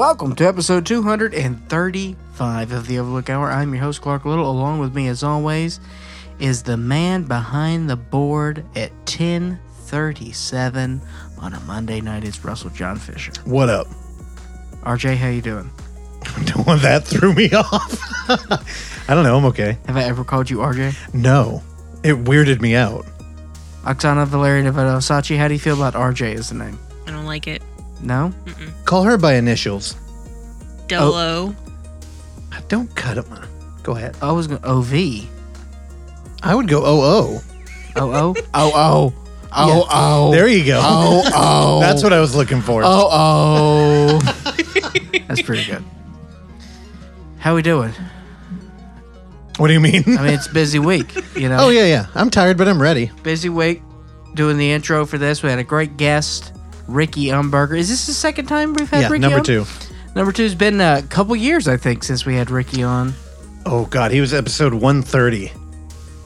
Welcome to episode 235 of the Overlook Hour. I'm your host, Clark Little. Along with me, as always, is the man behind the board at 1037 on a Monday night. It's Russell John Fisher. What up? RJ, how you doing? Doing that threw me off. I don't know. I'm okay. Have I ever called you RJ? No, it weirded me out. Oksana Valeria Sachi, how do you feel about RJ as the name? I don't like it. No? Call her by initials. Dolo. Oh. Don't cut it. man. Go ahead. I was going to OV. I would go oh Oh oh? oh oh. Oh oh. There you go. Oh oh. That's what I was looking for. Oh oh. That's pretty good. How we doing? What do you mean? I mean, it's busy week, you know. oh yeah, yeah. I'm tired, but I'm ready. Busy week. Doing the intro for this, we had a great guest, Ricky Umberger. Is this the second time we've had yeah, Ricky number on? two. Number two's been a couple years, I think, since we had Ricky on. Oh god, he was episode 130.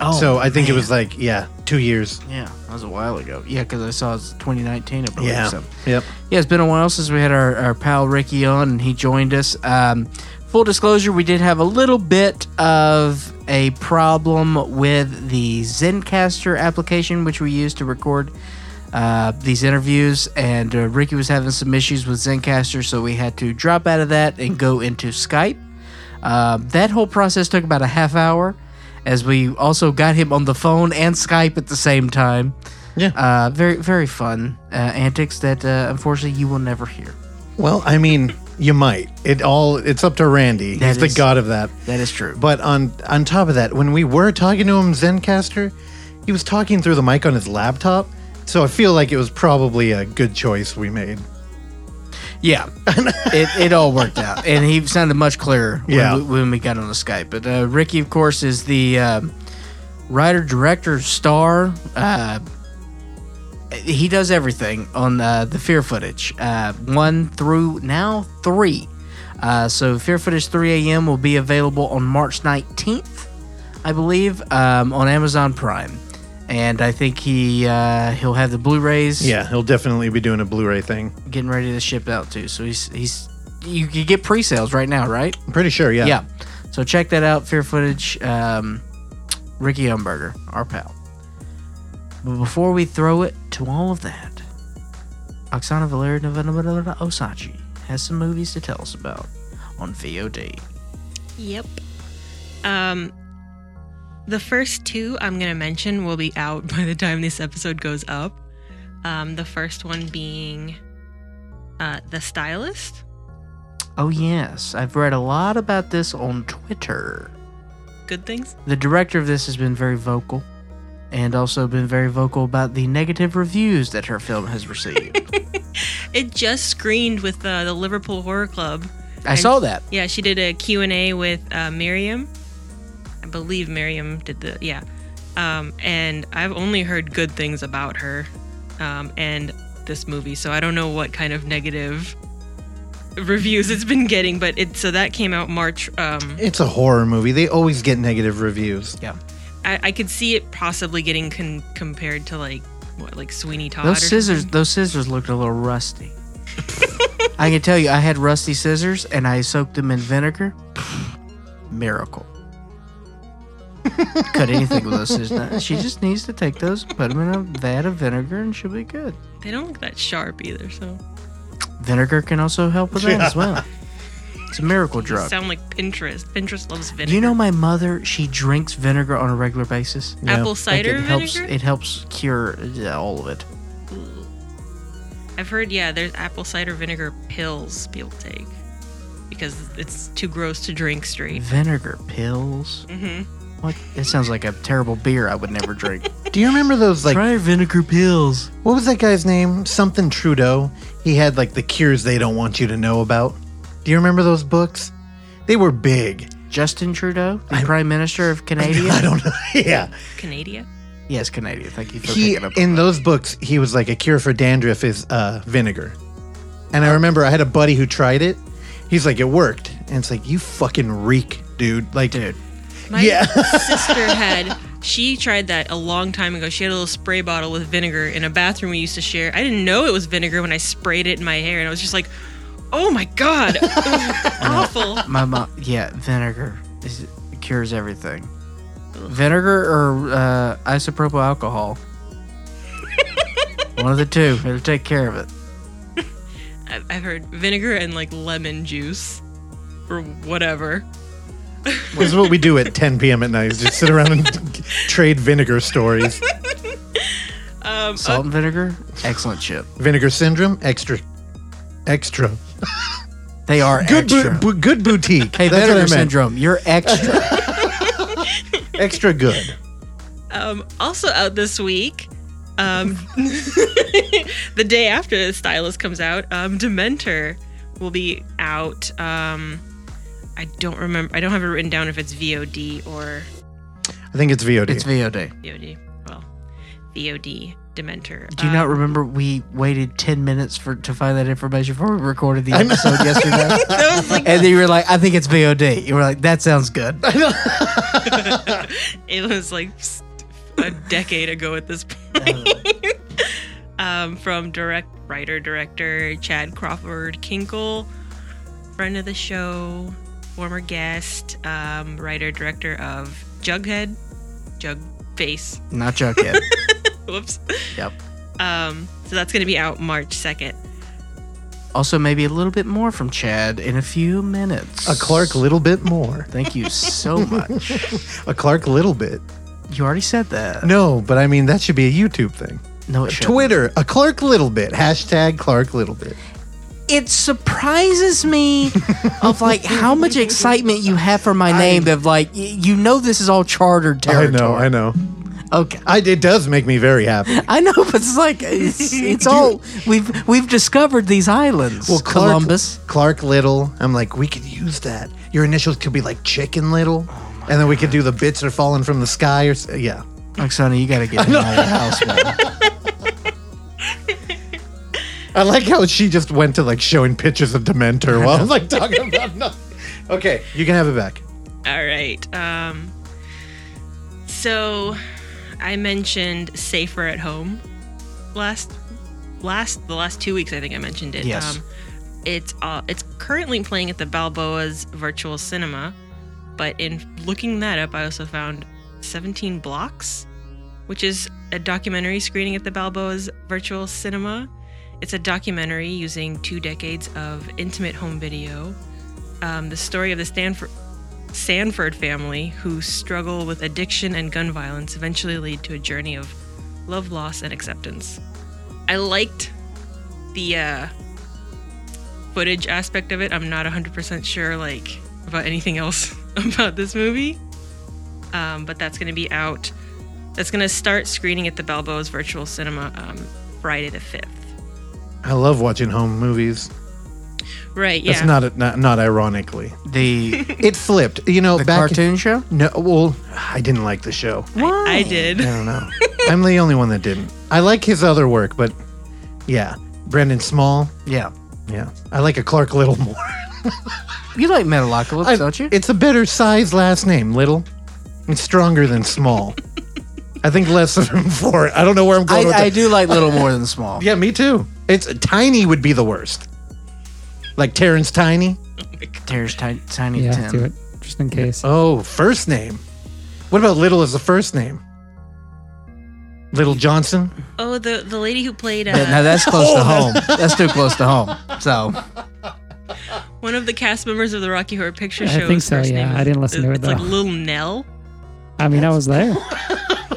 Oh, so I think it was like yeah, two years. Yeah, that was a while ago. Yeah, because I saw it's 2019, I believe. Yeah. So. Yep. Yeah, it's been a while since we had our, our pal Ricky on, and he joined us. Um, full disclosure, we did have a little bit of a problem with the Zencastr application, which we use to record uh, these interviews, and uh, Ricky was having some issues with Zencastr, so we had to drop out of that and go into Skype. Uh, that whole process took about a half hour, as we also got him on the phone and Skype at the same time. Yeah. Uh, very, very fun uh, antics that uh, unfortunately you will never hear. Well, I mean, you might. It all it's up to Randy. That He's the god of that. That is true. But on on top of that, when we were talking to him Zencastr, he was talking through the mic on his laptop. So I feel like it was probably a good choice we made. Yeah, it, it all worked out, and he sounded much clearer when, Yeah. we, when we got on the Skype. But uh, Ricky, of course, is the um, writer, director, star. Uh, he does everything on uh, the Fear footage, uh, one through now three. Uh, so Fear footage 3 a.m. will be available on March 19th, I believe, um, on Amazon Prime. And I think he uh, he'll have the Blu-rays Yeah, he'll definitely be doing a Blu-ray thing. getting ready to ship out too. So he's he's you can get pre-sales right now, right? I'm pretty sure. Yeah. Yeah. So check that out. Fear footage. Um, Ricky Umberger, our pal. But before we throw it to all of that, Oksana Valeria Osachi has some movies to tell us about on VOD. Yep. Um, the first two I'm gonna mention will be out by the time this episode goes up. Um, the first one being uh, The Stylist. Oh yes, I've read a lot about this on Twitter. Good things. The director of this has been very vocal, and also been very vocal about the negative reviews that her film has received. It just screened with uh, the Liverpool Horror Club. I saw that. Yeah, she did a Q&A with uh, Miriam. I believe Miriam did the yeah. Um, and I've only heard good things about her um, and this movie, so I don't know what kind of negative reviews it's been getting. But it so that came out March. Um, It's a horror movie. They always get negative reviews. Yeah. I, I could see it possibly getting con- compared to like what like Sweeney Todd. Those or scissors, something. those scissors looked a little rusty. I can tell you, I had rusty scissors and I soaked them in vinegar. Miracle. Cut anything with those scissors. She just needs to take those, put them in a vat of vinegar, and she'll be good. They don't look that sharp either. So Vinegar can also help with that as well. It's a miracle drug. sound like Pinterest. Pinterest loves vinegar. Do you know my mother? She drinks vinegar on a regular basis. Yeah. apple Like, cider it helps. vinegar? It helps cure uh, all of it. I've heard, yeah, there's apple cider vinegar pills people take because it's too gross to drink straight. Vinegar pills. hmm What? It sounds like a terrible beer I would never drink. Do you remember those like Try vinegar pills. what was that guy's name? Something Trudeau. He had like the cures they don't want you to know about. Do you remember those books? They were big. Justin Trudeau, the Prime Minister of Canada. I don't know. yeah. Canada? Yes, Canada. Thank you for He picking up. in that. those books, he was like a cure for dandruff is uh, vinegar. And I remember I had a buddy who tried it. He's like, it worked. And it's like, you fucking reek, dude. Like, dude. My Yeah. sister had, she tried that a long time ago. She had a little spray bottle with vinegar in a bathroom we used to share. I didn't know it was vinegar when I sprayed it in my hair, and I was just like, Oh my god. Awful. My mom, yeah, vinegar is, cures everything. Vinegar or uh, isopropyl alcohol. One of the two. It'll take care of it. I've heard vinegar and like lemon juice or whatever. This is what we do at 10 p.m. at night. Is just sit around and trade vinegar stories. Um, Salt and vinegar, excellent chip. Vinegar syndrome, extra, extra. They are Good, bu- extra. bu- good boutique. hey, That's what I vinegar meant. syndrome, you're extra. Extra good. Um, also out this week, um, the day after the stylist comes out, um, Dementer will be out. Um, I don't remember. I don't have it written down if it's VOD or I think it's VOD. it's VOD. VOD. Well, VOD Dementer. Do you not Um, remember we waited 10 minutes for to find that information before we recorded the episode yesterday? Like And then you were like, I think it's VOD. You were like, that sounds good. it was like a decade ago at this point. um, from direct writer director Chad Crawford Kinkle, friend of the show, former guest, um, writer director of Jughead, Jug Face. Not Jughead. Whoops. Yep. Um, so that's gonna be out March second. Also, maybe a little bit more from Chad in a few minutes. a Clark little bit more. Thank you so much. A Clark little bit. You already said that. No, but I mean that should be a YouTube thing. No, it shouldn't. Twitter, a Clark little bit. Hashtag Clark little bit. It surprises me of like how much excitement you have for my name. Of like, y- you know, this is all chartered territory. I know, I know. Okay. I, it does make me very happy. I know, but it's like it's, it's all we've we've discovered these islands. Well, Clark, Columbus. Clark Little. I'm like, we could use that. Your initials could be like Chicken Little, and then we could do the bits are falling from the sky or s- yeah. Like, Sonny, you got to get him out of your house, man. I like how she just went to like showing pictures of Dementer while I'm like talking about nothing. Okay, you can have it back. All right. Um, so I mentioned Safer at Home last last the last two weeks. I think I mentioned it. Yes. Um, it's uh, it's currently playing at the Balboa's Virtual Cinema, but in looking that up, I also found 17 Blocks, which is a documentary screening at the Balboa's Virtual Cinema. It's a documentary using two decades of intimate home video. Um, the story of the Stanford Sanford family who struggle with addiction and gun violence eventually lead to a journey of love, loss, and acceptance. I liked the uh, footage aspect of it. I'm not 100% sure like about anything else about this movie, um, but that's going to be out. That's going to start screening at the Balboa's Virtual Cinema um, Friday the 5th. I love watching home movies. Right? Yeah. That's not, not not ironically. The It flipped. You know, the back cartoon show. No, well, I didn't like the show. Why? I did. I don't know. I'm the only one that didn't. I like his other work, but yeah, Brendan Small. Yeah. Yeah, I like a Clark Little more. You like Metalocalypse, I- don't you? It's a better size last name, Little. It's stronger than Small. I think less of him for it. I don't know where I'm I, going with I that. do like little more than small. Yeah, me too. It's tiny would be the worst. Like Terrence Tiny. There's tiny, tiny Yeah, Tim. do it just in case. Oh, first name. What about Little as the first name? Little Johnson. Oh, the the lady who played But now uh, that's close Oh, to home. That's too close to home. So one of the cast members of the Rocky Horror Picture show. I Show. think so, yeah. I didn't listen to it, It's like though. Lil Nell. I mean, I was there.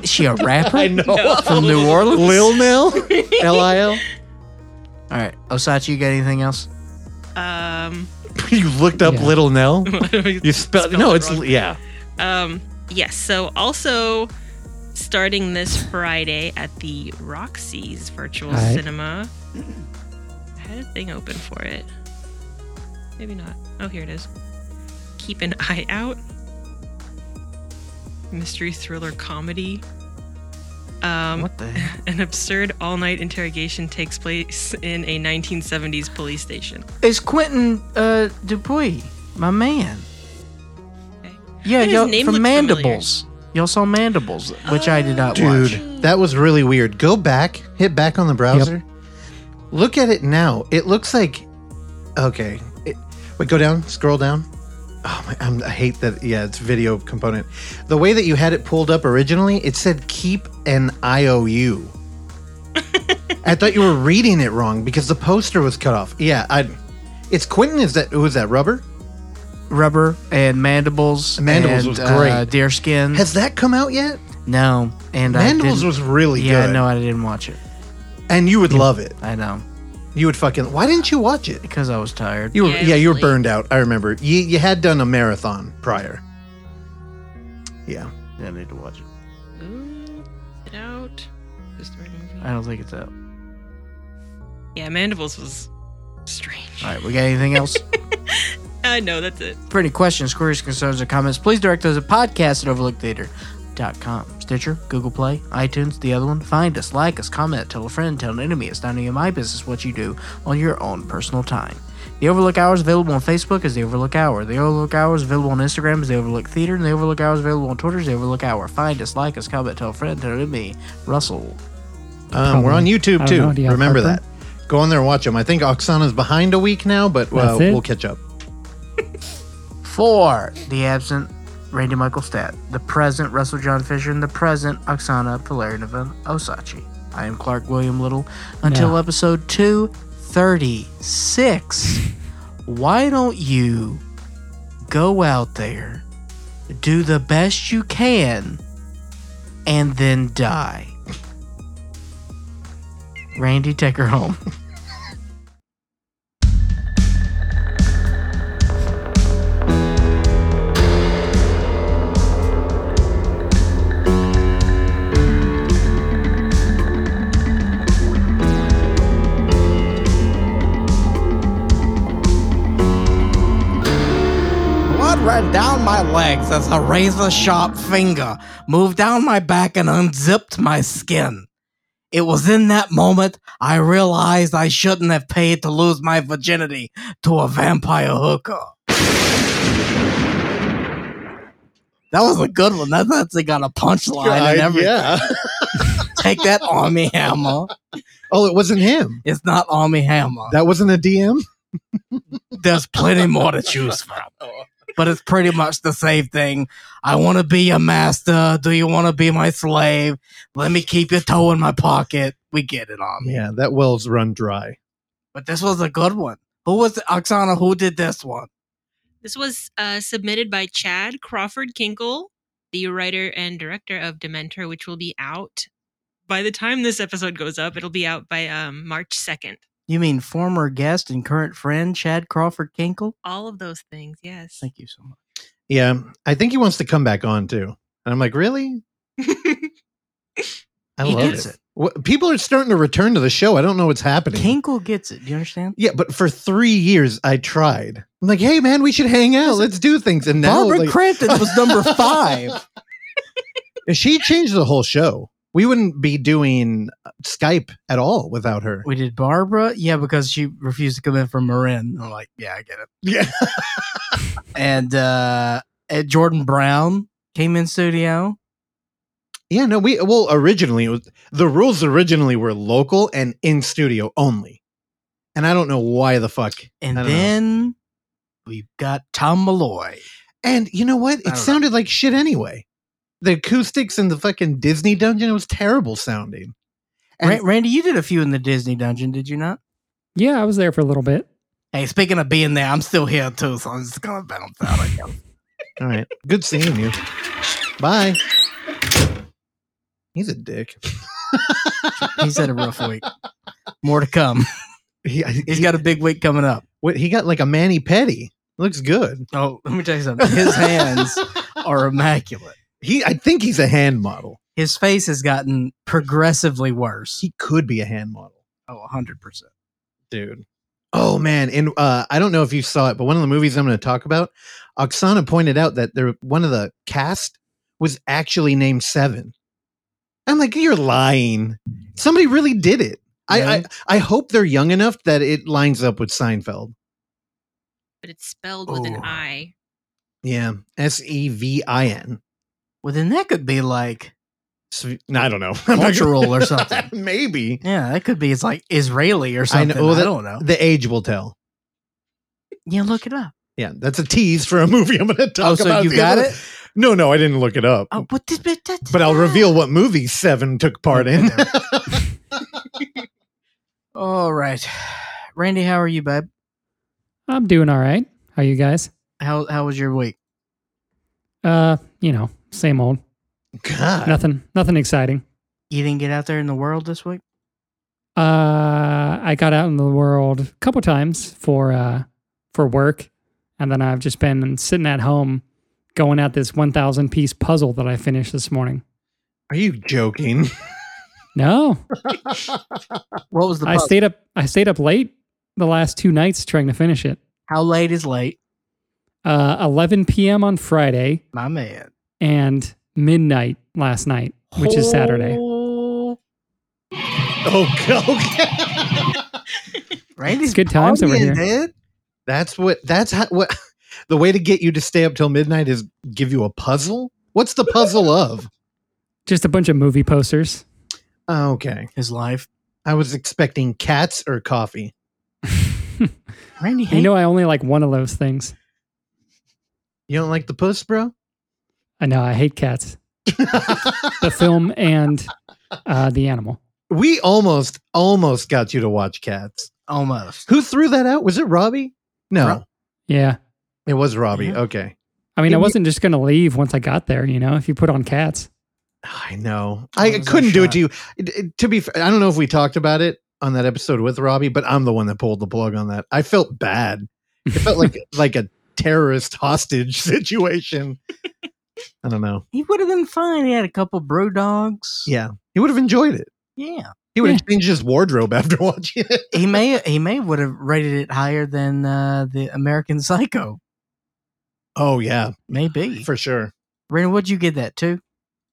is she a rapper? I know. From New Orleans. Lil Nell. L I L. All right, Osachi, you got anything else? Um, You looked up Yeah. Little Nell. you You spelled no. It's yeah. Um, yes. So also starting this Friday at the Roxy's Virtual Hi. Cinema. I had a thing open for it. Maybe not. Oh, here it is. Keep an eye out. Mystery thriller comedy. Um, What the? an absurd all-night interrogation takes place in a 1970s police station. It's Quentin uh, Dupieux, my man. Okay. Yeah, His y'all name from looked familiar. Mandibles. Y'all saw Mandibles, which I did not Dude, watch. that was really weird. Go back, hit back on the browser. Look at it now. It looks like Okay. It, wait, go down. Scroll down. Oh my! I'm, I hate that. Yeah, it's video component. The way that you had it pulled up originally, it said keep an IOU. I thought you were reading it wrong because the poster was cut off. Yeah, I. It's Quentin. Is that who is that? Rubber. Rubber and mandibles. Mandibles and, was Uh, great. deer skin. Has that come out yet? no, and Mandibles I was really yeah, good. no, I didn't watch it. and you would love it. I know You would fucking. Why didn't you watch it? because I was tired. You were Yeah, yeah, it you were late. burned out. I remember. You you had done a marathon prior. Yeah. Yeah, I need to watch it. Ooh, it out. Is the right movie? I don't think it's out. Yeah, Mandibles was strange. All right, we got anything else? Uh, I know that's it. For any questions, queries, concerns, or comments, please direct those at podcast at overlooktheater.com. Stitcher, Google Play, iTunes, the other one. Find us, like us, comment, tell a friend, tell an enemy. It's not any of my business what you do on your own personal time. The Overlook Hour is available on Facebook as The Overlook Hour. The Overlook Hour is available on Instagram as The Overlook Theater. And The Overlook Hour is available on Twitter as The Overlook Hour. Find us, like us, comment, tell a friend, tell an enemy. Russell. Um, we're on YouTube too. know. You Remember heartburn? that. Go on there and watch them. I think Oksana's behind a week now, but uh, we'll catch up. For the absent Randy Michael Stat, the present Russell John Fisher, and the present Oksana Polarinova Osachi. I am Clark William Little. Until No. episode 236, why don't you go out there, do the best you can, and then die? Randy, take her home. ran down my legs as a razor sharp finger moved down my back and unzipped my skin. It was in that moment I realized I shouldn't have paid to lose my virginity to a vampire hooker. That was a good one. That's actually got a punchline and everything. yeah. Take that, Armie Hammer. oh, it wasn't him. It's not Armie Hammer. That wasn't a DM. There's plenty more to choose from. Oh. But it's pretty much the same thing. I want to be your master. Do you want to be my slave? Let me keep your toe in my pocket. We get it on. Yeah, that well's run dry. But this was a good one. Who was it? Oksana? Who did this one? This was uh, submitted by Chad Crawford Kinkle, the writer and director of Dementer, which will be out by the time this episode goes up. It'll be out by um, March 2nd. You mean former guest and current friend Chad Crawford Kinkle? All of those things, yes. Thank you so much. Yeah, I think he wants to come back on too. And I'm like, really? I He love gets it. it. What, people are starting to return to the show. I don't know what's happening. Kinkle gets it. Do you understand? Yeah, but for three years I tried. I'm like, hey man, we should hang out. Let's do things. And now Barbara like, Crampton was number five. she changed the whole show. We wouldn't be doing Skype at all without her. We did Barbara, yeah, because she refused to come in for Marin. I'm like, yeah, I get it. Yeah. And uh Jordan Brown came in studio. Yeah, no, we well originally it was the rules originally were local and in studio only. And I don't know why the fuck. And don't know. then we've got Tom Malloy. And you know what? It sounded like shit anyway. The acoustics in the fucking Disney dungeon it was terrible sounding. And- Ra- Randy, you did a few in the Disney dungeon, did you not? Yeah, I was there for a little bit. Hey, speaking of being there, I'm still here too, so I'm just gonna bounce out. I guess. All right. Good seeing you. Bye. He's a dick. He's had a rough week. More to come. He, He's got a big week coming up. what he got like a Manny Petty. Looks good. Oh, let me tell you something. His hands are immaculate. He I think he's a hand model. His face has gotten progressively worse. He could be a hand model. Oh, 100%. dude. Oh man, and uh, I don't know if you saw it, but one of the movies I'm going to talk about, Oksana pointed out that there one of the cast was actually named Seven. I'm like, you're lying. Somebody really did it. I, I I hope they're young enough that it lines up with Seinfeld. but it's spelled with Ooh. an I. Yeah, S E V I N. Well, then that could be like, Sv- I don't know. I'm not Cultural gonna- or something. Maybe yeah, that could be. It's like Israeli or I something. know. I, well, that- don't know. the age will tell. Yeah, look it up. Yeah, that's a tease for a movie I'm going to talk Oh, so about. you got other- it? No, no, I didn't look it up. Oh, what did but, but I'll reveal what movie Seven took part in. All right, Randy, how are you, babe? I'm doing all right. How you guys? How how was your week? Uh, you know, same old. God. Nothing nothing exciting. You didn't get out there in the world this week. Uh I got out in the world a couple times for uh for work and then I've just been sitting at home going at this 1000 piece puzzle that I finished this morning. Are you joking? No, What was the? I stayed up I stayed up late the last two nights trying to finish it. How late is late, Uh 11 p.m. on Friday my man? And midnight last night, which is Saturday. Oh, oh, God. Randy's Good times over partying, here. dude. That's what. That's how. What the way to get you to stay up till midnight is give you a puzzle. What's the puzzle of? Just a bunch of movie posters. Oh, okay, His life. I was expecting cats or coffee. Randy, You know I only like one of those things. You don't like the puss, bro? I know I hate cats. The film and uh, the animal. we almost, almost got you to watch Cats. almost. Who threw that out? Was it Robbie? No, Rob- Yeah. it was Robbie. Yeah. Okay, I mean, I wasn't just going to leave once I got there, you know, if you put on cats. I know. I couldn't do it to you. It- it- to be, fair, I don't know if we talked about it on that episode with Robbie, but I'm the one that pulled the plug on that. I felt bad. It felt like like a terrorist hostage situation. I don't know. He would have been fine. He had a couple brew dogs. Yeah, he would have enjoyed it. yeah. He would have changed his wardrobe after watching it. He may he may would have rated it higher than uh, the American Psycho. Oh yeah, Maybe. for sure. Randy, what'd you get that to?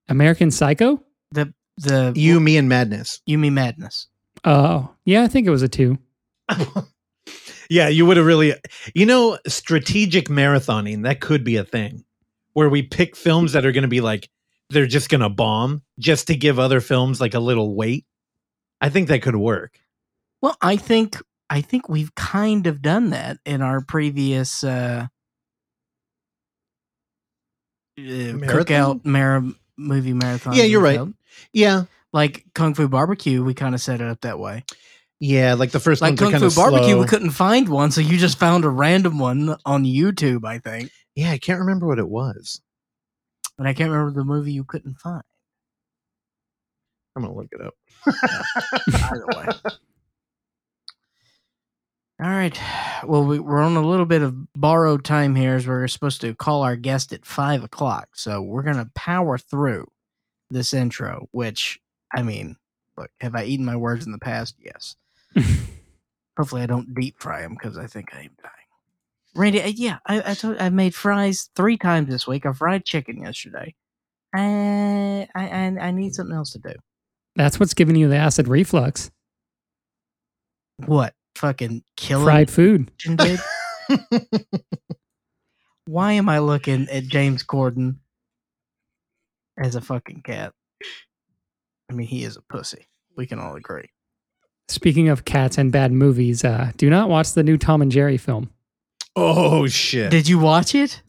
American Psycho? The the You, me, and madness. You, me, Madness. Oh, yeah, I think it was a two. yeah, you would have really. You know, strategic marathoning that could be a thing, where we pick films that are going to be like they're just going to bomb, just to give other films like a little weight. I think that could work. Well, I think I think we've kind of done that in our previous uh, uh cookout movie marathon. Yeah, you're right. Yeah, Like Kung Fu Barbecue, we kind of set it up that way. yeah. Like the first Like Kung Fu Barbecue, slow. we couldn't find one, so you just found a random one on YouTube, I think. Yeah, I can't remember what it was. And I can't remember the movie you couldn't find. I'm gonna look it up. Either way. All right. Well, we, we're on a little bit of borrowed time here as we're supposed to call our guest at five o'clock. So we're going to power through this intro, which, I mean, look, have I eaten my words in the past? Yes. Hopefully, I don't deep fry them because I think I am dying. Randy, uh, yeah, I, I told I made fries three times this week. I fried chicken yesterday. I, I, I, need something else to do. That's what's giving you the acid reflux. What? Fucking killing Fried food. Why am I looking at James Corden as a fucking cat? I mean, he is a pussy. We can all agree. Speaking of cats and bad movies, uh, do not watch the new Tom and Jerry film. Oh shit! Did you watch it?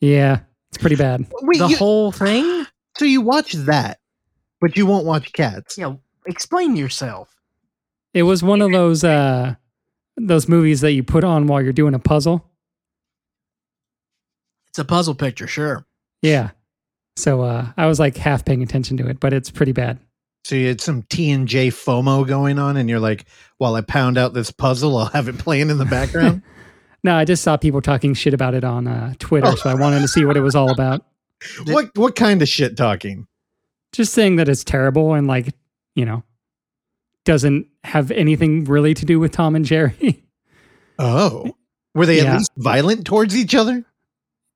Yeah, it's pretty bad. Wait, the you- whole thing? so you watch that, but you won't watch Cats. Yeah. Explain yourself. It was one of those uh, those movies that you put on while you're doing a puzzle. It's a puzzle picture, sure. Yeah. So uh, I was like half paying attention to it, but it's pretty bad. So you had some T and J FOMO going on, and you're like, while I pound out this puzzle, I'll have it playing in the background. No, I just saw people talking shit about it on uh, Twitter, so I wanted to see what it was all about. what what kind of shit talking? Just saying that it's terrible and like, you know, doesn't have anything really to do with Tom and Jerry. Oh, were they Yeah. at least violent towards each other?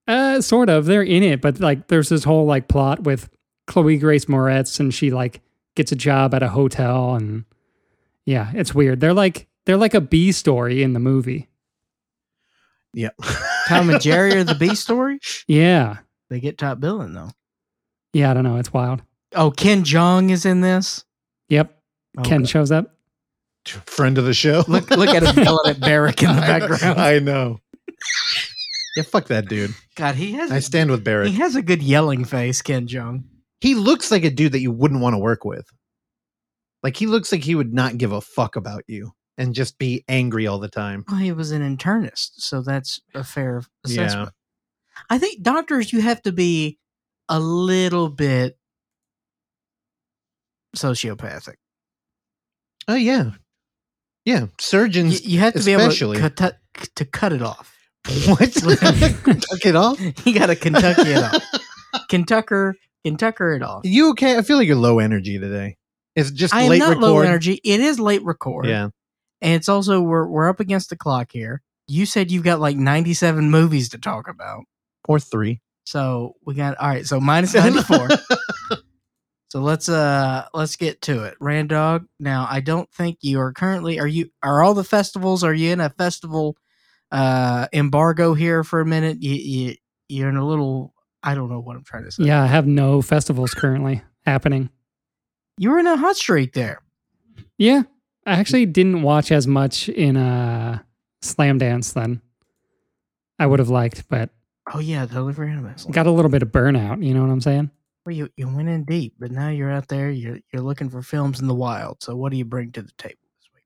Uh, sort of. They're in it, but like, there's this whole like plot with Chloe Grace Moretz, and she like gets a job at a hotel, and yeah, it's weird. They're like they're like a B story in the movie. Yeah. Tom and Jerry are the B story? Yeah, They get top billing, though. yeah. I don't know. It's wild. Oh, Ken Jeong is in this? Yep. Oh, Ken Okay. shows up. Friend of the show. Look, look at him yelling at Barrick in the background. I know. Yeah, fuck that dude. God, he has I stand with Barrett. he has a good yelling face, Ken Jeong. he looks like a dude that you wouldn't want to work with. Like he looks like he would not give a fuck about you and just be angry all the time. Well, he was an internist, so that's a fair assessment. Yeah. I think doctors, you have to be a little bit sociopathic. Oh yeah, yeah. You, Surgeons. you have to especially. be able to cut, to cut it off. what? Tuck it off. You got to Kentucky it off. Kentucker, Kentucker it off. You okay? I feel like you're low energy today. It's just I am late not record. low energy. It is late record. Yeah. And it's also we're we're up against the clock here. You said you've got like ninety seven movies to talk about, Or three. so we got all right. So minus ninety four. So let's uh let's get to it. Randog. Now I don't think you are currently are you are all the festivals are you in a festival uh embargo here for a minute? You you you're in a little I don't know what I'm trying to say. Yeah, I have no festivals currently happening. You were in a hot streak there. Yeah, I actually didn't watch as much in uh, Slamdance then. I would have liked, but Oh yeah, forgot about got a little bit of burnout. You know what I'm saying? Well, you, you went in deep, but now you're out there. You're you're looking for films in the wild. So what do you bring to the table this week?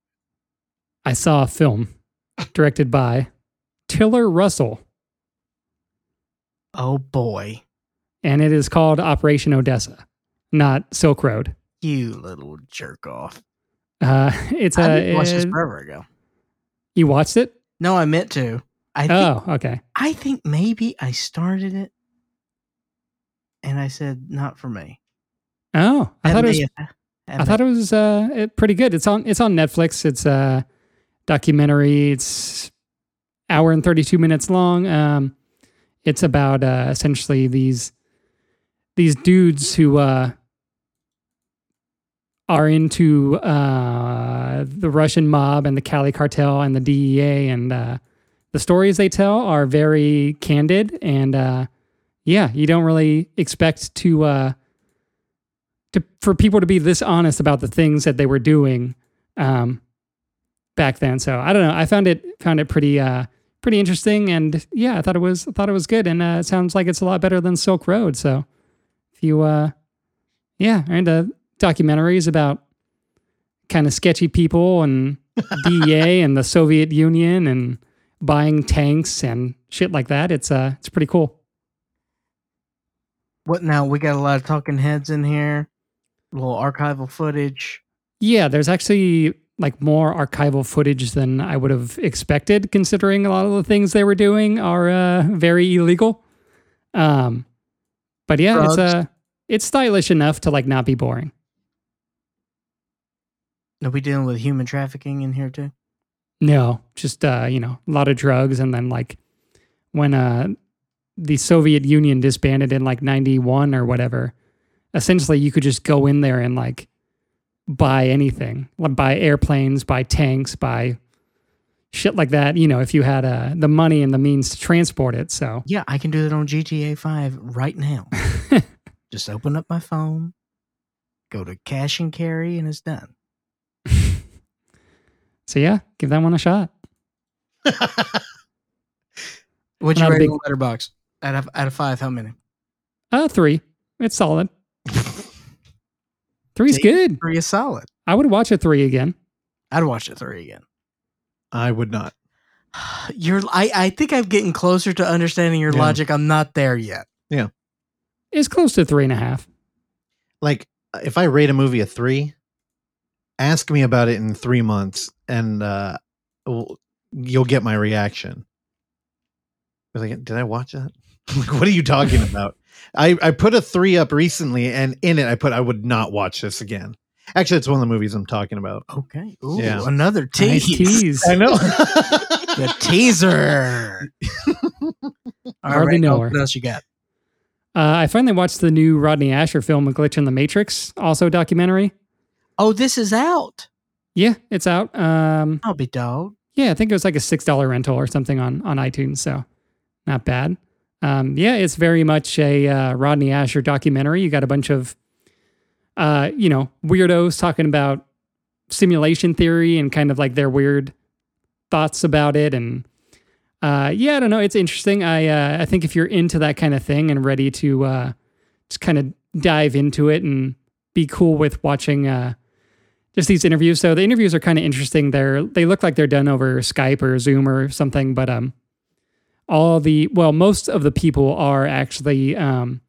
I saw a film directed by Tiller Russell, Oh boy, and it is called Operation Odessa, not Silk Road. you little jerk off! Uh, it's I a. didn't this forever ago. you watched it? No, I meant to. I think Oh, okay. I think maybe I started it, and I said not for me. Oh, I thought it was I thought it was uh it- pretty good. It's on it's on Netflix. It's a documentary. It's hour and 32 minutes long. Um it's about uh essentially these these dudes who uh are into uh the Russian mob and the Cali cartel and the DEA and uh the stories they tell are very candid and uh yeah, you don't really expect to uh to for people to be this honest about the things that they were doing um, back then. So I don't know. I found it found it pretty uh, pretty interesting, and yeah, I thought it was I thought it was good, and uh, it sounds like it's a lot better than Silk Road. So if you uh, yeah, into documentaries about kind of sketchy people and DEA and the Soviet Union and buying tanks and shit like that, it's uh it's pretty cool. what now? We got a lot of talking heads in here. A little archival footage. Yeah, there's actually like more archival footage than I would have expected, considering a lot of the things they were doing are uh, very illegal. Um, but yeah, it's Drugs. uh, it's stylish enough to like not be boring. Are we dealing with human trafficking in here too? No, just uh, you know, a lot of drugs, and then like when uh, the Soviet Union disbanded in like '91 or whatever, essentially you could just go in there and like buy anything, like buy airplanes, buy tanks, buy shit like that. You know, if you had uh, the money and the means to transport it. So Yeah, I can do that on GTA Five right now. Just open up my phone, go to cash and carry, and it's done. So yeah, give that one a shot. What'd you Not rate big- on Letterboxd? Out of out of five, how many? Uh, three. It's solid. Three's See? good. Three is solid. I would watch a three again. I'd watch a three again. I would not. You're I, I think I'm getting closer to understanding your Yeah. logic. I'm not there yet. Yeah. It's close to three and a half. Like if I rate a movie a three, ask me about it in three months, and uh, you'll get my reaction. I was like, did I watch that? like, what are you talking about? I I put a three up recently, and in it I put I would not watch this again. Actually, it's one of the movies I'm talking about. Okay. Ooh, Yeah. another tease. Nice tease. I know. The teaser. All Hardly right, know What else you got? Uh, I finally watched the new Rodney Ascher film, A Glitch in the Matrix, also documentary. Oh, this is out. Yeah, it's out. Um, I'll be dog. yeah, I think it was like a six dollar rental or something on on iTunes, so not bad. Um, yeah, it's very much a uh, Rodney Ascher documentary. You got a bunch of, uh, you know, weirdos talking about simulation theory and kind of like their weird thoughts about it, and uh, yeah, I don't know. It's interesting. I uh, I think if you're into that kind of thing and ready to uh, just kind of dive into it and be cool with watching uh, just these interviews. So the interviews are kind of interesting. They're they look like they're done over Skype or Zoom or something, but um, all the well, most of the people are actually um,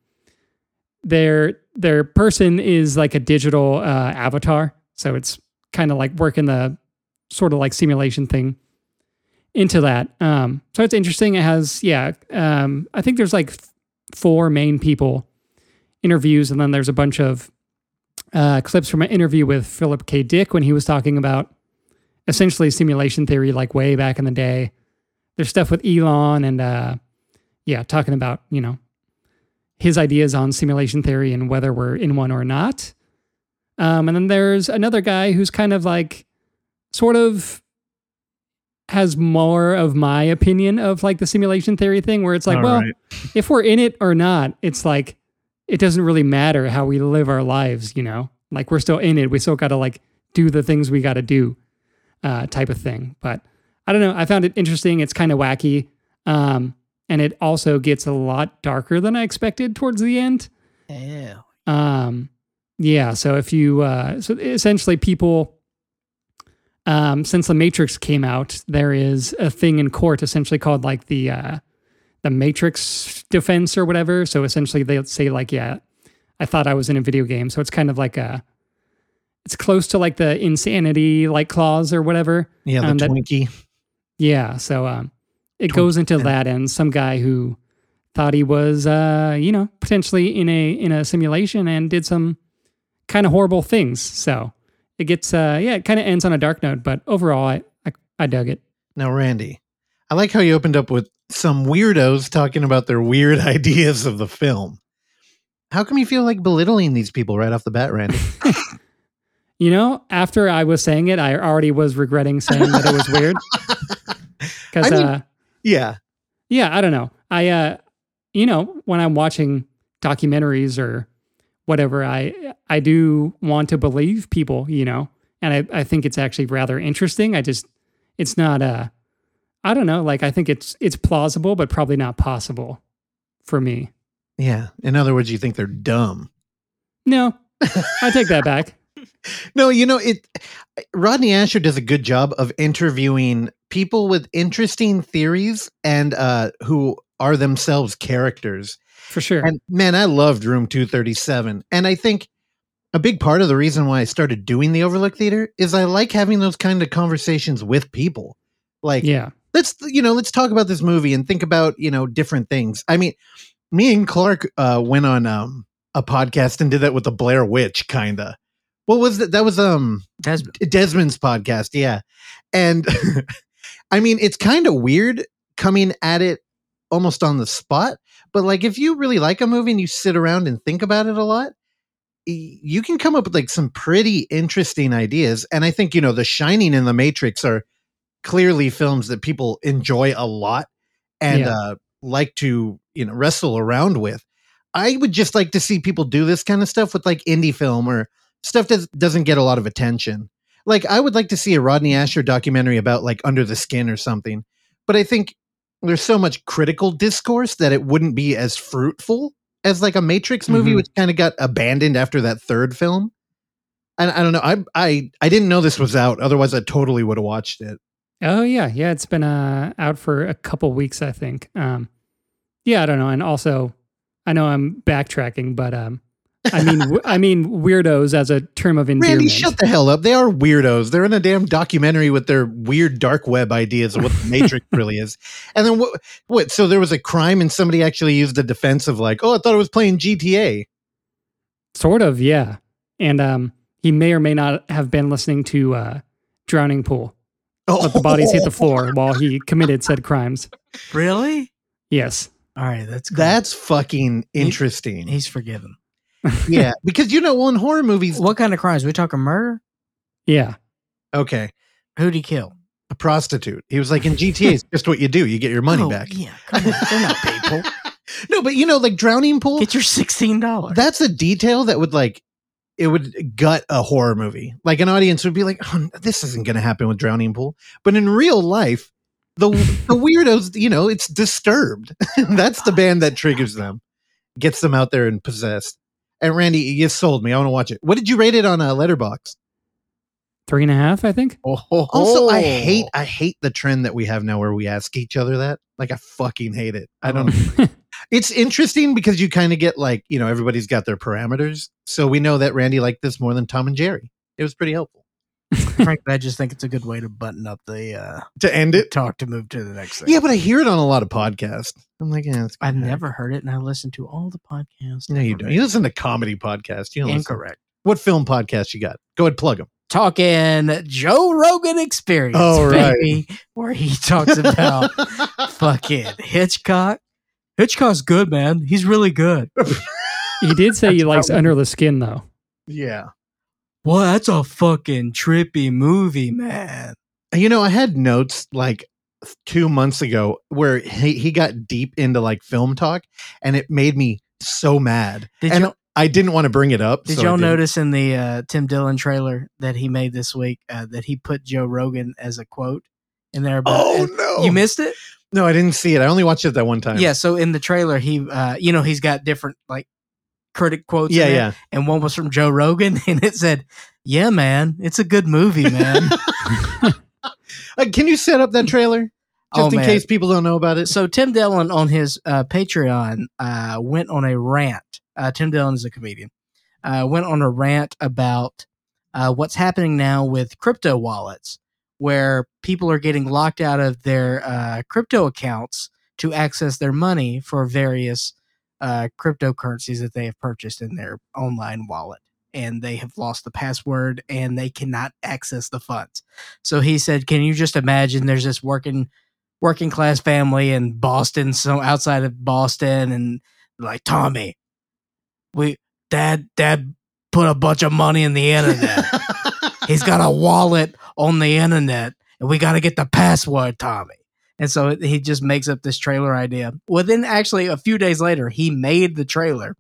their their person is like a digital uh, avatar. So it's kind of like working the sort of like simulation thing into that. Um, so it's interesting. It has, yeah, um, I think there's like four main people interviews, and then there's a bunch of uh, clips from an interview with Philip K. Dick when he was talking about essentially simulation theory, like way back in the day. There's stuff with Elon and, uh, yeah, talking about, you know, his ideas on simulation theory and whether we're in one or not. Um, and then there's another guy who's kind of like, sort of has more of my opinion of like the simulation theory thing where it's like, All well, right. if we're in it or not, it's like it doesn't really matter how we live our lives, you know? Like we're still in it. We still got to like do the things we got to do, uh, type of thing. But I don't know. I found it interesting. It's kind of wacky. Um, and it also gets a lot darker than I expected towards the end. Yeah. Um, yeah. So if you, uh, so essentially people, um, since the Matrix came out, there is a thing in court essentially called like the, uh, the Matrix defense or whatever. So essentially they'll say like, yeah, I thought I was in a video game. So it's kind of like a, it's close to like the insanity like clause or whatever. Yeah, the Um, that- Twinkie. Yeah. So um, it goes into that, and some guy who thought he was, uh, you know, potentially in a in a simulation and did some kind of horrible things. So it gets, uh, yeah, it kind of ends on a dark note, but overall, I I, I dug it. Now, Randy, I like how you opened up with some weirdos talking about their weird ideas of the film. How come you feel like belittling these people right off the bat, Randy? You know, after I was saying it, I already was regretting saying that it was weird because, I mean- uh, yeah. yeah, I don't know. I, uh, you know, when I'm watching documentaries or whatever, I I do want to believe people, you know, and I, I think it's actually rather interesting. I just it's not uh I don't know, like I think it's it's plausible, but probably not possible for me. Yeah. In other words, you think they're dumb. No, I take that back. No, you know, it Rodney Ascher does a good job of interviewing people with interesting theories and uh who are themselves characters. For sure. And man, I loved Room 237. And I think a big part of the reason why I started doing the Overlook Theater is I like having those kind of conversations with people. Like, yeah. Let's, you know, let's talk about this movie and think about, you know, different things. I mean, me and Clark uh, went on um, a podcast and did that with the Blair Witch, kind of. What was that? That was um That's Desmond's podcast, yeah. And I mean, it's kind of weird coming at it almost on the spot, but like if you really like a movie and you sit around and think about it a lot, you can come up with like some pretty interesting ideas. And I think, you know, The Shining and The Matrix are clearly films that people enjoy a lot and Yeah. uh like to, you know, wrestle around with. I would just like to see people do this kind of stuff with like indie film or stuff that doesn't get a lot of attention. Like I would like to see a Rodney Ascher documentary about like Under the Skin or something. But I think there's so much critical discourse that it wouldn't be as fruitful as like a Matrix movie, Mhm. which kind of got abandoned after that third film. And I don't know. I I I didn't know this was out. Otherwise, I totally would have watched it. Oh yeah, yeah. It's been uh, out for a couple weeks, I think. Um, yeah, I don't know. And also, I know I'm backtracking, but um, I mean, w- I mean weirdos as a term of endearment. Randy, shut the hell up. They are weirdos. They're in a damn documentary with their weird dark web ideas of what the Matrix really is. And then what? What? So there was a crime, and somebody actually used the defense of like, oh, I thought it was playing GTA. Sort of, yeah. And um, he may or may not have been listening to uh, Drowning Pool. Oh, Let the bodies hit the oh. floor while he committed said crimes. really Yes. all right. That's cool. That's fucking interesting. he's forgiven. yeah, because you know, well, in horror movies, What kind of crimes? We talking murder? Yeah. okay, Who'd he kill? a prostitute. He was like in GTA, it's just what you do. You get your money Oh, back. Yeah, come on. They're not people. No, but you know, like drowning pool. Get your sixteen dollars. that's a detail that would like it would gut a horror movie. Like an audience would be like, oh, "This isn't going to happen with Drowning Pool." But in real life, the the weirdos, you know, it's disturbed. That's the band that triggers them, gets them out there and possessed. And Randy, you sold me. I want to watch it. What did you rate it on uh, a Letterboxd? Three and a half, I think. Oh, Also, I hate I hate the trend that we have now where we ask each other that. Like I fucking hate it. I don't oh. it's interesting because you kind of get like, you know, everybody's got their parameters. So we know that Randy liked this more than Tom and Jerry. It was pretty helpful. Frankly, I just think it's a good way to button up the uh, To end it. talk to move to the next thing. Yeah, but I hear it on a lot of podcasts. i'm like yeah, i've never heard it, and I listen to all the podcasts. No, you don't. You listen to comedy podcasts. You don't listen- Incorrect. What film podcast you got? Go ahead, plug them. Talking Joe Rogan Experience. Oh, right. baby, where he talks about fucking Hitchcock. Hitchcock's good, man. He's really good. He did say he likes Under the Skin though. yeah. Well, that's a fucking trippy movie, man. You know, I had notes like two months ago where he, he got deep into like film talk and it made me so mad. Did and you I didn't want to bring it up. did so y'all notice in the uh, Tim Dillon trailer that he made this week uh, that he put Joe Rogan as a quote in there? About, Oh, no. You missed it? No, I didn't see it. I only watched it that one time. Yeah. So in the trailer, he, uh, you know, he's got different like critic quotes. in Yeah, there, yeah. And one was from Joe Rogan, and it said, "Yeah, man, it's a good movie, man." Uh, can you set up that trailer? Just Oh, in man. case people don't know about it. so Tim Dillon on his uh, Patreon uh, went on a rant. Uh, Tim Dillon is a comedian. Uh, went on a rant about uh, what's happening now with crypto wallets, where people are getting locked out of their uh, crypto accounts to access their money for various uh, cryptocurrencies that they have purchased in their online wallet. And they have lost the password and they cannot access the funds. So he said, Can you just imagine there's this working working class family in Boston, so outside of Boston, and like Tommy, we dad dad put a bunch of money in the internet. He's got a wallet on the internet, and we got to get the password, Tommy. And so he just makes up this trailer idea. Well, then actually, a few days later, he made the trailer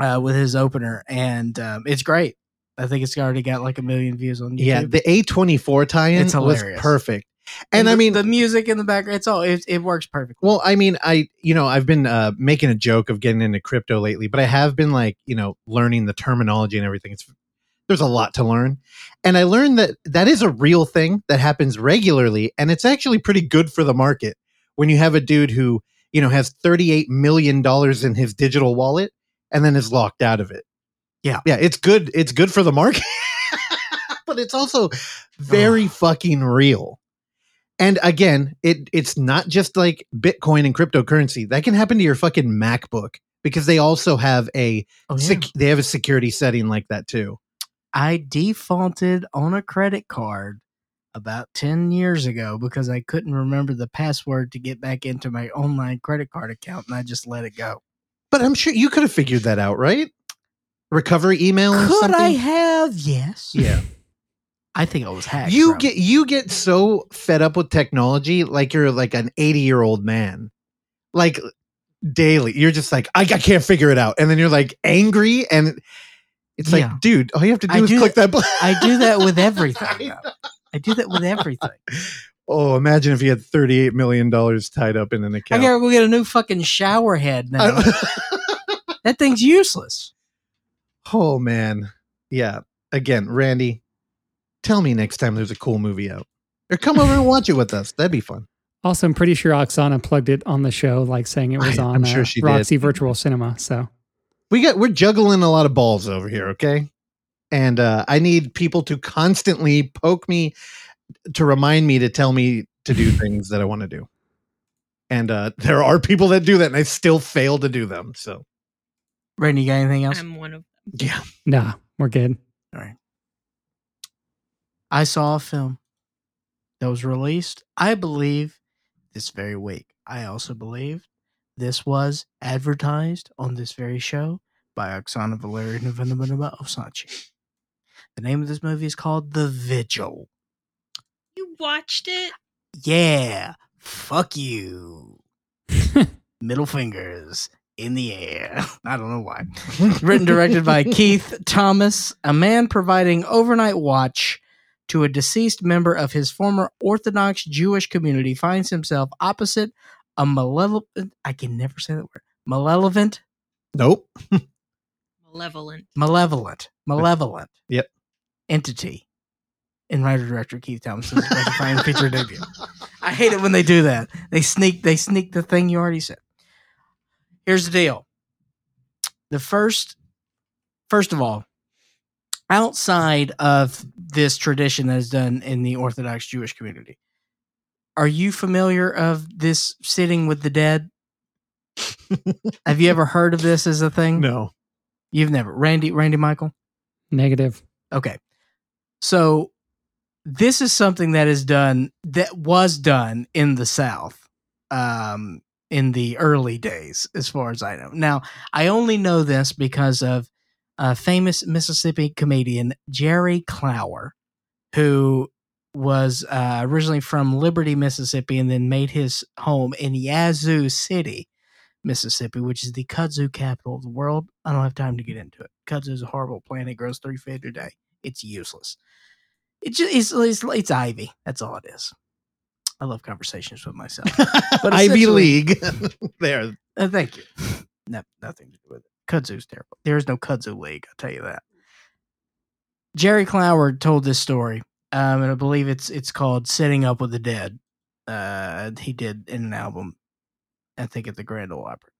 uh, with his opener, and um, it's great. I think it's already got like a million views on YouTube. yeah, the A24 tie-in It's was perfect. And, I the- mean, the music in the background, it's all it, it works perfectly. Well, I mean, I you know I've been uh, making a joke of getting into crypto lately, but I have been like you know learning the terminology and everything. It's there's a lot to learn, and I learned that that is a real thing that happens regularly, and it's actually pretty good for the market when you have a dude who you know has 38 million dollars in his digital wallet and then is locked out of it. Yeah. yeah, it's good. It's good for the market, but it's also very Ugh. fucking real. And again, it it's not just like Bitcoin and cryptocurrency. That can happen to your fucking MacBook because they also have a Oh, yeah. sec- they have a security setting like that too. I defaulted on a credit card about 10 years ago because I couldn't remember the password to get back into my online credit card account and I just let it go. But I'm sure you could have figured that out, right? Recovery email or Could something. I have? Yes. yeah. I think I was hacked. You get you get so fed up with technology like you're like an 80 year old man. Like daily. You're just like, I, I can't figure it out. And then you're like angry and it's like, dude, all you have to do I is do click that button. I do that with everything. I do that with everything. Oh, imagine if you had $38 million tied up in an account. I account. gotta go get a new fucking shower head now. that thing's useless. oh, man. Yeah. Again, Randy, tell me next time there's a cool movie out. Or come over and watch it with us. That'd be fun. Also, I'm pretty sure Oksana plugged it on the show, like saying it was I- on I'm sure uh, she did. Roxy Virtual Cinema. So We got we're juggling a lot of balls over here, okay? And uh, I need people to constantly poke me to remind me to tell me to do things that I want to do. And uh, there are people that do that, and I still fail to do them. So Randy, you got anything else? I'm one of yeah, nah, we're good. All right. I saw a film that was released, I believe, this very week. I also believe this was advertised on this very show by Oksana Valerian Osachi. The name of this movie is called The Vigil. you watched it. Yeah, fuck you. Middle fingers in the air. I don't know why. Written directed by Keith Thomas, a man providing overnight watch to a deceased member of his former Orthodox Jewish community finds himself opposite a malevolent. I can never say that word. Malevolent, Nope. Malevolent. malevolent, malevolent. Yep. Entity. In writer director Keith Thompson's Fine feature debut. I hate it when they do that. They sneak. They sneak the thing you already said. Here's the deal. The first, first of all, outside of this tradition that is done in the Orthodox Jewish community, are you familiar of this sitting with the dead? Have you ever heard of this as a thing? No. You've never, Randy, Randy Michael. Negative. Okay. So this is something that is done that was done in the South um in the early days as far as I know. Now, I only know this because of a famous Mississippi comedian Jerry Clower who was uh, originally from Liberty, Mississippi and then made his home in Yazoo City, Mississippi, which is the kudzu capital of the world. I don't have time to get into it. Kudzu is a horrible plant. It grows three feet a day. It's useless. It just it's, it's, it's ivy. That's all it is. I love conversations with myself. But Ivy League. there. Uh, thank you. No, nothing to do with it. Kudzu's terrible. There is no kudzu league. I'll tell you that. Jerry Clower told this story, um, and I believe it's it's called "Sitting Up with the Dead." Uh, he did in an album, I think at the Grand Ole Opry.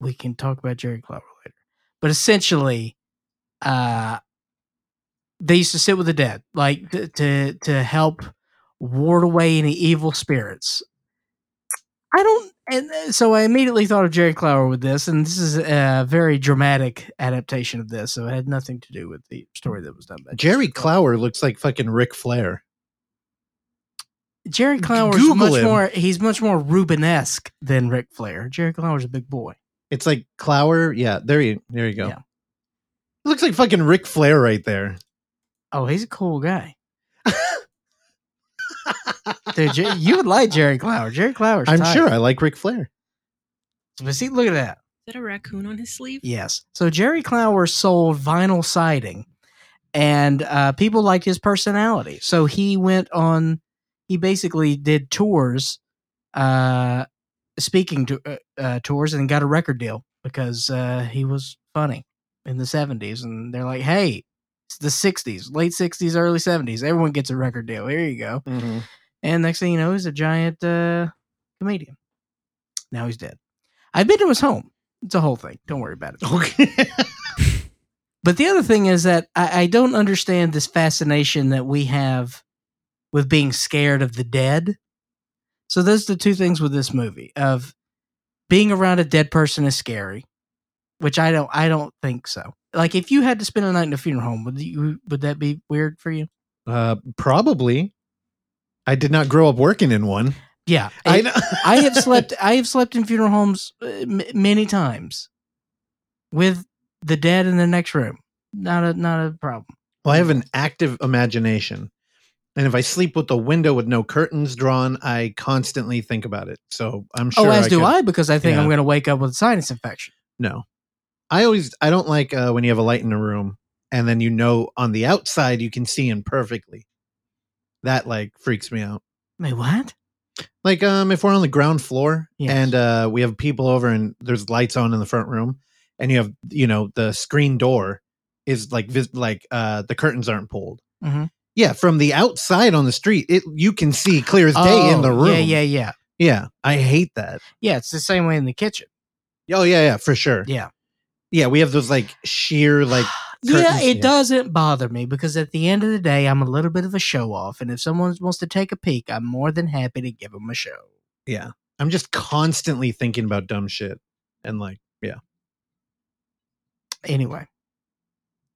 We can talk about Jerry Clower later, but essentially, uh, they used to sit with the dead, like to to, to help ward away any evil spirits. I don't, and uh, so I immediately thought of Jerry Clower with this, and this is a very dramatic adaptation of this, so it had nothing to do with the story that was done by Jerry Clower looks like fucking Ric Flair. Jerry Clower is much him. more. He's much more Rubenesque than Ric Flair. Jerry Clower's a big boy. It's like Clower. Yeah, there you there you go. Yeah. It looks like fucking Ric Flair right there. Oh, he's a cool guy. Dude, Jer- you would like Jerry Clower. Jerry Clower. I'm tight. sure I like Ric Flair. But see, look at that. Is that a raccoon on his sleeve? Yes. So Jerry Clower sold vinyl siding, and uh, people liked his personality. So he went on. He basically did tours, uh, speaking to uh, uh, tours, and got a record deal because uh, he was funny in the '70s. And they're like, "Hey, it's the '60s, late '60s, early '70s. Everyone gets a record deal. Here you go." And next thing you know, he's a giant uh, comedian. Now he's dead. I've been to his home. It's a whole thing. Don't worry about it. Okay. But the other thing is that I, I don't understand this fascination that we have with being scared of the dead. So those are the two things with this movie of being around a dead person is scary, which I don't I don't think so. Like if you had to spend a night in a funeral home, would you would that be weird for you? uh, probably. I did not grow up working in one. Yeah, I I, know. I have slept I have slept in funeral homes uh, m- many times with the dead in the next room. Not a not a problem. Well, I have an active imagination. And if I sleep with the window with no curtains drawn, I constantly think about it. So I'm sure. oh, as do could- I because I think Yeah. I'm going to wake up with a sinus infection. No. I always I don't like uh, when you have a light in a room and then you know on the outside you can see in perfectly. That like freaks me out. Wait, what? Like um if we're on the ground floor Yes. and uh we have people over and there's lights on in the front room and you have you know the screen door is like vis- like uh the curtains aren't pulled. Mhm. Yeah, from the outside on the street, it you can see clear as day in the Oh, room. Yeah, yeah, yeah. Yeah, I hate that. Yeah, it's the same way in the kitchen. Oh yeah, yeah, for sure. Yeah. Yeah, we have those like sheer like yeah, it yeah. doesn't bother me because at the end of the day, I'm a little bit of a show off. And if someone wants to take a peek, I'm more than happy to give them a show. yeah. I'm just constantly thinking about dumb shit and like yeah. Anyway,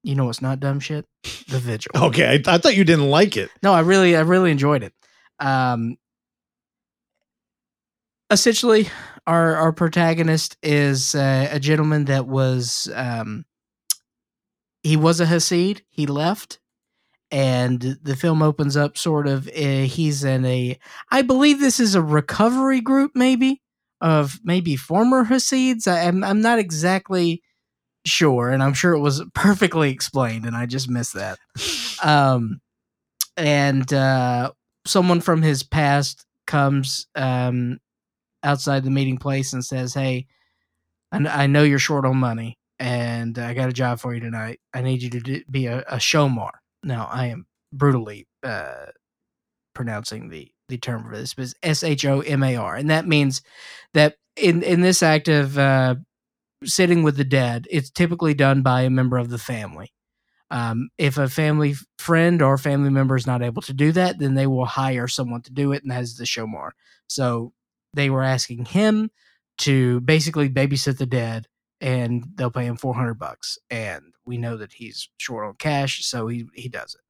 you know what's not dumb shit? The Vigil. Okay, I, I thought you didn't like it. No, I really, I really enjoyed it. Um, essentially, our our protagonist is uh, a gentleman that was um, he was a Hasid. He left, and the film opens up sort of. Uh, he's in a, I believe this is a recovery group, maybe of maybe former Hasids. I, I'm I'm not exactly sure, and I'm sure it was perfectly explained, and I just missed that. Um, and uh, someone from his past comes um, outside the meeting place and says, "Hey, I, know you're short on money, and I got a job for you tonight. I need you to be a, a showmar." Now, I am brutally uh, pronouncing the the term for this, but S H O M A R, and that means that in in this act of uh, sitting with the dead, it's typically done by a member of the family. Um, if a family friend or family member is not able to do that, then they will hire someone to do it, and that is the showmar. So they were asking him to basically babysit the dead, and they'll pay him four hundred bucks. And we know that he's short on cash, so he he does it.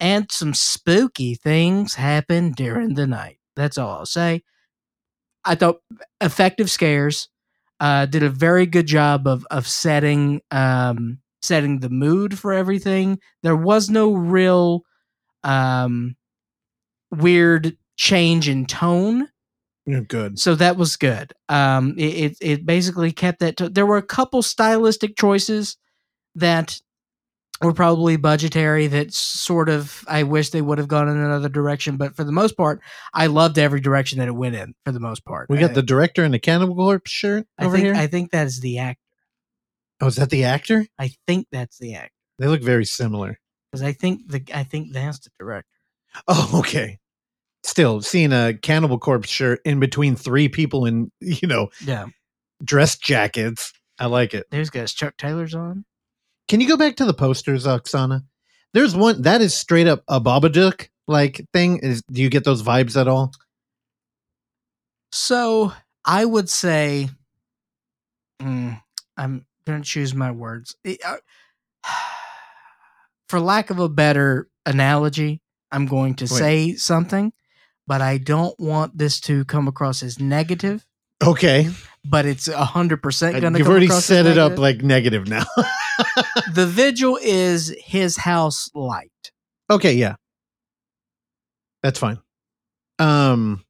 And some spooky things happen during the night. That's all I'll say. I thought effective scares uh, did a very good job of of setting um, setting the mood for everything. There was no real um, weird change in tone, good. so that was good. Um, it, it it basically kept that. To- there were a couple stylistic choices that were probably budgetary that sort of I wish they would have gone in another direction, but for the most part, I loved every direction that it went in. For the most part, We got I- the director in the Cannibal Corpse shirt I over think here. I think that is the actor. oh, is that the actor? I think that's the actor. They look very similar. because I think the I think that's the director. Oh, okay. Still seeing a Cannibal Corpse shirt in between three people in you know Yeah, dress jackets. I like it. there's guys Chuck Taylor's on. Can you go back to the posters, Oksana? There's one that is straight up a Babadook like thing. Is do you get those vibes at all? So I would say, mm, I'm going to choose my words. For lack of a better analogy, I'm going to Wait. say something, but I don't want this to come across as negative. Okay, But it's a hundred percent going to. you've already set it up like negative now. the vigil is his house light. okay, yeah, that's fine. Um,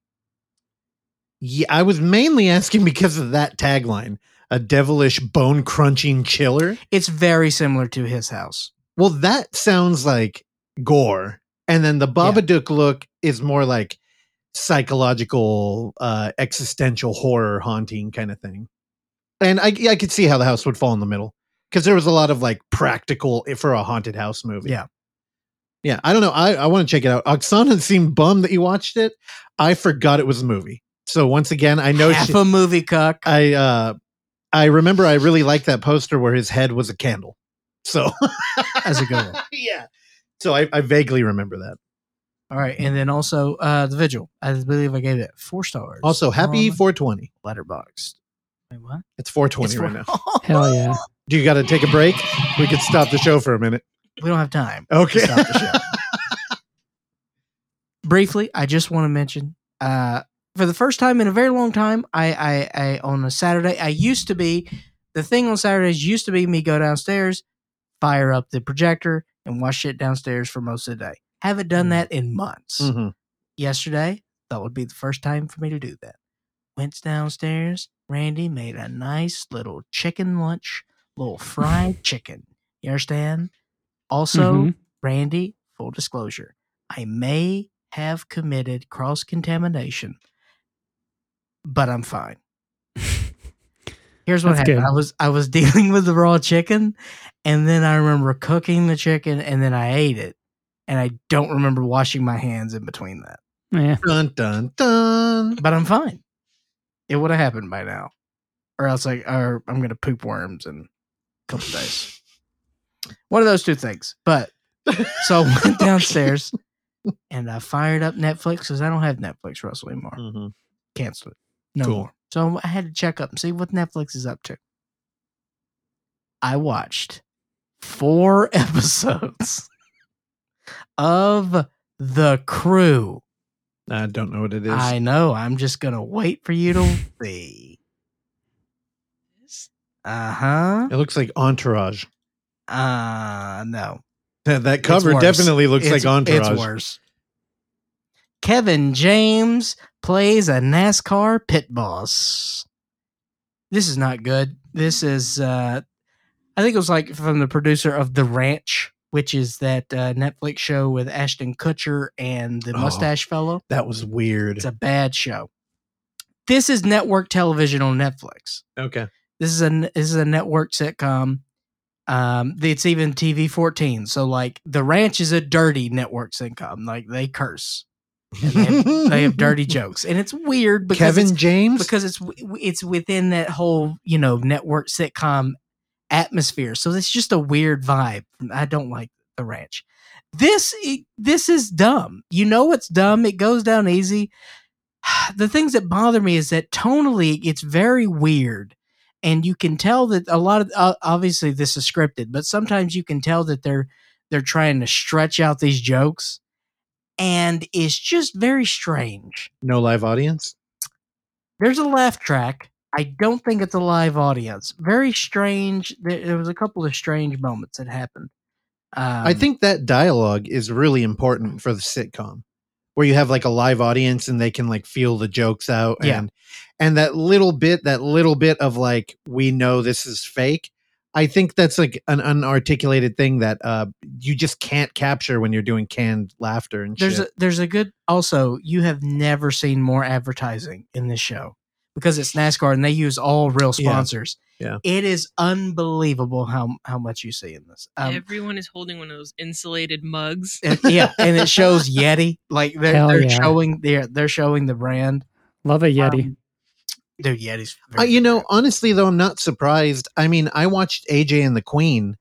yeah, I was mainly asking because of that tagline: a devilish, bone crunching chiller. It's very similar to his house. Well, that sounds like gore. And then the Babadook look is more like psychological, uh, existential horror haunting kind of thing. And I, I could see how the house would fall in the middle because there was a lot of like practical for a haunted house movie. Yeah. Yeah. I don't know. I, I want to check it out. Oksana seemed bummed that you watched it. I forgot it was a movie. So once again, I know Half she, a movie cuck. I, uh, I remember I really liked that poster where his head was a candle. So That's a good one. yeah. So I, I vaguely remember that. All right, and then also uh the vigil. I believe I gave it four stars. Also, happy on 420. Letterboxd. Wait, what? It's 420 It's right four- now. Hell yeah. Do you got to take a break? We could stop the show for a minute. we don't have time. Okay. to stop the show. Briefly, I just want to mention, uh, for the first time in a very long time, I, I, I on a Saturday, I used to be the thing on Saturdays used to be me go downstairs, fire up the projector, and watch shit downstairs for most of the day. Haven't done that in months. Mhm. Yesterday, that would be the first time for me to do that. Went downstairs. Randy made a nice little chicken lunch, little fried chicken. You understand? Also, Mhm. Randy, full disclosure, I may have committed cross contamination, but I'm fine. Here's what That's happened. good. I was I was dealing with the raw chicken, and then I remember cooking the chicken, and then I ate it, and I don't remember washing my hands in between that. Yeah. Dun, dun, dun. But I'm fine. It would have happened by now, or else like, or I'm gonna poop worms in a couple days. One of those two things. But so I went downstairs and I fired up Netflix because I don't have Netflix Russell anymore. Mhm. Canceled it. No Cool. more. So I had to check up and see what Netflix is up to. I watched four episodes of The Crew. I don't know what it is. I know. I'm just gonna wait for you to see. Uh huh. it looks like Entourage. Uh no. That, that cover definitely looks It's- like Entourage. It's worse. Kevin James plays a NASCAR pit boss. This is not good. This is uh I think it was like from the producer of The Ranch which is that uh, Netflix show with Ashton Kutcher and the Oh. mustache fellow. That was weird. It's a bad show. This is network television on Netflix. okay. This is a this is a network sitcom. Um, it's even TV fourteen. So like, The Ranch is a dirty network sitcom. Like they curse, and they have, they have dirty jokes, and it's weird because Kevin James. because it's it's within that whole you know network sitcom atmosphere. So it's just a weird vibe. I don't like The Ranch. This this is dumb. You know it's dumb. It goes down easy. The things that bother me is that tonally it's very weird, and you can tell that a lot of uh, obviously this is scripted, but sometimes you can tell that they're they're trying to stretch out these jokes, and it's just very strange no live audience. there's a laugh track. I don't think it's a live audience. Very strange. There, was a couple of strange moments that happened. Um, I think that dialogue is really important for the sitcom, where you have like a live audience and they can like feel the jokes out. Yeah. And, and that little bit, that little bit of like, we know this is fake. I think that's like an unarticulated thing that uh, you just can't capture when you're doing canned laughter and there's shit. a there's a good. Also, you have never seen more advertising in this show because it's NASCAR and they use all real sponsors. Yeah. it is unbelievable how how much you see in this. Um, Everyone is holding one of those insulated mugs. and- yeah, and it shows Yeti. Like they're, Hell they're yeah. showing they're they're showing the brand. Love a Yeti. Um, dude, Yeti's. Uh, you know, honestly, though, I'm not surprised. I mean, I watched AJ and the Queen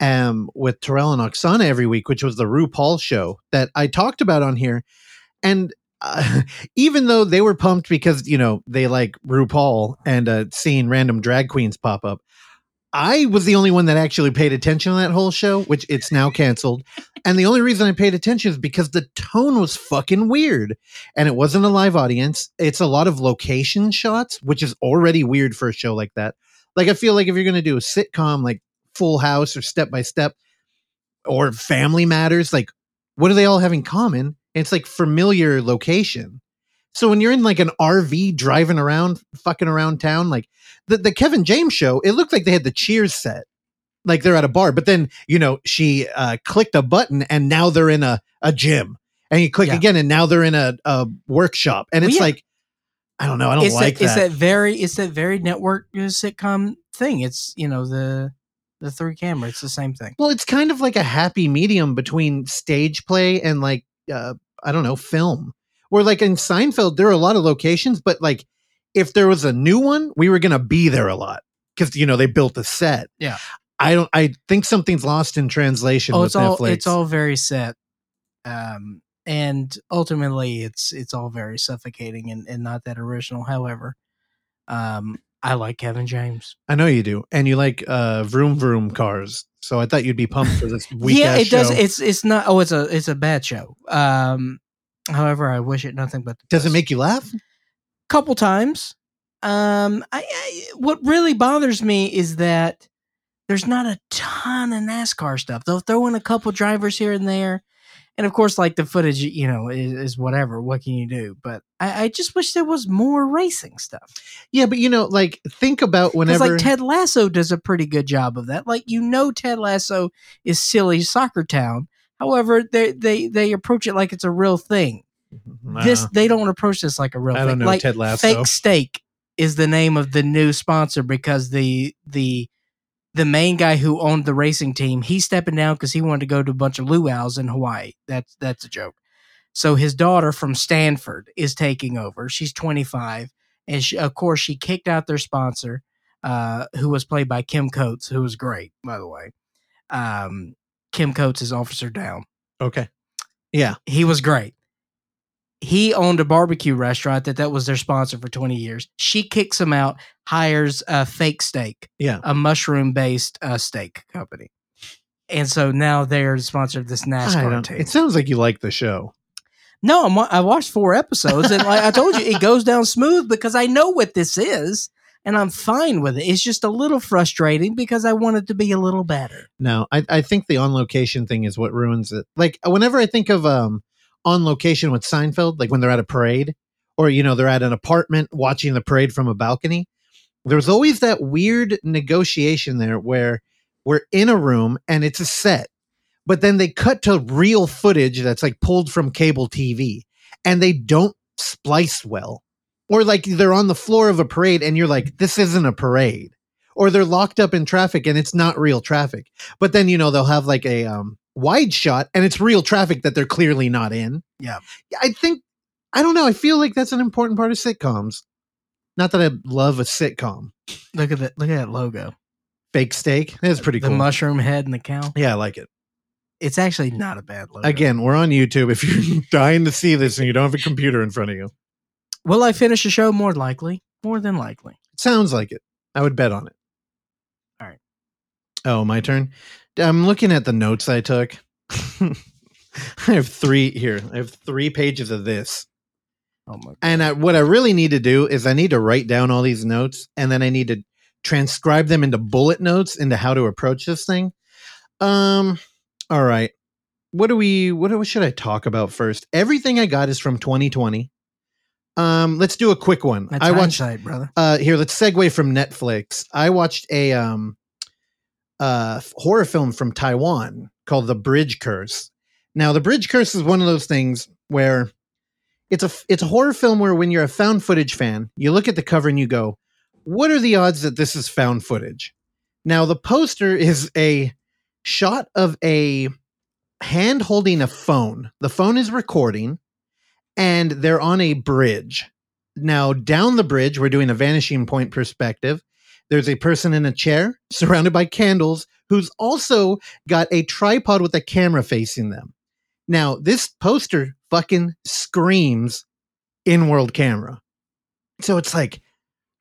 um, with Terrell and Oksana every week, which was the RuPaul show that I talked about on here. And uh, even though they were pumped because, you know, they like RuPaul and uh, seeing random drag queens pop up, I was the only one that actually paid attention to that whole show, which it's now canceled. And the only reason I paid attention is because the tone was fucking weird. And it wasn't a live audience. It's a lot of location shots, which is already weird for a show like that. Like, I feel like if you're to do a sitcom like Full House or Step by Step or Family Matters, like, what do they all have in common? It's like familiar location. So when you're in like an RV driving around, fucking around town, like the, the Kevin James show, it looked like they had the cheers set. Like they're at a bar, but then, you know, she uh, clicked a button and now they're in a, a gym. And you click Yeah. again and now they're in a, a workshop. And Well, it's yeah. like, I don't know. I don't it's like that, It's that. that very it's that very network uh, sitcom thing. It's you know the the three camera. It's the same thing. Well, it's kind of like a happy medium between stage play and like uh, I don't know, film. Where like in Seinfeld, there are a lot of locations, but like if there was a new one, we were gonna be there a lot because you know they built a set. Yeah. I don't. I think something's lost in translation. Oh, with it's all Netflix. it's all very set, um, and ultimately it's it's all very suffocating and, and not that original. However, um, I like Kevin James. I know you do, and you like uh, vroom vroom cars. So I thought you'd be pumped for this week. yeah, it does. Show. It's it's not. Oh, it's a it's a bad show. Um, however, I wish it nothing but Does it make you laugh? A couple times. Um, I, I what really bothers me is that there's not a ton of NASCAR stuff. They'll throw in a couple drivers here and there, and of course, like the footage, you know, is, is whatever. What can you do? But I, I just wish there was more racing stuff. Yeah, but you know, like think about Because whenever. like Ted Lasso does a pretty good job of that. Like you know, Ted Lasso is silly soccer town. However, they they they approach it like it's a real thing. This Uh, they don't approach this like a real I thing. don't know like Ted Lasso. Fake Steak is the name of the new sponsor because the the the main guy who owned the racing team he's stepping down because he wanted to go to a bunch of luau's in Hawaii. That's that's a joke. So his daughter from Stanford is taking over. She's 25, and she, of course she kicked out their sponsor, uh, who was played by Kim Coates, who was great by the way. Um, Kim Coates is Officer Down okay. Yeah. he was great. He owned a barbecue restaurant that that was their sponsor for 20 years. She kicks him out, hires a fake steak, Yeah. a mushroom based uh, steak company. And so now they're the sponsor of this NASCAR team. it sounds like you like the show. No, I'm, I watched four episodes and like I told you, it goes down smooth because I know what this is and I'm fine with it. It's just a little frustrating because I want it to be a little better. No, I, I think the on location thing is what ruins it. Like whenever I think of um on location with Seinfeld, like when they're at a parade or you know they're at an apartment watching the parade from a balcony, there's always that weird negotiation there where we're in a room and it's a set, but then they cut to real footage that's like pulled from cable TV and they don't splice well. Or like they're on the floor of a parade and you're like, this isn't a parade. Or they're locked up in traffic and it's not real traffic. But then, you know, they'll have like a um, wide shot and it's real traffic that they're clearly not in. Yeah. I think, I don't know. I feel like that's an important part of sitcoms. Not that I love a sitcom. Look at that! Look at that logo. Fake steak. That's pretty the cool. The mushroom head and the cow. yeah, I like it. It's actually not a bad logo. Again, we're on YouTube. If you're dying to see this and you don't have a computer in front of you, will I finish the show? More likely, more than likely. sounds like it. I would bet on it. All right. Oh, my turn. I'm looking at the notes I took. I have three here. I have three pages of this. Oh my! God. And I, what I really need to do is I need to write down all these notes and then I need to transcribe them into bullet notes into how to approach this thing. Um all right. What do we what, do- what should I talk about first? Everything I got is from 2020. Um let's do a quick one. That's I watched brother. uh here let's segue from Netflix. I watched a um uh horror film from Taiwan called The Bridge Curse. Now, The Bridge Curse is one of those things where it's a it's a horror film where when you're a found footage fan, you look at the cover and you go, "What are the odds that this is found footage?" Now, the poster is a shot of a hand holding a phone. The phone is recording and they're on a bridge. Now, down the bridge, we're doing a vanishing point perspective. There's a person in a chair surrounded by candles who's also got a tripod with a camera facing them. Now, this poster fucking screams in world camera. So it's like,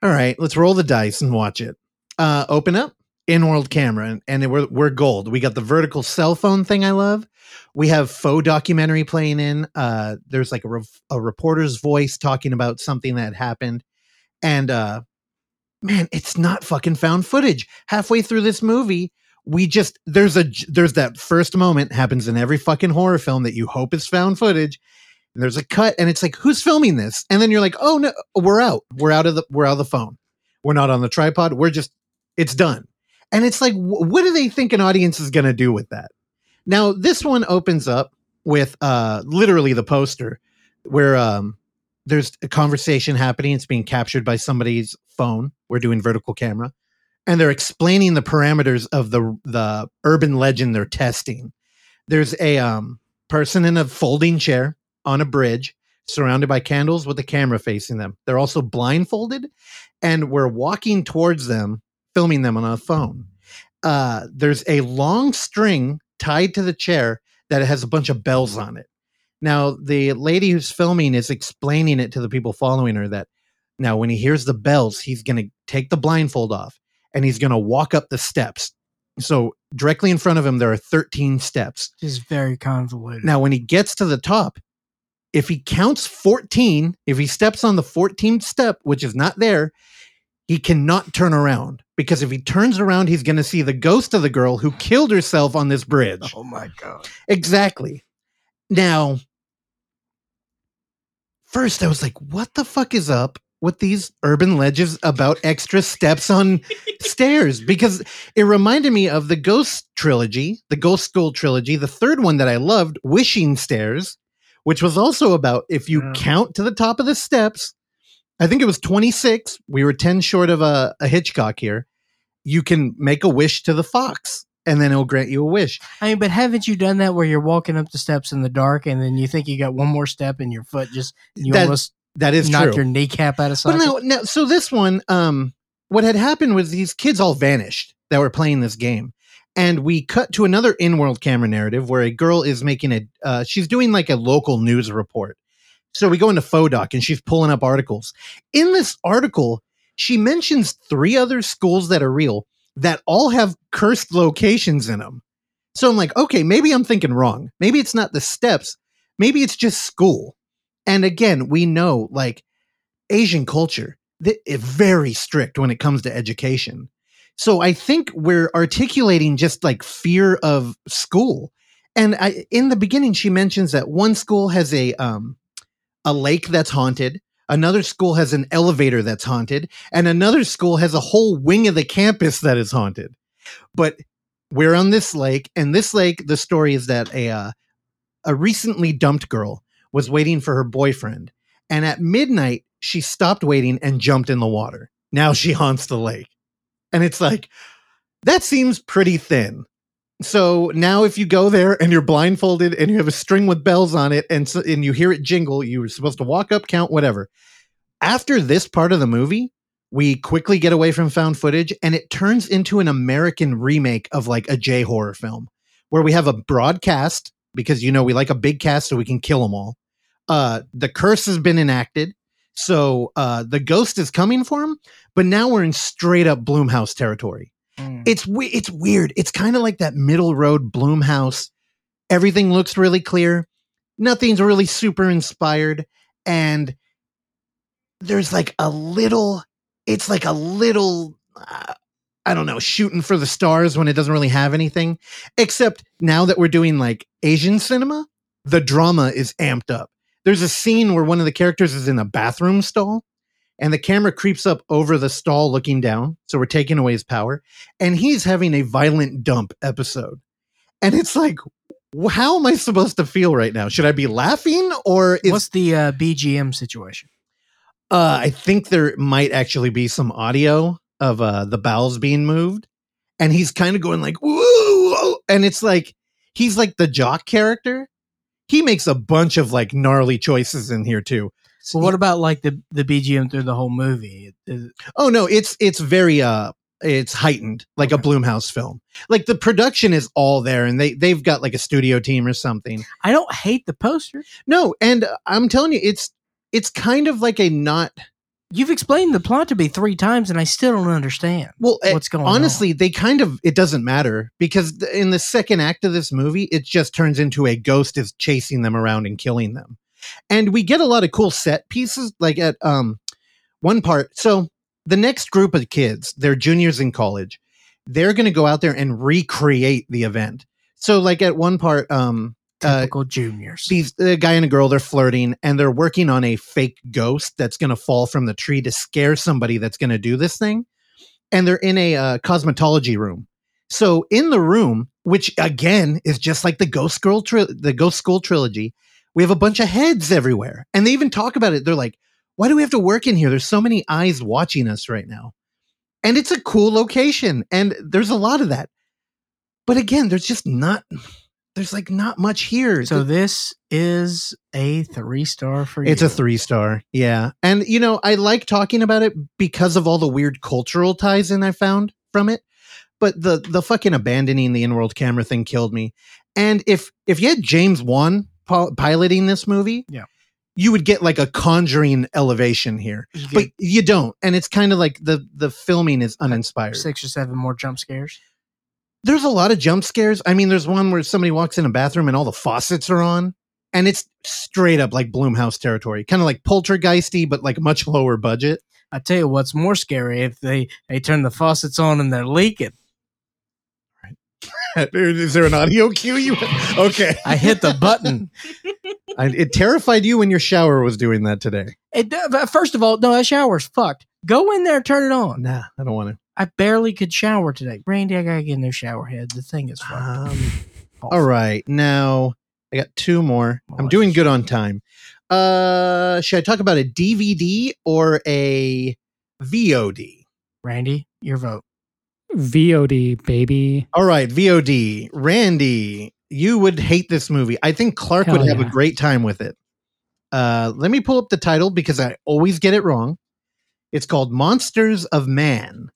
all right, let's roll the dice and watch it. Uh, open up in world camera, and, and we're, we're gold. We got the vertical cell phone thing I love. We have faux documentary playing in. Uh, there's like a, re- a reporter's voice talking about something that happened. And uh, man, it's not fucking found footage. Halfway through this movie, we just there's a there's that first moment happens in every fucking horror film that you hope is found footage. And there's a cut, and it's like, who's filming this? And then you're like, oh no, we're out. We're out of the we're out of the phone. We're not on the tripod. We're just it's done. And it's like, wh- what do they think an audience is gonna do with that? Now, this one opens up with uh literally the poster where um there's a conversation happening. It's being captured by somebody's phone. We're doing vertical camera and they're explaining the parameters of the the urban legend they're testing. There's a um, person in a folding chair on a bridge, surrounded by candles with a camera facing them. They're also blindfolded, and we're walking towards them, filming them on a phone. Uh, there's a long string tied to the chair that has a bunch of bells on it. Now, the lady who's filming is explaining it to the people following her that now, when he hears the bells, he's going to take the blindfold off and he's going to walk up the steps. So directly in front of him, there are 13 steps. Is very convoluted. Now, when he gets to the top, if he counts 14, if he steps on the 14th step, which is not there, he cannot turn around because if he turns around, he's going to see the ghost of the girl who killed herself on this bridge. oh my god! Exactly. Now, first I was like, what the fuck is up with these urban legends about extra steps on stairs? Because it reminded me of the Ghost trilogy, the Ghost School trilogy, the third one that I loved, Wishing Stairs, which was also about if you Yeah. count to the top of the steps, I think it was 26. We were 10 short of a, a Hitchcock here. You can make a wish to the fox and then it'll grant you a wish. I mean, but haven't you done that where you're walking up the steps in the dark and then you think you got one more step and your foot just you That almost That is knocked true. your kneecap out of But socket? no, no. So this one, um, what had happened was these kids all vanished that were playing this game, and we cut to another in-world camera narrative where a girl is making a, uh, she's doing like a local news report. So we go into faux doc and she's pulling up articles. In this article, she mentions three other schools that are real that all have cursed locations in them. So I'm like, okay, maybe I'm thinking wrong. Maybe it's not the steps. Maybe it's just school. And again, we know like Asian culture th- is very strict when it comes to education. So I think we're articulating just like fear of school. And I, in the beginning, she mentions that one school has a um, a lake that's haunted, another school has an elevator that's haunted, and another school has a whole wing of the campus that is haunted. But we're on this lake, and this lake, the story is that a uh, a recently dumped girl was waiting for her boyfriend, and at midnight she stopped waiting and jumped in the water. Now she haunts the lake, and it's like that seems pretty thin. So now, if you go there and you're blindfolded and you have a string with bells on it, and and you hear it jingle, you're supposed to walk up, count, whatever. After this part of the movie, we quickly get away from found footage, and it turns into an American remake of like a J horror film, where we have a broadcast because you know we like a big cast so we can kill them all. Uh, the curse has been enacted, so uh, the ghost is coming for him, but now we're in straight up Blumhouse territory Mm. it's it's weird. It's kind of like that middle road Blumhouse. Everything looks really clear. Nothing's really super inspired, and there's like a little. It's like a little. Uh, I don't know, shooting for the stars when it doesn't really have anything. Except now that we're doing like Asian cinema, the drama is amped up. There's a scene where one of the characters is in a bathroom stall and the camera creeps up over the stall looking down. So we're taking away his power. And he's having a violent dump episode. And it's like, how am I supposed to feel right now? Should I be laughing or is What's the uh, BGM situation? uh I think there might actually be some audio of uh the bowels being moved. And he's kind of going like, woo! And it's like he's like the jock character. He makes a bunch of like gnarly choices in here too. Well, what about like the the BGM through the whole movie? Is- Oh no, it's it's very uh it's heightened like a Blumhouse film. Like the production is all there and they they've got like a studio team or something. I don't hate the poster. No, and uh, I'm telling you it's it's kind of like a not You've explained the plot to me three times, and I still don't understand well eh, what's going on. honestly they kind of it doesn't matter because in the second act of this movie it just turns into a ghost is chasing them around and killing them. And we get a lot of cool set pieces like at um one part. So the next group of kids, they're juniors in college. They're going to go out there and recreate the event. So like at one part um uh, Typical juniors. these a guy and a girl they're flirting and they're working on a fake ghost that's going to fall from the tree to scare somebody that's going to do this thing and they're in a uh, cosmetology room so in the room which again is just like the ghost girl tri- the ghost school trilogy we have a bunch of heads everywhere and they even talk about it they're like why do we have to work in here there's so many eyes watching us right now and it's a cool location and there's a lot of that but again there's just not there's like not much here so this is a three star for you. it's a three star. Yeah. And, you know, I like talking about it because of all the weird cultural ties in I found from it. But the the fucking abandoning the in-world camera thing killed me. And if if you had James Wan pi- piloting this movie, Yeah. you would get like a conjuring elevation here. You But you don't. And it's kind of like the the filming is uninspired. six or seven more jump scares. There's a lot of jump scares. I mean, there's one where somebody walks in a bathroom and all the faucets are on. And it's straight up like Blumhouse territory, kind of like poltergeisty, but like much lower budget. I tell you what's more scary if they they turn the faucets on and they're leaking. Is there an audio cue? You okay? I hit the button. I, it terrified you when your shower was doing that today. It, uh, first of all, no, that shower's fucked. Go in there turn it on. Nah, I don't want to. I barely could shower today. Randy, I gotta get a new shower head. The thing is fucked. Um, all right, now I got two more. I'm doing good on time. Uh, should I talk about a DVD or a VOD? Randy, your vote. VOD, baby. All right, VOD. Randy, you would hate this movie. I think Clark Hell would have yeah. a great time with it. Uh, let me pull up the title because I always get it wrong. It's called Monsters of Man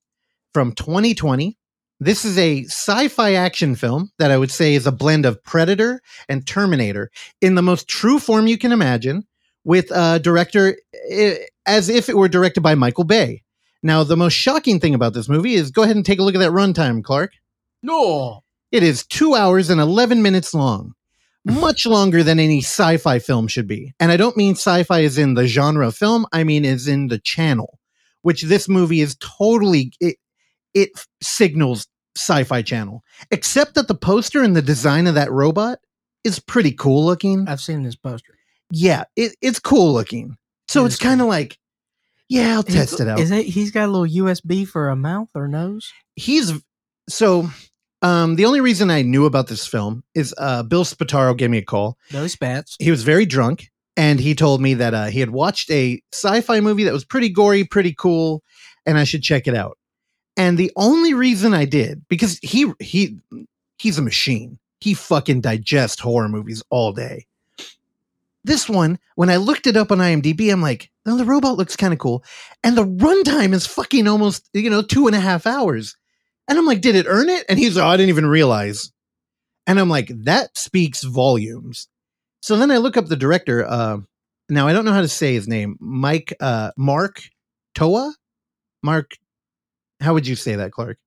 from 2020. This is a sci fi action film that I would say is a blend of Predator and Terminator in the most true form you can imagine, with a director eh, as if it were directed by Michael Bay. Now, the most shocking thing about this movie is go ahead and take a look at that runtime, Clark. No. It is two hours and 11 minutes long, much longer than any sci fi film should be. And I don't mean sci fi is in the genre of film, I mean is in the channel, which this movie is totally, it, it signals sci fi channel, except that the poster and the design of that robot is pretty cool looking. I've seen this poster. Yeah, it, it's cool looking. So It it's kind of cool. like, yeah, I'll test it out. Is it? He's got a little USB for a mouth or nose. he's so Um, the only reason I knew about this film is uh, Bill Spataro gave me a call. No spats. He was very drunk, and he told me that uh, he had watched a sci-fi movie that was pretty gory, pretty cool, and I should check it out. And the only reason I did because he he he's a machine. He fucking digests horror movies all day. This one, when I looked it up on IMDb, I'm like, oh, the robot looks kind of cool. And the runtime is fucking almost, you know, two and a half hours. And I'm like, did it earn it? And he's like, oh, I didn't even realize. And I'm like, that speaks volumes. So then I look up the director. Uh, now I don't know how to say his name. Mike, uh, Mark Toa? Mark, how would you say that, Clark?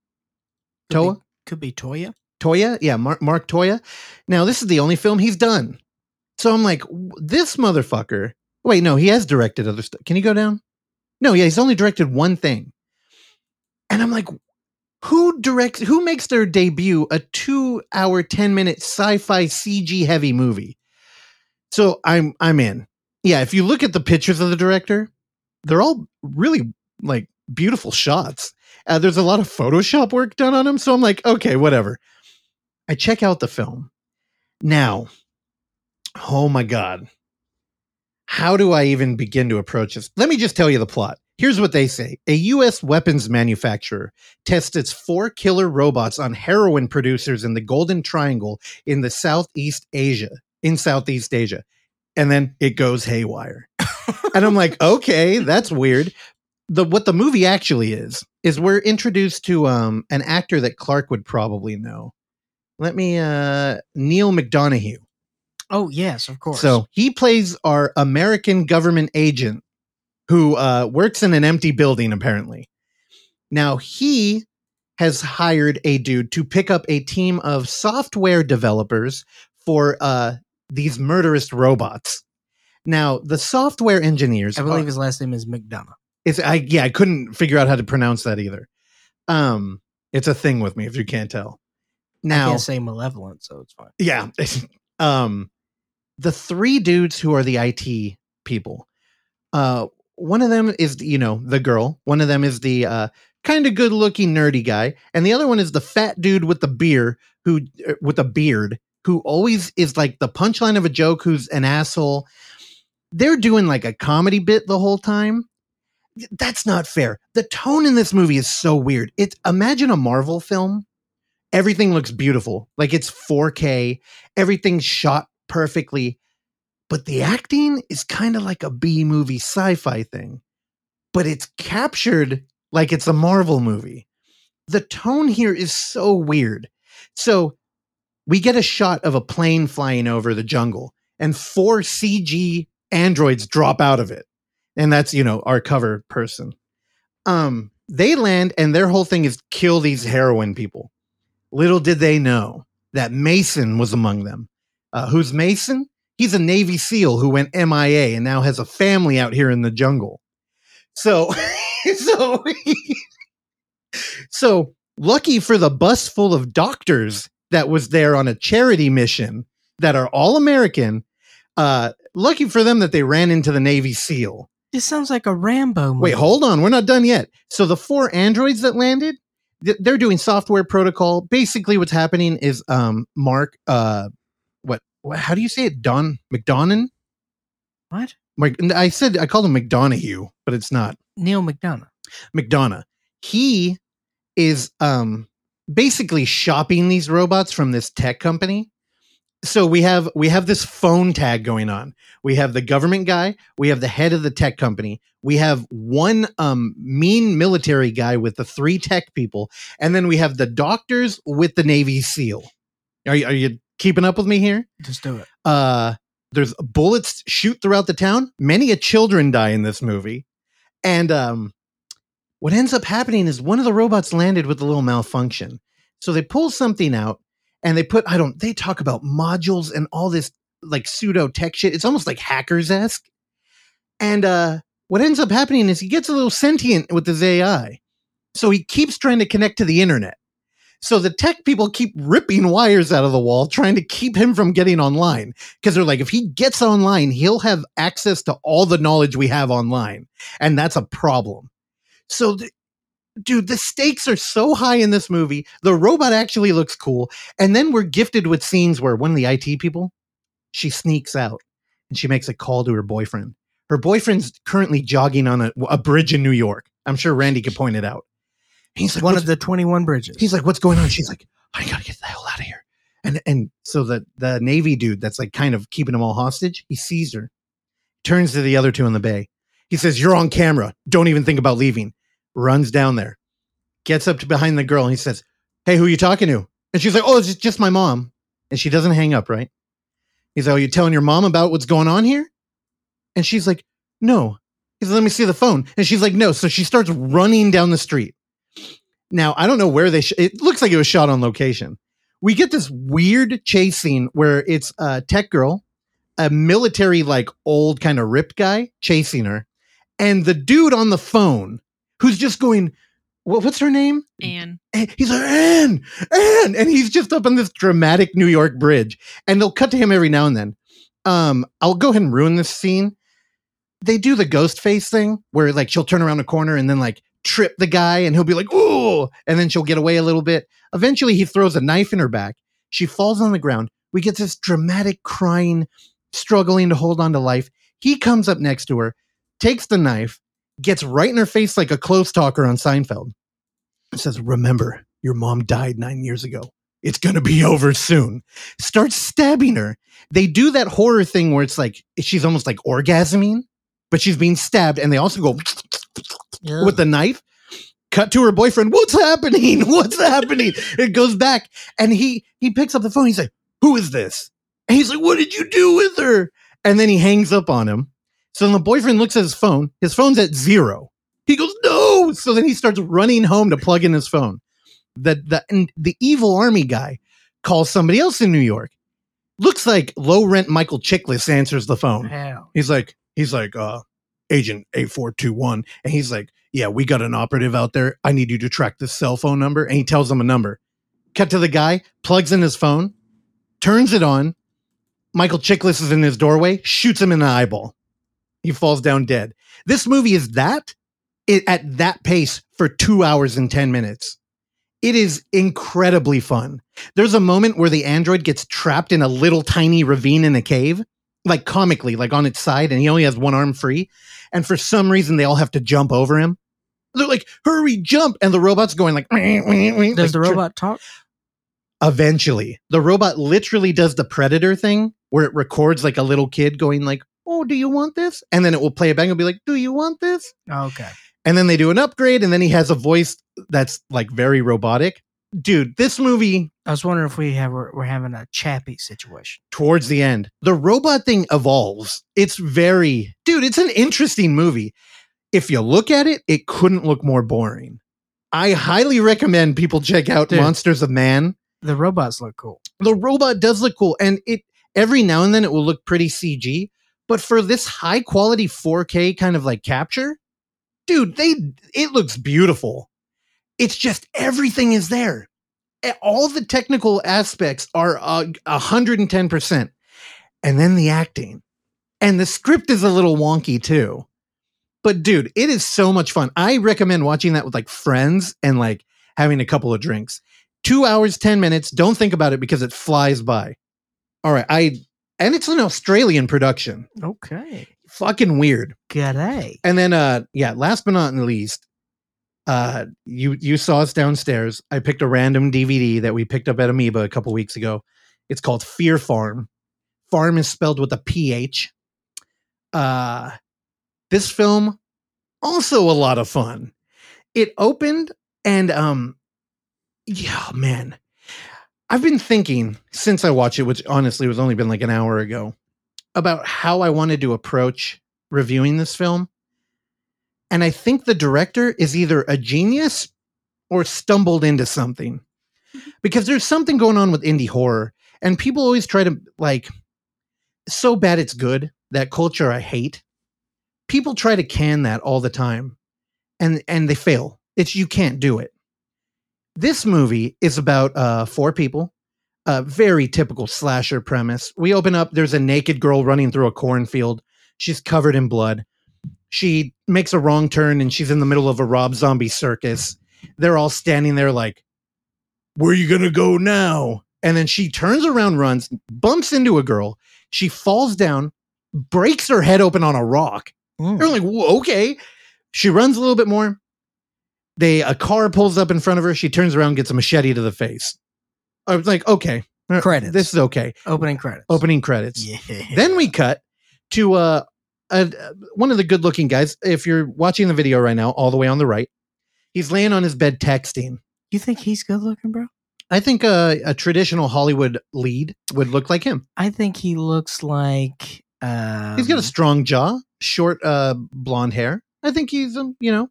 Could be- Toa? Could be Toia. Toia? Yeah, Mark, Mark Toia. Now, this is the only film he's done. So I'm like, this motherfucker. Wait, no, he has directed other stuff. Can you go down? No, yeah, he's only directed one thing. And I'm like, who directs, who makes their debut a two hour, 10 minute sci fi CG heavy movie? So I'm, I'm in. Yeah, if you look at the pictures of the director, they're all really like beautiful shots. Uh, there's a lot of Photoshop work done on them. So I'm like, okay, whatever. I check out the film. Now, oh my God. How do I even begin to approach this? Let me just tell you the plot. Here's what they say A U.S. weapons manufacturer tests its four killer robots on heroin producers in the Golden Triangle in the Southeast Asia, in Southeast Asia. And then it goes haywire. and I'm like, okay, that's weird. The what the movie actually is is we're introduced to um an actor that Clark would probably know. Let me uh Neal McDonough. Oh yes, of course. So he plays our American government agent who uh, works in an empty building, apparently. Now, he has hired a dude to pick up a team of software developers for uh, these murderous robots. Now, the software engineers, I believe are- his last name is McDonough. it's I yeah, I couldn't figure out how to pronounce that either. Um, it's a thing with me if you can't tell. Now I Now, can't say malevolent, so it's fine. yeah. um the three dudes who are the IT people. Uh one of them is you know, the girl. One of them is the uh kind of good-looking nerdy guy, and the other one is the fat dude with the beer who uh, with a beard who always is like the punchline of a joke who's an asshole. They're doing like a comedy bit the whole time. That's not fair. The tone in this movie is so weird. It's imagine a Marvel film everything looks beautiful. Like it's 4K, everything's shot perfectly. But the acting is kind of like a B movie sci fi thing, but it's captured like it's a Marvel movie. The tone here is so weird. So we get a shot of a plane flying over the jungle, and four CG androids drop out of it. And that's, you know, our cover person. Um, they land, and their whole thing is kill these heroin people. Little did they know that Mason was among them. Uh, who's Mason? He's a Navy SEAL who went MIA and now has a family out here in the jungle. So, so, so lucky for the bus full of doctors that was there on a charity mission that are all American. Uh, lucky for them that they ran into the Navy SEAL. This sounds like a Rambo movie. Wait, hold on. We're not done yet. So the four androids that landed, they're doing software protocol. Basically, what's happening is um Mark, uh, how do you say it? Don McDonough. What? Mc- I said I called him McDonough, but it's not Neal McDonough. McDonough. He is um basically shopping these robots from this tech company. So we have we have this phone tag going on. We have the government guy, we have the head of the tech company, we have one um mean military guy with the three tech people, and then we have the doctors with the Navy SEAL. Are you, are you keeping up with me here? Just do it. uh there's bullets shoot throughout the town. Many a children die in this movie. And um what ends up happening is one of the robots landed with a little malfunction. So they pull something out and they put i don't they talk about modules and all this like pseudo tech shit. It's almost like hackers-esque. And uh what ends up happening is he gets a little sentient with his ai so he keeps trying to connect to the internet so the tech people keep ripping wires out of the wall, trying to keep him from getting online. Because they're like, if he gets online, he'll have access to all the knowledge we have online. And that's a problem. So th- dude, the stakes are so high in this movie. The robot actually looks cool. And then we're gifted with scenes where one of the IT people, she sneaks out and she makes a call to her boyfriend. Her boyfriend's currently jogging on a, a bridge in New York. I'm sure Randy could point it out. He's like, One of the 21 bridges. He's like, "What's going on?" She's like, "I gotta get the hell out of here." And and so the the navy dude that's like kind of keeping them all hostage, he sees her, turns to the other two in the bay. He says, "You're on camera. Don't even think about leaving." Runs down there, gets up to behind the girl, and he says, "Hey, who are you talking to?" And she's like, "Oh, it's just my mom." And she doesn't hang up, right? He's like, "Oh, you telling your mom about what's going on here?" And she's like, "No." He's like, "Let me see the phone." And she's like, "No." So she starts running down the street. Now, I don't know where they, sh- it looks like it was shot on location. We get this weird chase scene where it's a tech girl, a military, like old kind of ripped guy chasing her, and the dude on the phone who's just going, what, what's her name? Anne. And he's like, Anne, Anne. And he's just up on this dramatic New York bridge. And they'll cut to him every now and then. Um, I'll go ahead and ruin this scene. They do the ghost face thing where like she'll turn around a corner and then like trip the guy and he'll be like, ooh, and then she'll get away a little bit. Eventually he throws a knife in her back. She falls on the ground. We get this dramatic crying, struggling to hold on to life. He comes up next to her, takes the knife, gets right in her face like a close talker on Seinfeld. and says, Remember, your mom died nine years ago. It's going to be over soon. Starts stabbing her. They do that horror thing where it's like she's almost like orgasming, but she's being stabbed. And they also go with the knife. Cut to her boyfriend. What's happening? What's happening? It goes back, and he he picks up the phone. He's like, "Who is this?" And he's like, "What did you do with her?" And then he hangs up on him. So then the boyfriend looks at his phone. His phone's at zero. He goes, "No!" So then he starts running home to plug in his phone. The the and the evil army guy calls somebody else in New York. Looks like low rent Michael Chiklis answers the phone. Hell. He's like, he's like, uh, Agent 8421. And he's like, Yeah, we got an operative out there. I need you to track this cell phone number. And he tells them a number. Cut to the guy, plugs in his phone, turns it on. Michael Chiklis is in his doorway, shoots him in the eyeball. He falls down dead. This movie is that it, at that pace for two hours and 10 minutes. It is incredibly fun. There's a moment where the android gets trapped in a little tiny ravine in a cave like comically, like on its side, and he only has one arm free. And for some reason, they all have to jump over him. They're like, "Hurry, jump!" And the robot's going like, Does like, the tr- robot talk? Eventually, the robot literally does the predator thing where it records like a little kid going like, "Oh, do you want this?" And then it will play it back and be like, "Do you want this?" Okay. And then they do an upgrade, and then he has a voice that's like very robotic. Dude, this movie I was wondering if we have we're, we're having a Chappie situation. towards the end. The robot thing evolves. It's very, dude, it's an interesting movie. If you look at it, it couldn't look more boring. I highly recommend people check out Dude. Monsters of Man. The robots look cool. The robot does look cool and it every now and then it will look pretty CG, but for this high quality 4K kind of like capture, dude, they it looks beautiful. It's just everything is there. All the technical aspects are uh, 110%. And then the acting. And the script is a little wonky too. But dude, it is so much fun. I recommend watching that with like friends and like having a couple of drinks. 2 hours 10 minutes. Don't think about it because it flies by. All right, I and it's an Australian production. Okay. Fucking weird. G'day. And then uh yeah, last but not least, uh you you saw us downstairs. I picked a random DVD that we picked up at Amoeba a couple weeks ago. It's called Fear PHarm. Farm is spelled with a PH. Uh this film also a lot of fun. It opened and um yeah, man. I've been thinking since I watched it, which honestly was only been like an hour ago, about how I wanted to approach reviewing this film. And I think the director is either a genius or stumbled into something. Because there's something going on with indie horror, and people always try to like so bad it's good, that culture I hate. People try to can that all the time. And and they fail. It's you can't do it. This movie is about uh four people a very typical slasher premise. We open up, there's a naked girl running through a cornfield. She's covered in blood. She makes a wrong turn and she's in the middle of a Rob Zombie circus. they're all standing there like, where are you gonna go now? And then she turns around, runs, bumps into a girl. She falls down, breaks her head open on a rock. Mm. They're like, "Whoa, okay. She runs a little bit more. They a car pulls up in front of her. She turns around, gets a machete to the face. I was like, okay, uh, Credits. This is okay. Opening credits. Opening credits. Yeah. Then we cut to uh, a, one of the good looking guys. If you're watching the video right now, all the way on the right, he's laying on his bed texting. You think he's good looking, bro? I think a, a traditional Hollywood lead would look like him. I think he looks like. Um, He's got a strong jaw, short uh, blonde hair. I think he's, um, you know,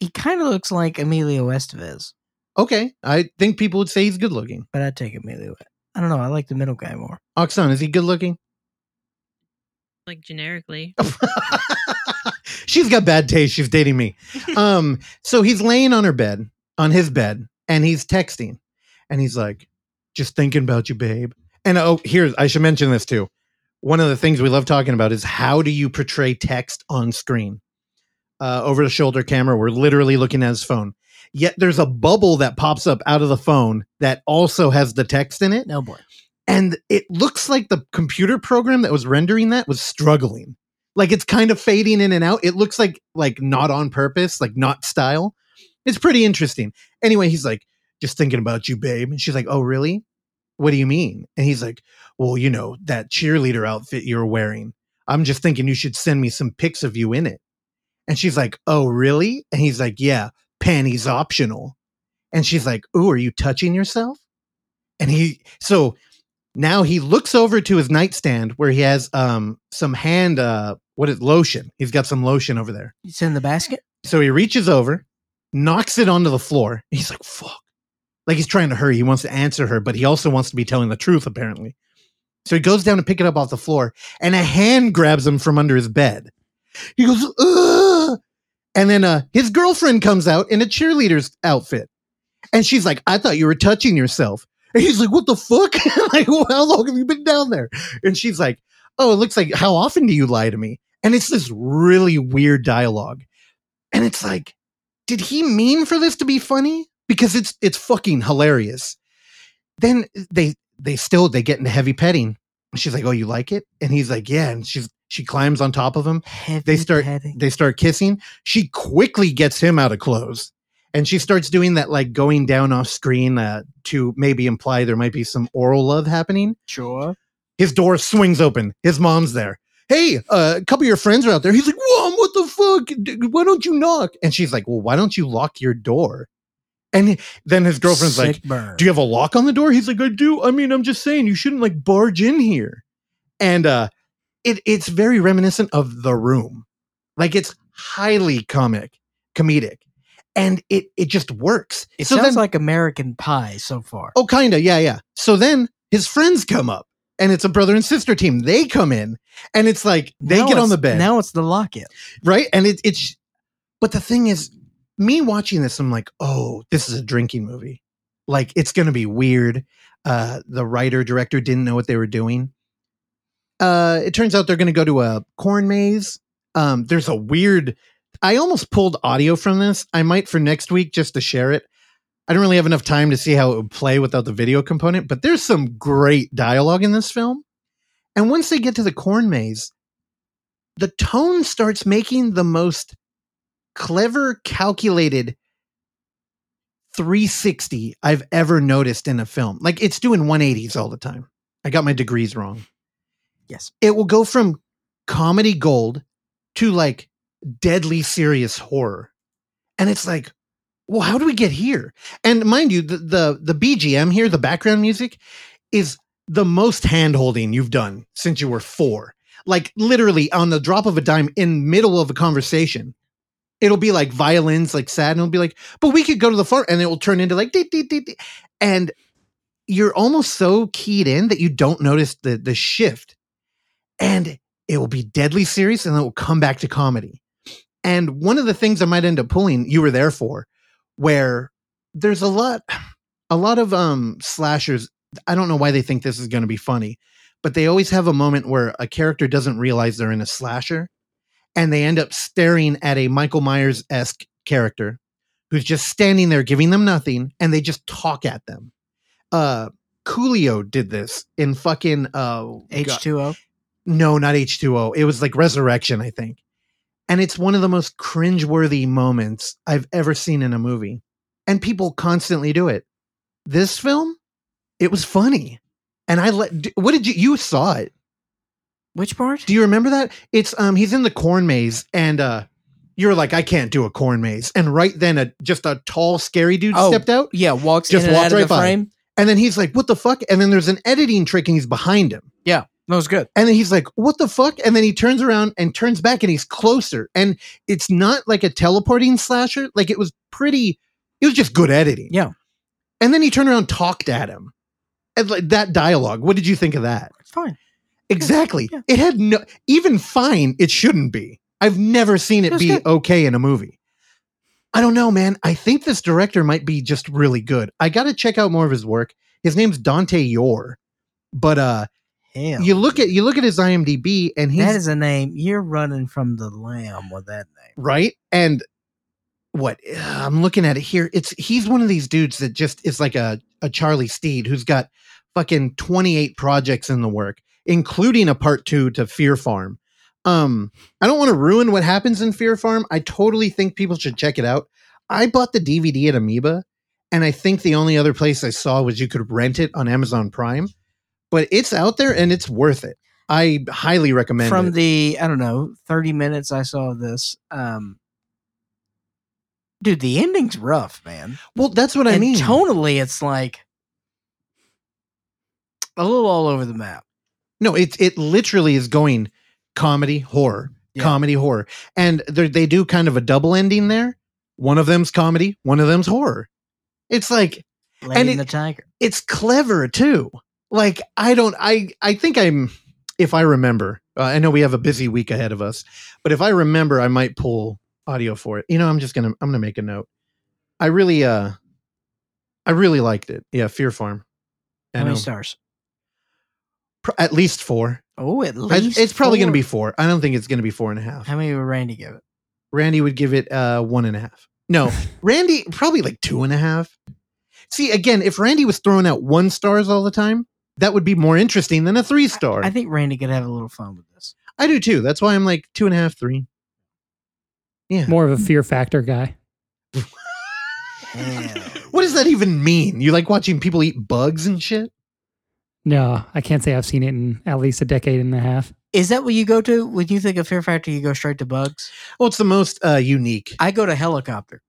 he kind of looks like Emilio Estevez, okay. I think people would say he's good looking. but I'd take Emilio. I don't know. I like the middle guy more. Oxon, is he good looking? Like generically. She's got bad taste. She's dating me. Um, so he's laying on her bed, on his bed, and he's texting, and he's like, "Just thinking about you, babe." And oh, here's I should mention this too. One of the things we love talking about is how do you portray text on screen? Uh, over the shoulder camera, we're literally looking at his phone. Yet there's a bubble that pops up out of the phone that also has the text in it. No boy. and it looks like the computer program that was rendering that was struggling. Like it's kind of fading in and out. It looks like like not on purpose like not style. It's pretty interesting. Anyway he's like just thinking about you babe. And she's like oh really what do you mean? And he's like well you know that cheerleader outfit you're wearing. I'm just thinking you should send me some pics of you in it. And she's like oh really? And he's like yeah panties optional. And she's like ooh are you touching yourself? And he so now he looks over to his nightstand where he has um some hand uh what is lotion. He's got some lotion over there. It's in the basket. so he reaches over knocks it onto the floor. He's like fuck like he's trying to hurry he wants to answer her but he also wants to be telling the truth apparently so he goes down to pick it up off the floor and a hand grabs him from under his bed he goes Ugh! and then uh his girlfriend comes out in a cheerleader's outfit and she's like i thought you were touching yourself and he's like, "What the fuck? like, well, how long have you been down there?" And she's like, "Oh, it looks like how often do you lie to me?" And it's this really weird dialogue, and it's like, did he mean for this to be funny? Because it's it's fucking hilarious. Then they they still they get into heavy petting. She's like, "Oh, you like it?" And he's like, "Yeah." And she's she climbs on top of him. Heavy They start petting. they start kissing. She quickly gets him out of clothes. And she starts doing that, like going down off screen uh, to maybe imply there might be some oral love happening. Sure. His door swings open. His mom's there. Hey, uh, a couple of your friends are out there. He's like, Mom, what the fuck? Why don't you knock? And she's like, Well, why don't you lock your door? And then his girlfriend's like, burn. do you have a lock on the door? He's like, I do. I mean, I'm just saying you shouldn't like barge in here. And uh it it's very reminiscent of the room. Like it's highly comic, comedic. And it it just works. It so sounds then, like American Pie so far. oh kinda, yeah, yeah. So then his friends come up and it's a brother and sister team. They come in and it's like they Now get on the bed Now it's the lock-in. right? And it, it's, but the thing is, me watching this, I'm like, oh, this is a drinking movie. Like it's going to be weird. Uh, the writer director didn't know what they were doing. Uh, it turns out they're going to go to a corn maze. Um, there's a weird. I almost pulled audio from this. I might for next week just to share it. I don't really have enough time to see how it would play without the video component, but there's some great dialogue in this film. And once they get to the corn maze, the tone starts making the most clever, calculated 360 I've ever noticed in a film. Like it's doing 180s all the time. I got my degrees wrong. Yes. It will go from comedy gold to like deadly serious horror. And it's like, well, how do we get here? And mind you, the the, the BGM here, the background music, is the most hand holding you've done since you were four. Like literally on the drop of a dime in middle of a conversation. It'll be like violins, like sad, and it'll be like, but we could go to the farm, and it will turn into like and you're almost so keyed in that you don't notice the the shift. And it will be deadly serious and then it will come back to comedy. And one of the things I might end up pulling, you were there for, where there's a lot, a lot of um slashers. I don't know why they think this is going to be funny, but they always have a moment where a character doesn't realize they're in a slasher, and they end up staring at a Michael Myers esque character who's just standing there giving them nothing and they just talk at them. Uh Coolio did this in fucking uh H2O. no, not H2O. It was like Resurrection, I think. And it's one of the most cringeworthy moments I've ever seen in a movie. And people constantly do it. This film, it was funny. And I let what did you you saw it? Which part? Do you remember that? It's um he's in the corn maze and uh you're like, I can't do a corn maze. And right then a just a tall, scary dude Oh. stepped out. Yeah, walks Just in and walked out of right the by. frame. And then he's like, What the fuck? And then there's an editing trick and he's behind him. Yeah. That was good. And then he's like, What the fuck? And then he turns around and turns back and he's closer. And it's not like a teleporting slasher. Like it was pretty, it was just good editing. Yeah. And then he turned around and talked at him. And like that dialogue. What did you think of that? It's fine. Exactly. Yeah. It had no, even fine, it shouldn't be. I've never seen It it be good. okay in a movie. I don't know, man. I think this director might be just really good. I got to check out more of his work. His name's Dante Yore. But uh Hell. you look at you look at his IMDb and he's that is a name. You're running from the lamb with that name. right and what uh, i'm looking at it here it's he's one of these dudes that just is like a, a Charlie Steeds who's got fucking 28 projects in the work including a part two to Fear PHarm um i don't want to ruin what happens in Fear PHarm i totally think people should check it out i bought the dvd at amoeba and i think the only other place i saw was you could rent it on amazon prime but it's out there and it's worth it i highly recommend it. From it the I don't know, 30 minutes I saw this. Um Dude, the ending's rough, man. well that's what i mean tonally it's like a little all over the map. No, it it literally is going comedy horror, Yeah. comedy horror, and they they do kind of a double ending there. One of them's comedy, one of them's horror. It's like Lady And it- the Tiger. it's clever too. Like I don't, I I think I'm, if I remember, uh, I know we have a busy week ahead of us, but if I remember, I might pull audio for it. You know, I'm just gonna I'm gonna make a note. I really uh, I really liked it. Yeah, Fear PHarm. I How many know. stars? Pr- at least four. Oh, at I- least it's probably going to be four. I don't think it's going to be four and a half. How many would Randy give it? Randy would give it uh, one and a half. No, Randy probably like two and a half. See, again, if Randy was throwing out one stars all the time, that would be more interesting than a three star. I I, think Randy could have a little fun with this. I do too. That's why I'm like two and a half, three. Yeah. More of a fear factor guy. What does that even mean? You like watching people eat bugs and shit? No, I can't say I've seen it in at least a decade and a half. Is that what you go to when you think of Fear Factor? You go straight to bugs. Well, it's the most uh, unique. I go to helicopter.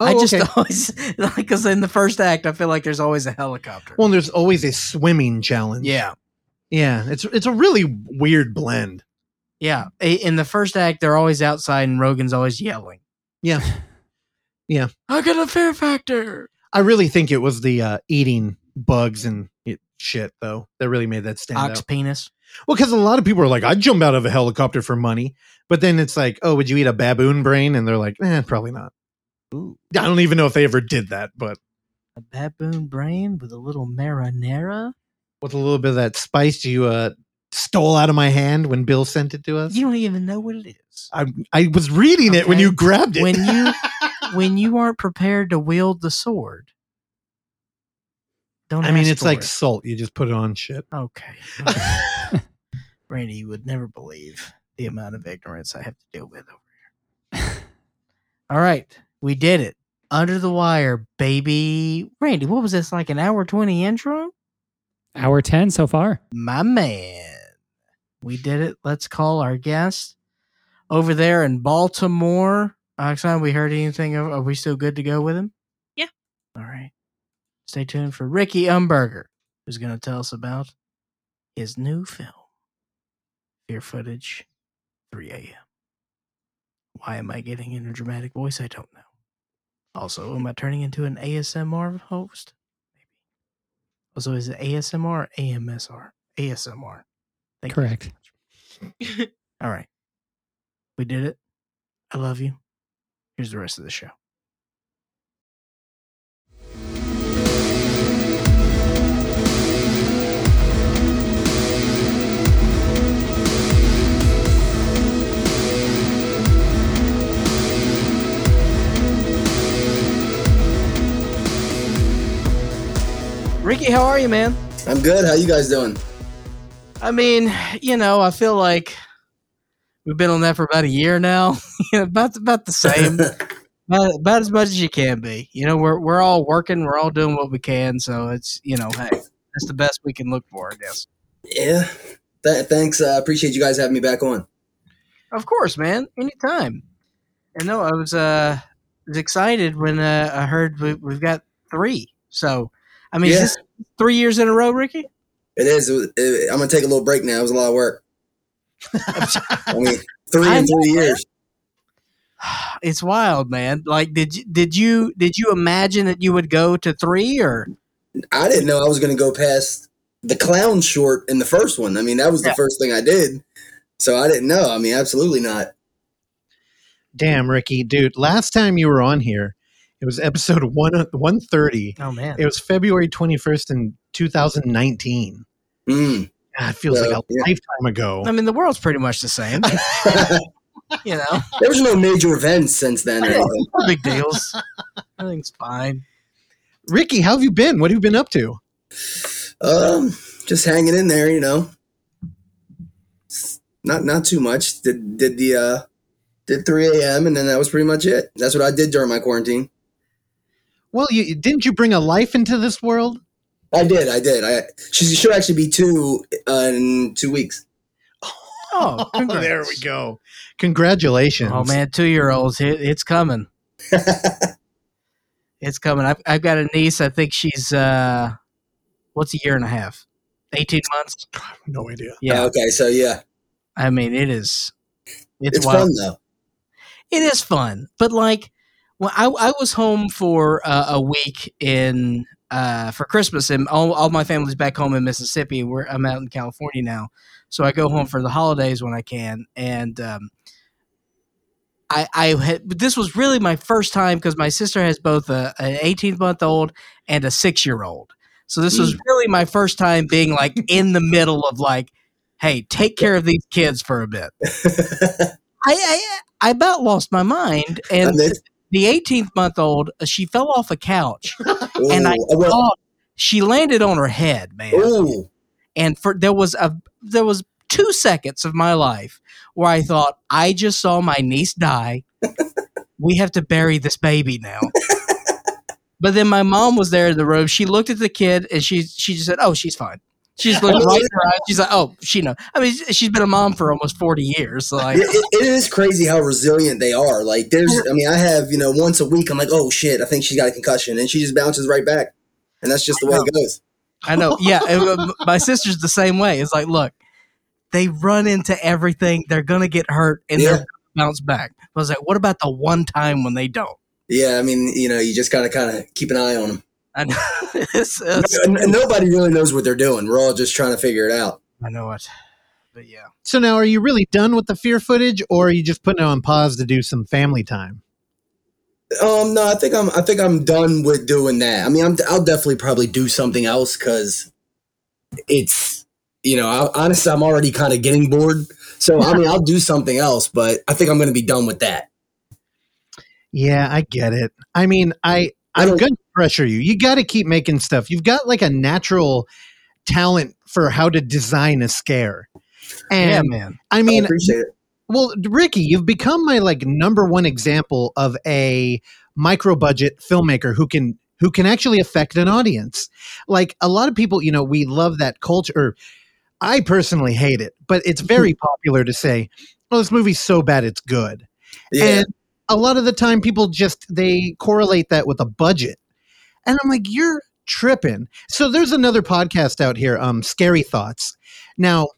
Oh, I just okay. always like because in the first act, I feel like there's always a helicopter. Well, there's always a swimming challenge. yeah, yeah. It's it's a really weird blend. yeah. In the first act, they're always outside, and Rogan's always yelling. Yeah. Yeah. I got a Fear Factor. I really think it was the uh, eating bugs and it, shit though that really made that stand out. Ox out. penis. Well, because a lot of people are like, I'd jump out of a helicopter for money, but then it's like, oh, would you eat a baboon brain? And they're like, eh, probably not. Ooh, I don't even know if they ever did that, but a baboon brain with a little marinara. with a little bit of that spice you uh, stole out of my hand when Bill sent it to us. You don't even know what it is. I, I was reading it when you grabbed it. When you when you aren't prepared to wield the sword. Don't. I mean, it's for like it. salt. You just put it on shit. Okay. Randy, you would never believe the amount of ignorance I have to deal with over here. All right. We did it. Under the wire, baby. Randy, what was this? Like an hour 20 intro? Hour 10 so far. My man. We did it. Let's call our guest over there in Baltimore. Oxon, we heard anything? Of, are we still good to go with him? Yeah. All right. Stay tuned for Ricky Umberger, who's going to tell us about his new film, Fear Footage 3 a.m. Why am I getting in a dramatic voice? I don't know. Also, am I turning into an ASMR host? Maybe. Also, is it ASMR or AMSR? ASMR. Thank you. Correct. All right. We did it. I love you. Here's the rest of the show. Ricky, how are you, man? I'm good. How you guys doing? I mean, you know, I feel like we've been on that for about a year now. About about the same, about, about as much as you can be. You know, we're we're all working, we're all doing what we can, so it's you know, hey, that's the best we can look for, I guess. yeah. Th- thanks. I uh, appreciate you guys having me back on. Of course, man, anytime. And no, I was uh was excited when uh, I heard we, we've got three. So, I mean, Yeah. is this three years in a row, Ricky? It is. It, it- I'm gonna take a little break now. It was a lot of work. I mean, three I in three years. It's wild, man. Like, did you did you did you imagine that you would go to three or? I didn't know I was gonna go past the clown short in the first one. I mean, that was the Yeah. first thing I did. So I didn't know. I mean, absolutely not. Damn, Ricky, dude. Last time you were on here, it was episode one one thirty. Oh man, It was February twenty first in two thousand nineteen. Mm. God, it feels like a yeah. lifetime ago. I mean, the world's pretty much the same. you know, there was no major events since then. Or anything. no big deals. Everything's fine. Ricky, how have you been? What have you been up to? Um, just hanging in there, you know. Not not too much. Did did the uh did 3 a.m. and then that was pretty much it. That's what I did during my quarantine. Well, you didn't you bring a life into this world? I did, I did. I she should actually be two uh, in two weeks. Oh, congrats. there we go. Congratulations. Oh man, two year olds, it, it's coming. It's coming. I've, I've got a niece. I think she's uh, what's a year and a half? Eighteen months. no idea. Yeah, okay, so yeah, I mean it is. It's, it's, wild. fun though. It is fun, but like, when I I was home for uh, a week in uh for Christmas, and all, all my family's back home in Mississippi. Where I'm out in California now, so I go home for the holidays when I can, and um, I I had but this was really my first time because my sister has both a an 18 month old and a six year old, so this was really my first time being like in the middle of like, hey, take care of these kids for a bit. I, I I about lost my mind, and mean, the 18th month old uh, she fell off a couch and I uh, well, thought she landed on her head, man. ooh, And for there was a there was two seconds of my life where I thought I just saw my niece die. we have to bury this baby now. but then my mom was there in the room. She looked at the kid and she she just said, "Oh, she's fine." She just looked right in her eyes. She's like, "Oh, she know." I mean, she's been a mom for almost forty years. So like, it, it- it is crazy how resilient they are. Like, there's, I mean, I have, you know, once a week, I'm like, oh shit, I think she got a concussion, and she just bounces right back, and that's just the way it goes. I know. Yeah, it- uh, my sister's the same way. It's like, look, they run into everything. They're gonna get hurt and Yeah. they're bounce back. I was like, what about the one time when they don't? Yeah, I mean, you know, you just gotta kind of keep an eye on them. I know. it's, it's- And, and nobody really knows what they're doing. We're all just trying to figure it out. I know it. But yeah, So now, are you really done with the fear footage, or are you just putting it on pause to do some family time? Um, no, I think I'm. I think I'm done with doing that. I mean, I'm. I'll definitely probably do something else because it's. You know, I, honestly, I'm already kind of getting bored. So I mean, I'll do something else, but I think I'm going to be done with that. Yeah, I get it. I mean, I I I'm don't- going to pressure you. You got to keep making stuff. You've got like a natural talent for how to design a scare. And yeah, man. I I mean, appreciate it. Well, Ricky, you've become my like number one example of a micro budget filmmaker who can who can actually affect an audience. Like a lot of people, you know, we love that culture. I personally hate it, but it's very popular to say, "Oh, this movie's so bad it's good." Yeah, And a lot of the time, people just they correlate that with a budget, and I'm like, "You're tripping." So there's another podcast out here, um, Scary Thoughts. Now,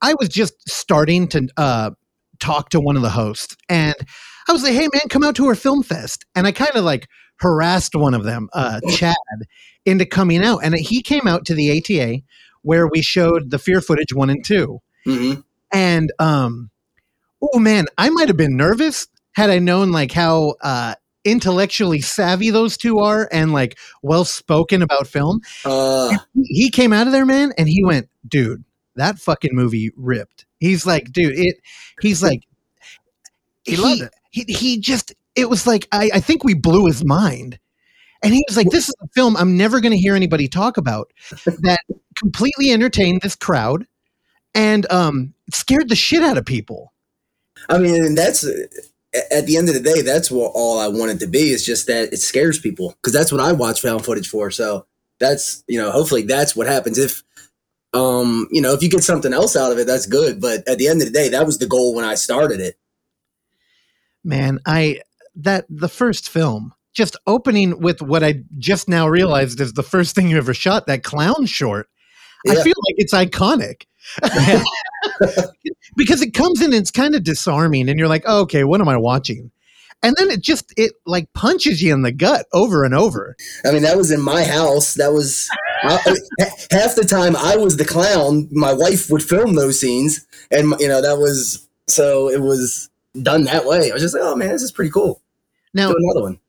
I was just starting to uh, talk to one of the hosts, and I was like, "Hey, man, come out to our film fest." And I kind of like harassed one of them, uh, Chad, into coming out, and he came out to the ATA where we showed the fear footage one and two. hmm And um, oh man, I might have been nervous had I known like how uh, intellectually savvy those two are and like well spoken about film. uh, He came out of there, man, and he went, dude, that fucking movie ripped. He's like, dude, it. He's like, He loved it. He, he just, it was like, I, I think we blew his mind. And he was like, "This is a film I'm never going to hear anybody talk about that completely entertained this crowd and um, scared the shit out of people." I mean, that's at the end of the day, that's what all I want it to be is just that it scares people because that's what I watch found footage for. So that's you know, hopefully that's what happens. If um, you know, if you get something else out of it, that's good. But at the end of the day, that was the goal when I started it. Man, I that the first film just opening with what I just now realized is the first thing you ever shot that clown short. I feel like it's iconic. because it comes in and it's kind of disarming and you're like, oh, okay, what am I watching? And then it just it like punches you in the gut over and over. I mean, that was in my house. That was I, I- half the time I was the clown. My wife would film those scenes, and you know that was so it was done that way. I was just like, oh man, this is pretty cool. Now, Do another one.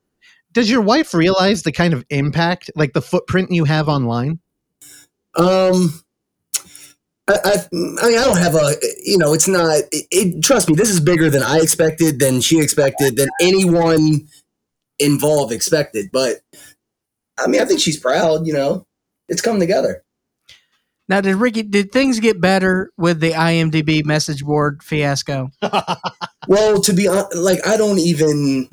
does your wife realize the kind of impact, like the footprint you have online? Um, I, I, I mean, I don't have a, you know, it's not. It, it, trust me, this is bigger than I expected, than she expected, than anyone involved expected. But I mean, I think she's proud. You know, it's come together. Now, did Ricky? Did things get better with the IMDb message board fiasco? Well, to be honest, like I don't even.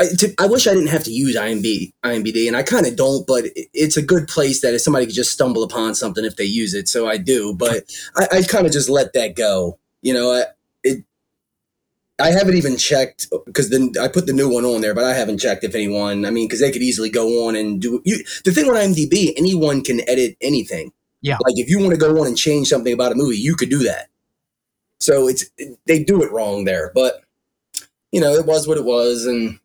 I, to, I wish I didn't have to use IMB, IMBD, and I kind of don't. But it, it's a good place that if somebody could just stumble upon something if they use it, so I do. But I, I kind of just let that go. You know, I, it. I haven't even checked because then I put the new one on there, but I haven't checked if anyone. I mean, because they could easily go on and do. You, the thing with IMDb, anyone can edit anything. Yeah. Like if you want to go on and change something about a movie, you could do that. So it's they do it wrong there, but you know it was what it was, and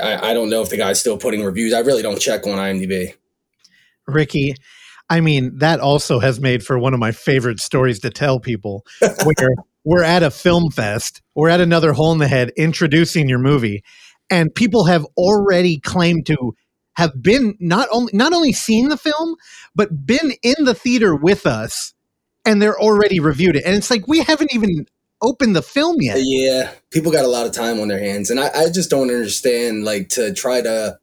I, I don't know if the guy's still putting reviews. I really don't check on IMDb. Ricky, I mean, that also has made for one of my favorite stories to tell people where we're at a film fest, we're at another hole in the head introducing your movie, and people have already claimed to have been not only not only seen the film, but been in the theater with us, and they're already reviewed it. And it's like we haven't even opened the film yet. Yeah, people got a lot of time on their hands, and I, I just don't understand. Like to try to,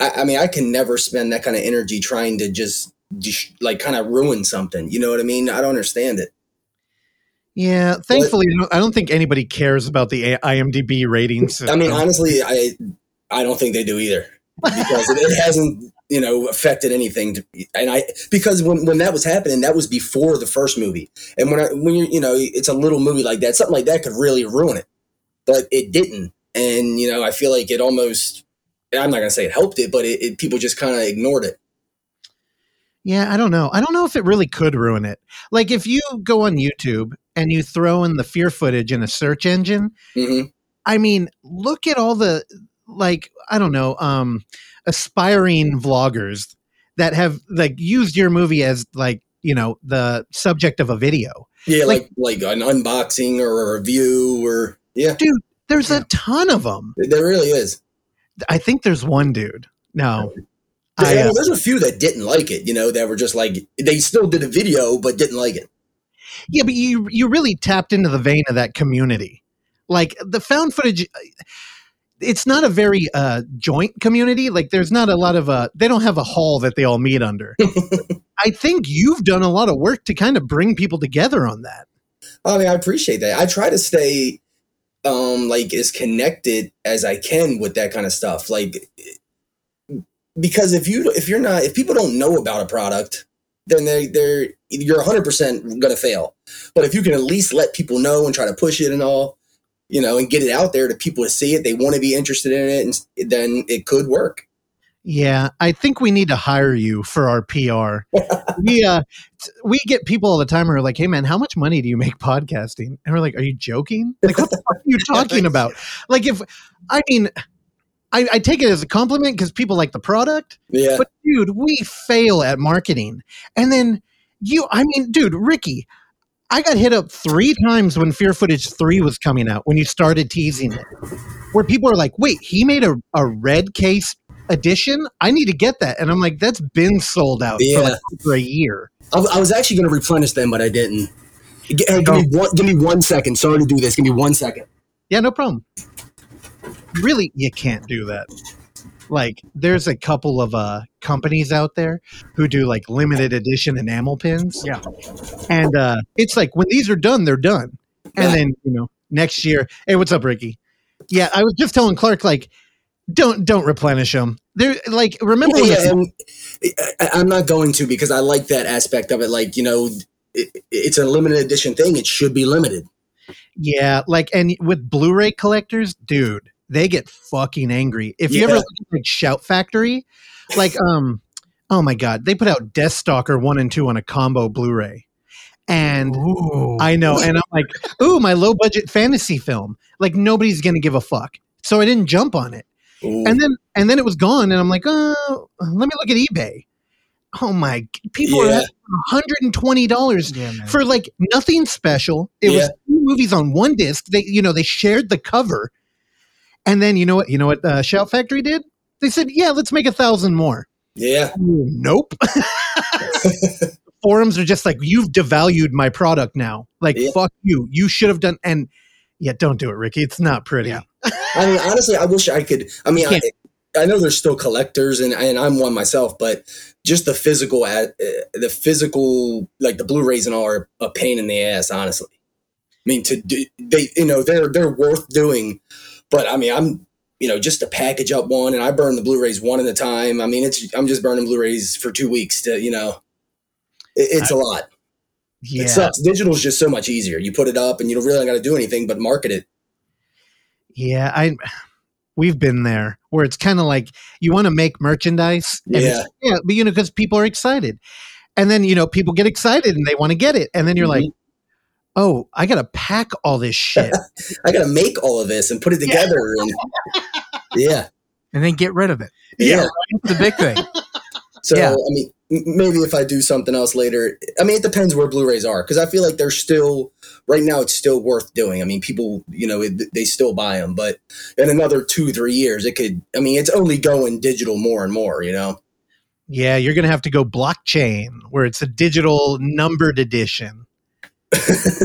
I, I mean, I can never spend that kind of energy trying to just, just like kind of ruin something. You know what I mean? I don't understand it. Yeah, thankfully, I don't, I don't think anybody cares about the IMDb ratings. I mean, um, honestly, I I don't think they do either because it, it hasn't you know affected anything. To, and I because when, when that was happening, that was before the first movie. And when I when you you know it's a little movie like that, something like that could really ruin it, but it didn't. And you know, I feel like it almost. I'm not gonna say it helped it, but it, it people just kind of ignored it. Yeah, I don't know. I don't know if it really could ruin it. Like if you go on YouTube and you throw in the fear footage in a search engine, hmm I mean, look at all the like I don't know, um aspiring vloggers that have like used your movie as like, you know, the subject of a video. Yeah, Like- like like an unboxing or a review or yeah, dude. There's a ton of them. there really is. I think there's one dude. No. There's, I, uh, well, there's a few that didn't like it, you know, that were just like they still did a video but didn't like it. Yeah, but you you really tapped into the vein of that community. Like the found footage it's not a very uh joint community. Like there's not a lot of uh they don't have a hall that they all meet under. I think you've done a lot of work to kind of bring people together on that. I mean, I appreciate that. I try to stay um like as connected as I can with that kind of stuff. Like because if you if you're not if people don't know about a product, then they they're you're 100% going to fail. But if you can at least let people know and try to push it and all, you know, and get it out there to people to see it, they want to be interested in it and then it could work. Yeah, I think we need to hire you for our PR. we uh we get people all the time who are like, "Hey man, how much money do you make podcasting?" And we're like, "Are you joking? Like what the fuck are you talking about?" Like if I mean I, I take it as a compliment because people like the product, Yeah. but dude, we fail at marketing. And then you, I mean, dude, Ricky, I got hit up three times when Fear Footage 3 was coming out, when you started teasing it, where people are like, wait, he made a, a red case edition? I need to get that. And I'm like, that's been sold out Yeah. for like over a year. I, I was actually going to replenish them, but I didn't. G- Hey, give me oh. one. Give me one second. Sorry to do this. Give me one second. Yeah, no problem. really you can't do that. Like there's a couple of uh companies out there who do like limited edition enamel pins. Yeah. And uh it's like when these are done, they're done. And then, you know, next year, hey, what's up, Ricky? Yeah, I was just telling Clark like don't don't replenish them. They're like remember yeah, I, I'm not going to because I like that aspect of it. Like you know, it, it's a limited edition thing. It should be limited. Yeah, like and with Blu-ray collectors, dude, they get fucking angry. If you ever look at like Shout Factory, like um, oh my god, they put out Death Stalker one and two on a combo Blu-ray, and Ooh. I know, and I'm like, ooh, my low budget fantasy film. Like nobody's gonna give a fuck, so I didn't jump on it, Ooh. and then and then it was gone, and I'm like, oh, let me look at eBay. Oh my, people Yeah. are hundred and twenty dollars yeah, for like nothing special. It Yeah. was two movies on one disc. They, you know, they shared the cover, and then you know what? You know what? Uh, Shout Factory did? They said, "Yeah, let's make a thousand more." yeah, Nope. Forums are just like, "You've devalued my product now. Like, Yeah. fuck you. You should have done." And yeah, don't do it, Ricky. It's not pretty. Yeah. I mean, honestly, I wish I could. I mean, I. I know there's still collectors, and and I'm one myself, but just the physical, uh, the physical, like the Blu-rays and all, are a pain in the ass. Honestly, I mean, to do they, you know, they're they're worth doing, but I mean, I'm. You know, just to package up one, and I burn the Blu-rays one at a time. I mean, it's I'm just burning Blu-rays for two weeks to, you know, it, it's a lot. Yeah. It sucks. Digital is just so much easier. You put it up, and you don't really got to do anything but market it. Yeah, I we've been there where it's kind of like you want to make merchandise. And it's- yeah, but you know, because people are excited. And then, you know, people get excited and they want to get it. And then you're like, mm-hmm. Oh, I got to pack all this shit. I got to make all of this and put it together. And yeah, and then get rid of it. yeah. It's the big thing. So Yeah. I mean, maybe if I do something else later, I mean, it depends where Blu-rays are because I feel like they're still right now. It's still worth doing. I mean, people, you know, it, they still buy them, but in another two, three years, it could. I mean, it's only going digital more and more. You know. yeah, you're going to have to go blockchain where it's a digital numbered edition.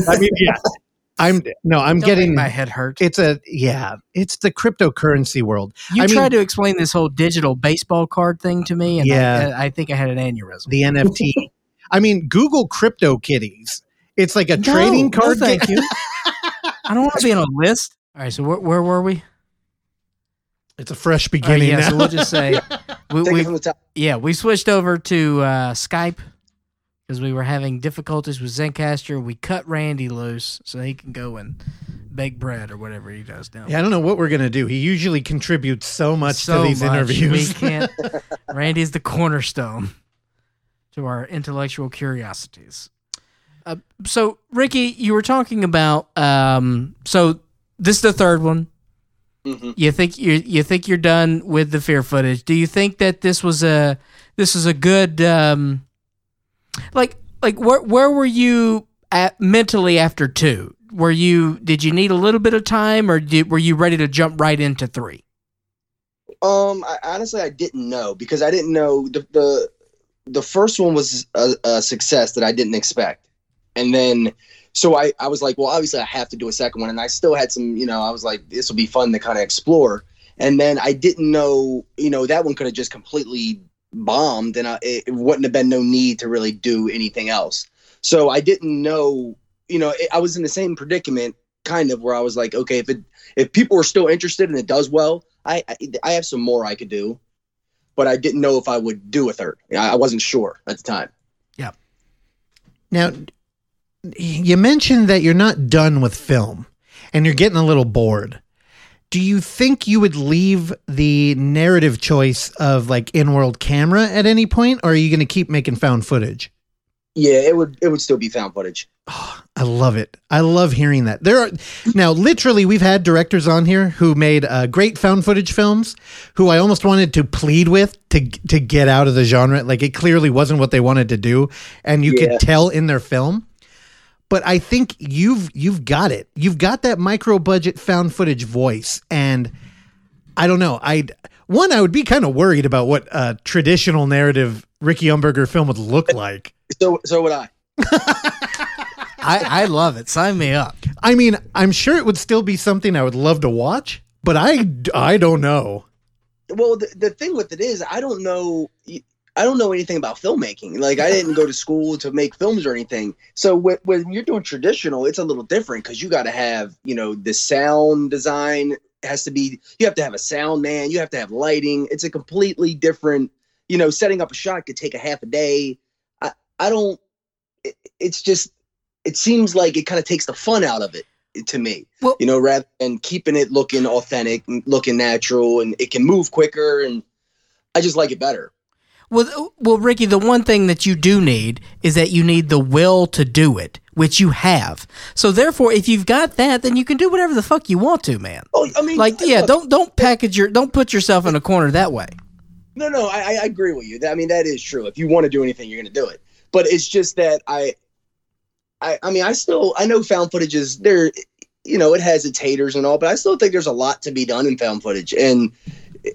I mean, yeah. I'm no, I'm Don't getting make my head hurt. it's a yeah, it's the cryptocurrency world. You I mean- tried to explain this whole digital baseball card thing to me, and Yeah. I, I think I had an aneurysm. The NFT. I mean, Google crypto kitties. It's like a No, trading no, card. thank you. I don't want to be on a list. All right, so where, where were we? It's a fresh All right, beginning yeah, now. so we'll just say we, we it from the top. yeah we switched over to uh, Skype because we were having difficulties with Zencastr. We cut Randy loose so he can go and bake bread or whatever he does now. Yeah, I don't know what we're gonna do. He usually contributes so much So to these much. interviews. We can't. Randy's the cornerstone to our intellectual curiosities. Uh, so, Ricky, you were talking about. Um, so this is the third one. Mhm. You think you you think you're done with the fear footage? Do you think that this was a this is a good um, like like where where were you at mentally after two? Were you did you need a little bit of time or did, were you ready to jump right into three? Um, I, honestly, I didn't know because I didn't know the the the first one was a, a success that I didn't expect, and then so I I was like, well, obviously I have to do a second one, and I still had some, you know, I was like, this will be fun to kind of explore, and then I didn't know, you know, that one could have just completely bombed, and I, it, wouldn't have been no need to really do anything else. So I didn't know, you know, it, I was in the same predicament, kind of, where I was like, okay, if it if people are still interested and it does well, I, I I have some more I could do, but I didn't know if I would do a third. I I wasn't sure at the time. Yeah. Now, you mentioned that you're not done with film and you're getting a little bored. Do you think you would leave the narrative choice of like in world camera at any point, or are you going to keep making found footage? Yeah, it would it would still be found footage. I love it. I love hearing that. There are now literally we've had directors on here who made uh, great found footage films who I almost wanted to plead with to to get out of the genre. Like it clearly wasn't what they wanted to do, and you Yeah. could tell in their film. But I think you've you've got it. You've got that micro budget found footage voice, and I don't know. I one I would be kind of worried about what a traditional narrative Ricky Umberger film would look like. So so would I. I, I love it. Sign me up. I mean, I'm sure it would still be something I would love to watch, but I I don't know. Well, the, the thing with it is, I don't know. I don't know anything about filmmaking. Like, I didn't go to school to make films or anything. So when, when you're doing traditional, it's a little different because you got to have, you know, the sound design has to be. You have to have a sound man. You have to have lighting. It's a completely different. You know, setting up a shot could take a half a day. I I don't. It, it's just. It seems like it kind of takes the fun out of it to me. Well- you know, rather than keeping it looking authentic, and looking natural, and it can move quicker, and I just like it better. Well, well, Ricky, the one thing that you do need is that you need the will to do it, which you have. So therefore, if you've got that, then you can do whatever the fuck you want to, man. Oh, I mean, Like, yeah, look, don't don't package your don't put yourself in a corner that way. No, no, I, I agree with you. I mean, that is true. If you want to do anything, you're going to do it. But it's just that I, I, I mean, I still I know found footage is there. You know, it has its haters and all, but I still think there's a lot to be done in found footage, and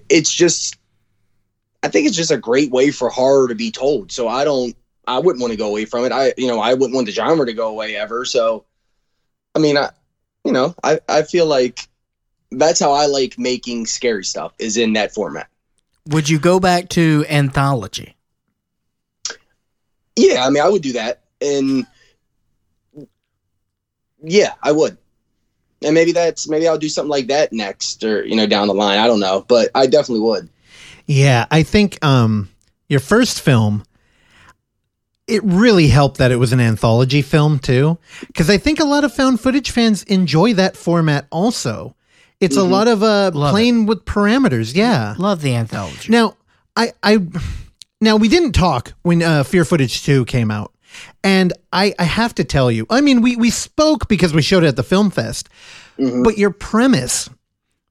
it's just, I think it's just a great way for horror to be told. So I don't, I wouldn't want to go away from it. I, you know, I wouldn't want the genre to go away ever. So, I mean, I, you know, I, I feel like that's how I like making scary stuff is in that format. Would you go back to anthology? Yeah, I mean, I would do that, and yeah, I would. And maybe that's maybe I'll do something like that next, or you know, down the line. I don't know, but I definitely would. Yeah, I think um, your first film, it really helped that it was an anthology film too, because I think a lot of found footage fans enjoy that format also. It's a Mhm. lot of uh, Love playing with parameters. Yeah. Love the anthology. Now, I, I, now we didn't talk when uh, Fear Footage Two came out, and I, I have to tell you, I mean, we we spoke because we showed it at the film fest, Mhm. but your premise,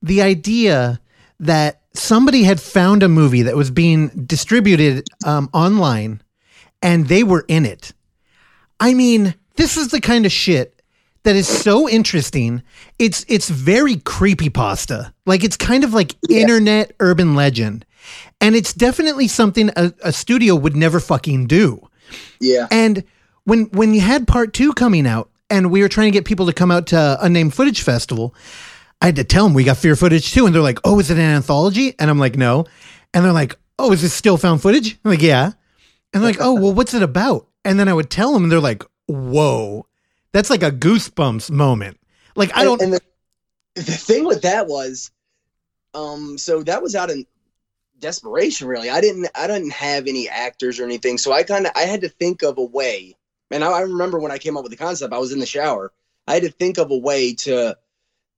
the idea that somebody had found a movie that was being distributed um, online, and they were in it. I mean, this is the kind of shit that is so interesting. It's it's very creepy pasta. Like it's kind of like internet urban legend. And it's definitely something a, a studio would never fucking do. Yeah, And when when you had part two coming out, and we were trying to get people to come out to Unnamed Footage Festival, I had to tell them we got Fear Footage too, and they're like, "Oh, is it an anthology?" And I'm like, "No," and they're like, "Oh, is this still found footage?" I'm like, "Yeah," and they're like, "Oh, well, what's it about?" And then I would tell them, and they're like, "Whoa, that's like a goosebumps moment." Like I don't. And, and the, the thing with that was, um, so that was out in desperation. Really, I didn't I didn't have any actors or anything, so I kind of I had to think of a way. And I, I remember when I came up with the concept, I was in the shower. I had to think of a way to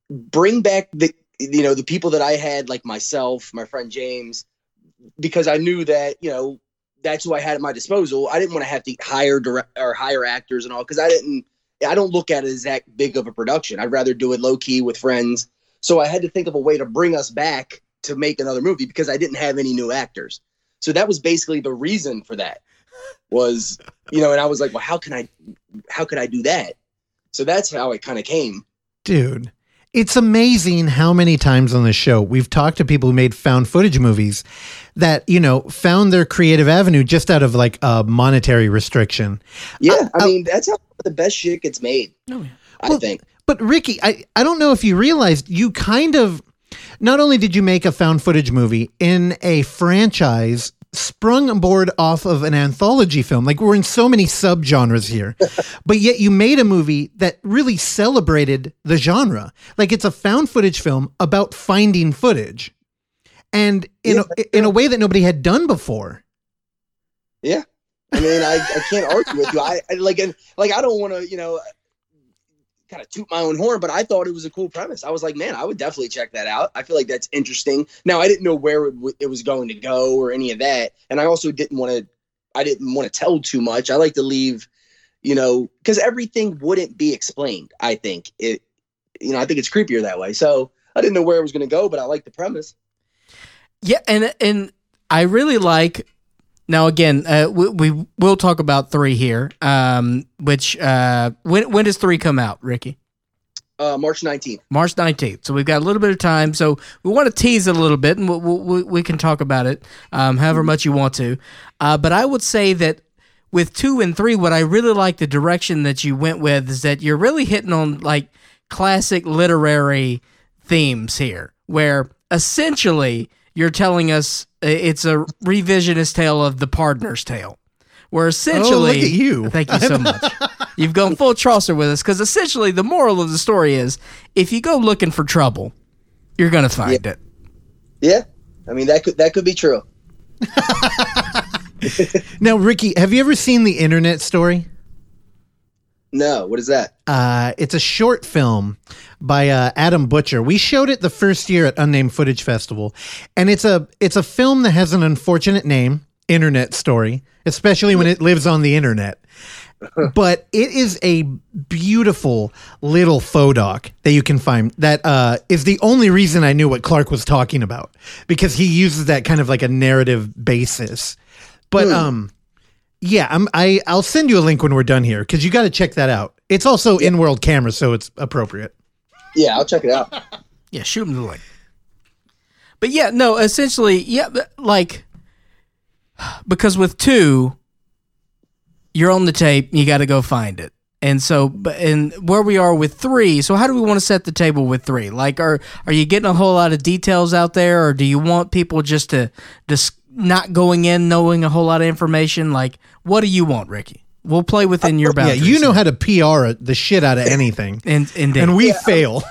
bring back the you know the people that I had, like myself, my friend James, because I knew that you know that's who I had at my disposal. I didn't want to have to hire direct or hire actors and all because I didn't. I don't look at it as that big of a production. I'd rather do it low key with friends. So I had to think of a way to bring us back to make another movie because I didn't have any new actors. So that was basically the reason for that. Was you know, and I was like, well, how can I, how could I do that? So that's how it kind of came. Dude, it's amazing how many times on this show we've talked to people who made found footage movies that, you know, found their creative avenue just out of like a monetary restriction. Yeah, Uh, I uh, mean that's how the best shit gets made. Oh, yeah. I Well, think. But Ricky, I, I don't know if you realized you kind of not only did you make a found footage movie in a franchise sprung aboard off of an anthology film. Like we're in so many subgenres here. but yet you made a movie that really celebrated the genre. Like it's a found footage film about finding footage. And in Yeah, a, in a way that nobody had done before. Yeah. I mean, I, I can't argue with you. I, I like and like I don't want to, you know, kind of toot my own horn, but I thought it was a cool premise. I was like, man, I would definitely check that out. I feel like that's interesting. Now, I didn't know where it, w- it was going to go or any of that, and I also didn't want to. I didn't want to tell too much. I like to leave, you know, because everything wouldn't be explained. I think it, you know, I think it's creepier that way. So I didn't know where it was going to go, but I like the premise. Yeah, and and I really like. Now again, uh, we, we will talk about three here. Um, which uh, when when does three come out, Ricky? Uh, March nineteenth. March nineteenth. So we've got a little bit of time. So we want to tease it a little bit, and we we, we can talk about it um, however much you want to. Uh, but I would say that with two and three, what I really like the direction that you went with is that you're really hitting on like classic literary themes here where essentially you're telling us uh, it's a revisionist tale of the Pardoner's Tale, where essentially Oh, look at you. Thank you so much. You've gone full Chaucer with us because essentially the moral of the story is if you go looking for trouble, you're gonna find it. Yeah, I mean that could that could be true. Now, Ricky, have you ever seen the Internet Story? No, what is that? Uh, it's a short film by uh, Adam Butcher. We showed it the first year at Unnamed Footage Festival, and it's a it's a film that has an unfortunate name, Internet Story, especially when it lives on the internet. but it is a beautiful little faux doc that you can find. That uh, is the only reason I knew what Clark was talking about because he uses that kind of like a narrative basis. But um, yeah, I'm, I I'll send you a link when we're done here because you got to check that out. It's also in world camera, so it's appropriate. Yeah, I'll check it out. Yeah, shoot him the link. But yeah, no, essentially, yeah, but, like because with two, you're on the tape, you got to go find it. And so, but and where we are with three, so how do we want to set the table with three? Like, are are you getting a whole lot of details out there, or do you want people just to just not going in knowing a whole lot of information? Like, what do you want, Ricky? We'll play within your bounds. Yeah, you know how to PR the shit out of anything, and and, and we Yeah, fail.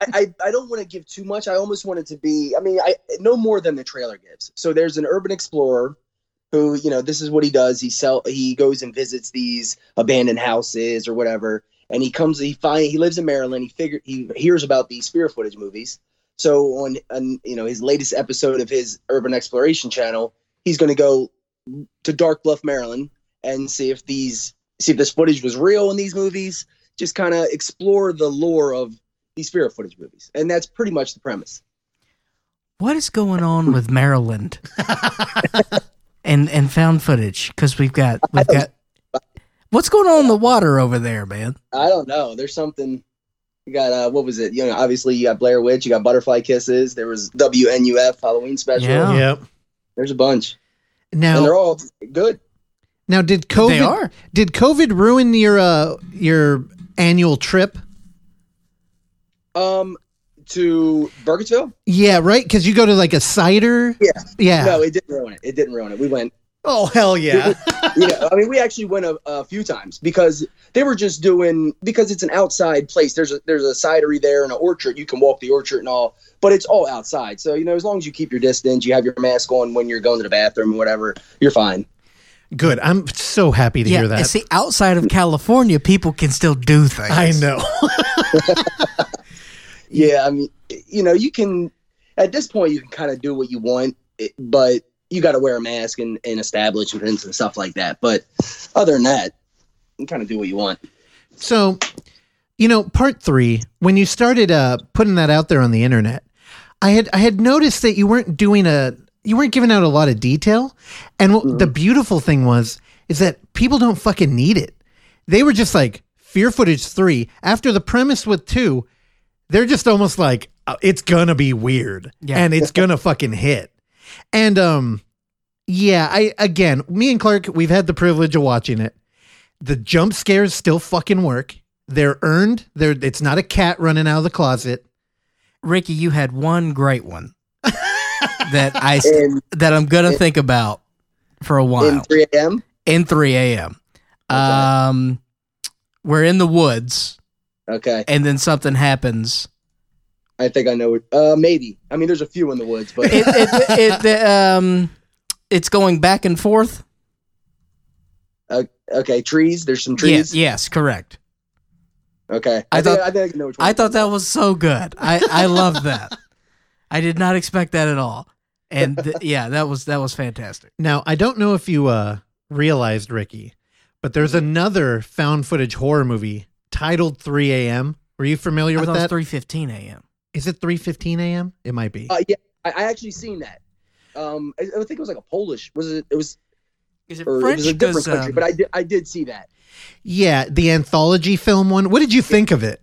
I, I, I don't want to give too much. I almost want it to be. I mean, I no more than the trailer gives. So there's an urban explorer who, you know, this is what he does. He sell. He goes and visits these abandoned houses or whatever, and he comes. He find he lives in Maryland. He figured he hears about these fear footage movies. So on, on you know his latest episode of his urban exploration channel, he's going to go to Dark Bluff, Maryland, and see if these see if this footage was real in these movies. Just kind of explore the lore of these spirit footage movies, and that's pretty much the premise. what is going on with Maryland and and found footage? Because we've got we've got what's going on in the water over there, man. I don't know. There's something. You got uh, what was it? You know, obviously you got Blair Witch, you got Butterfly Kisses. There was WNUF Halloween special. Yeah. yep. There's a bunch, and Now, they're all good. now, did COVID? They COVID are. did COVID ruin your uh your annual trip? Um, to Burkittsville? Yeah, right. Because you go to like a cider. Yeah. Yeah. No, it didn't ruin it. It didn't ruin it. We went. Oh hell yeah. You know, I mean, we actually went a, a few times because they were just doing because it's an outside place. There's a there's a cidery there and an orchard. You can walk the orchard and all, but it's all outside. So you know, as long as you keep your distance, you have your mask on when you're going to the bathroom or whatever, you're fine. Good. I'm so happy to Yeah, hear that. and see, outside of California, people can still do things. I know. Yeah, I mean, you know, you can at this point you can kind of do what you want, but you got to wear a mask in, in establishments and stuff like that. But other than that, you kind of do what you want. So, you know, part three, when you started uh, putting that out there on the internet, I had I had noticed that you weren't doing a you weren't giving out a lot of detail, and what, the beautiful thing was is that people don't fucking need it. They were just like fear footage three after the premise with two. They're just almost like uh, it's gonna be weird Yeah. and it's gonna fucking hit. And um, yeah, I again, me and Clark, we've had the privilege of watching it the jump scares still fucking work. They're earned. They're it's not a cat running out of the closet. Ricky, you had one great one that I s- And that I'm gonna think about for a while in 3 a.m. in 3 a.m. Um, we're in the woods, Okay, and then something happens. I think I know it. Uh, maybe. I mean, there's a few in the woods, but It, it, it, the, um, it's going back and forth. okay, trees. There's some Yes, trees. yes, correct. Okay, I I, think, thought- I think I know which one. I thought that was so good. I I love that. I did not expect that at all. And th- yeah, that was that was fantastic. Now I don't know if you uh realized, Ricky, but there's another found footage horror movie titled 3 a.m. Were you familiar I with thought it was that? three fifteen a.m. Is it 3:15 a.m.? It might be. Uh, yeah, I, I actually seen that. Um, I, I think it was like a Polish. Was it? It was, Is it or it French? was a different country, um, but I did. I did see that. yeah, the anthology film one. What did you think of it?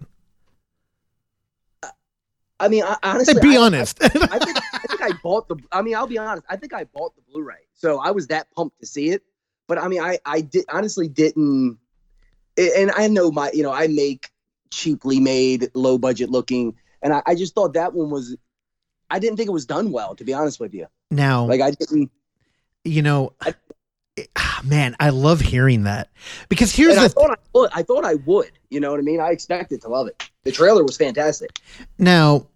I mean, I, honestly, be I- honest. I think I think I bought the. I mean, I'll be honest. I think I bought the Blu-ray, so I was that pumped to see it. But I mean, I I did honestly didn't. And I know my, you know, I make cheaply made, low budget looking, and I, I just thought that one was I didn't think it was done well, to be honest with you. Now, Like I didn't. you know, it- ah, man, I love hearing that because here's And I the thought I would. I thought I would. You know what I mean? I expected to love it. The trailer was fantastic. Now,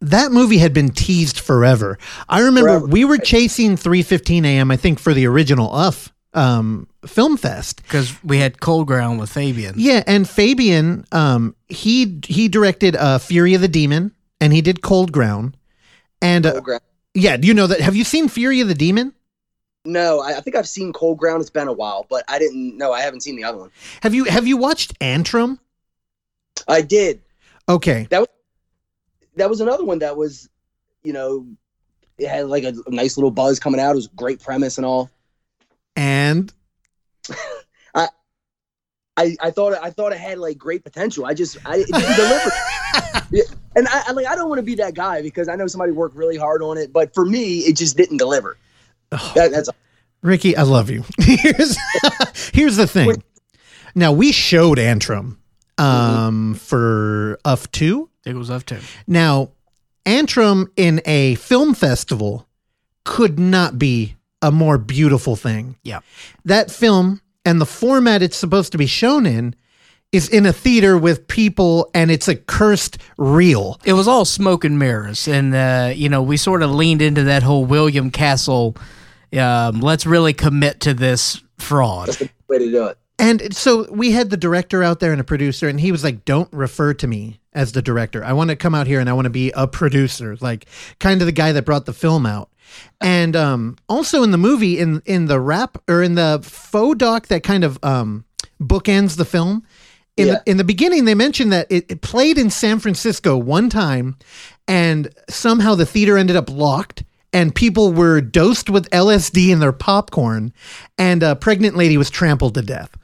that movie had been teased forever. I remember Forever. we were chasing 3:15 a.m. I think for the original UF um, Film Fest. because we had Cold Ground with Fabien. Yeah, and Fabien, um, he he directed uh, Fury of the Demon, and he did Cold Ground, and uh, Cold Ground. Yeah, do you know that? Have you seen Fury of the Demon? No, I, I think I've seen Cold Ground. It's been a while, but I didn't. No, I haven't seen the other one. Have you have you watched Antrum? I did. Okay, That was another one that was, you know, it had like a, nice little buzz coming out. It was a great premise and all. and I, I thought I thought it had like great potential. I just I it didn't deliver. Yeah, and I, I like I don't want to be that guy because I know somebody worked really hard on it, but for me, it just didn't deliver. That, that's Ricky, I love you. here's here's the thing. Wait. Now we showed Antrum um, for UF two. I think it was up to. Now, Antrum in a film festival could not be a more beautiful thing. Yeah. That film and the format it's supposed to be shown in is in a theater with people and it's a cursed reel. It was all smoke and mirrors, and uh, you know we sort of leaned into that whole William Castle. Um, let's really commit to this fraud. that's the way to do it. And so we had the director out there and a producer, and he was like, Don't refer to me as the director. I want to come out here and I want to be a producer, like kind of the guy that brought the film out. And um, also in the movie, in in the rap or in the faux doc that kind of um, bookends the film. In, Yeah. the, in the beginning, they mentioned that it, it played in San Francisco one time, and somehow the theater ended up locked, and people were dosed with LSD in their popcorn, and a pregnant lady was trampled to death.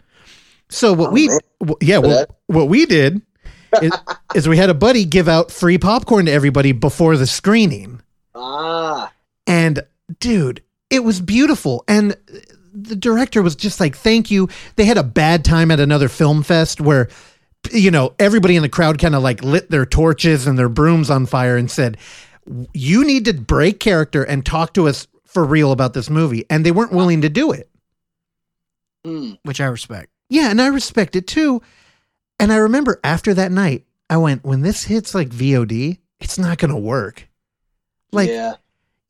So what Oh, we, yeah, what, what we did is, is we had a buddy give out free popcorn to everybody before the screening, Ah, and dude, it was beautiful. And the director was just like, "Thank you." They had a bad time at another film fest where, you know, everybody in the crowd kind of like lit their torches and their brooms on fire and said, "You need to break character and talk to us for real about this movie," and they weren't willing to do it. hmm. which I respect. Yeah, and I respect it too. And I remember after that night, I went, when this hits like VOD, it's not going to work. Like, yeah.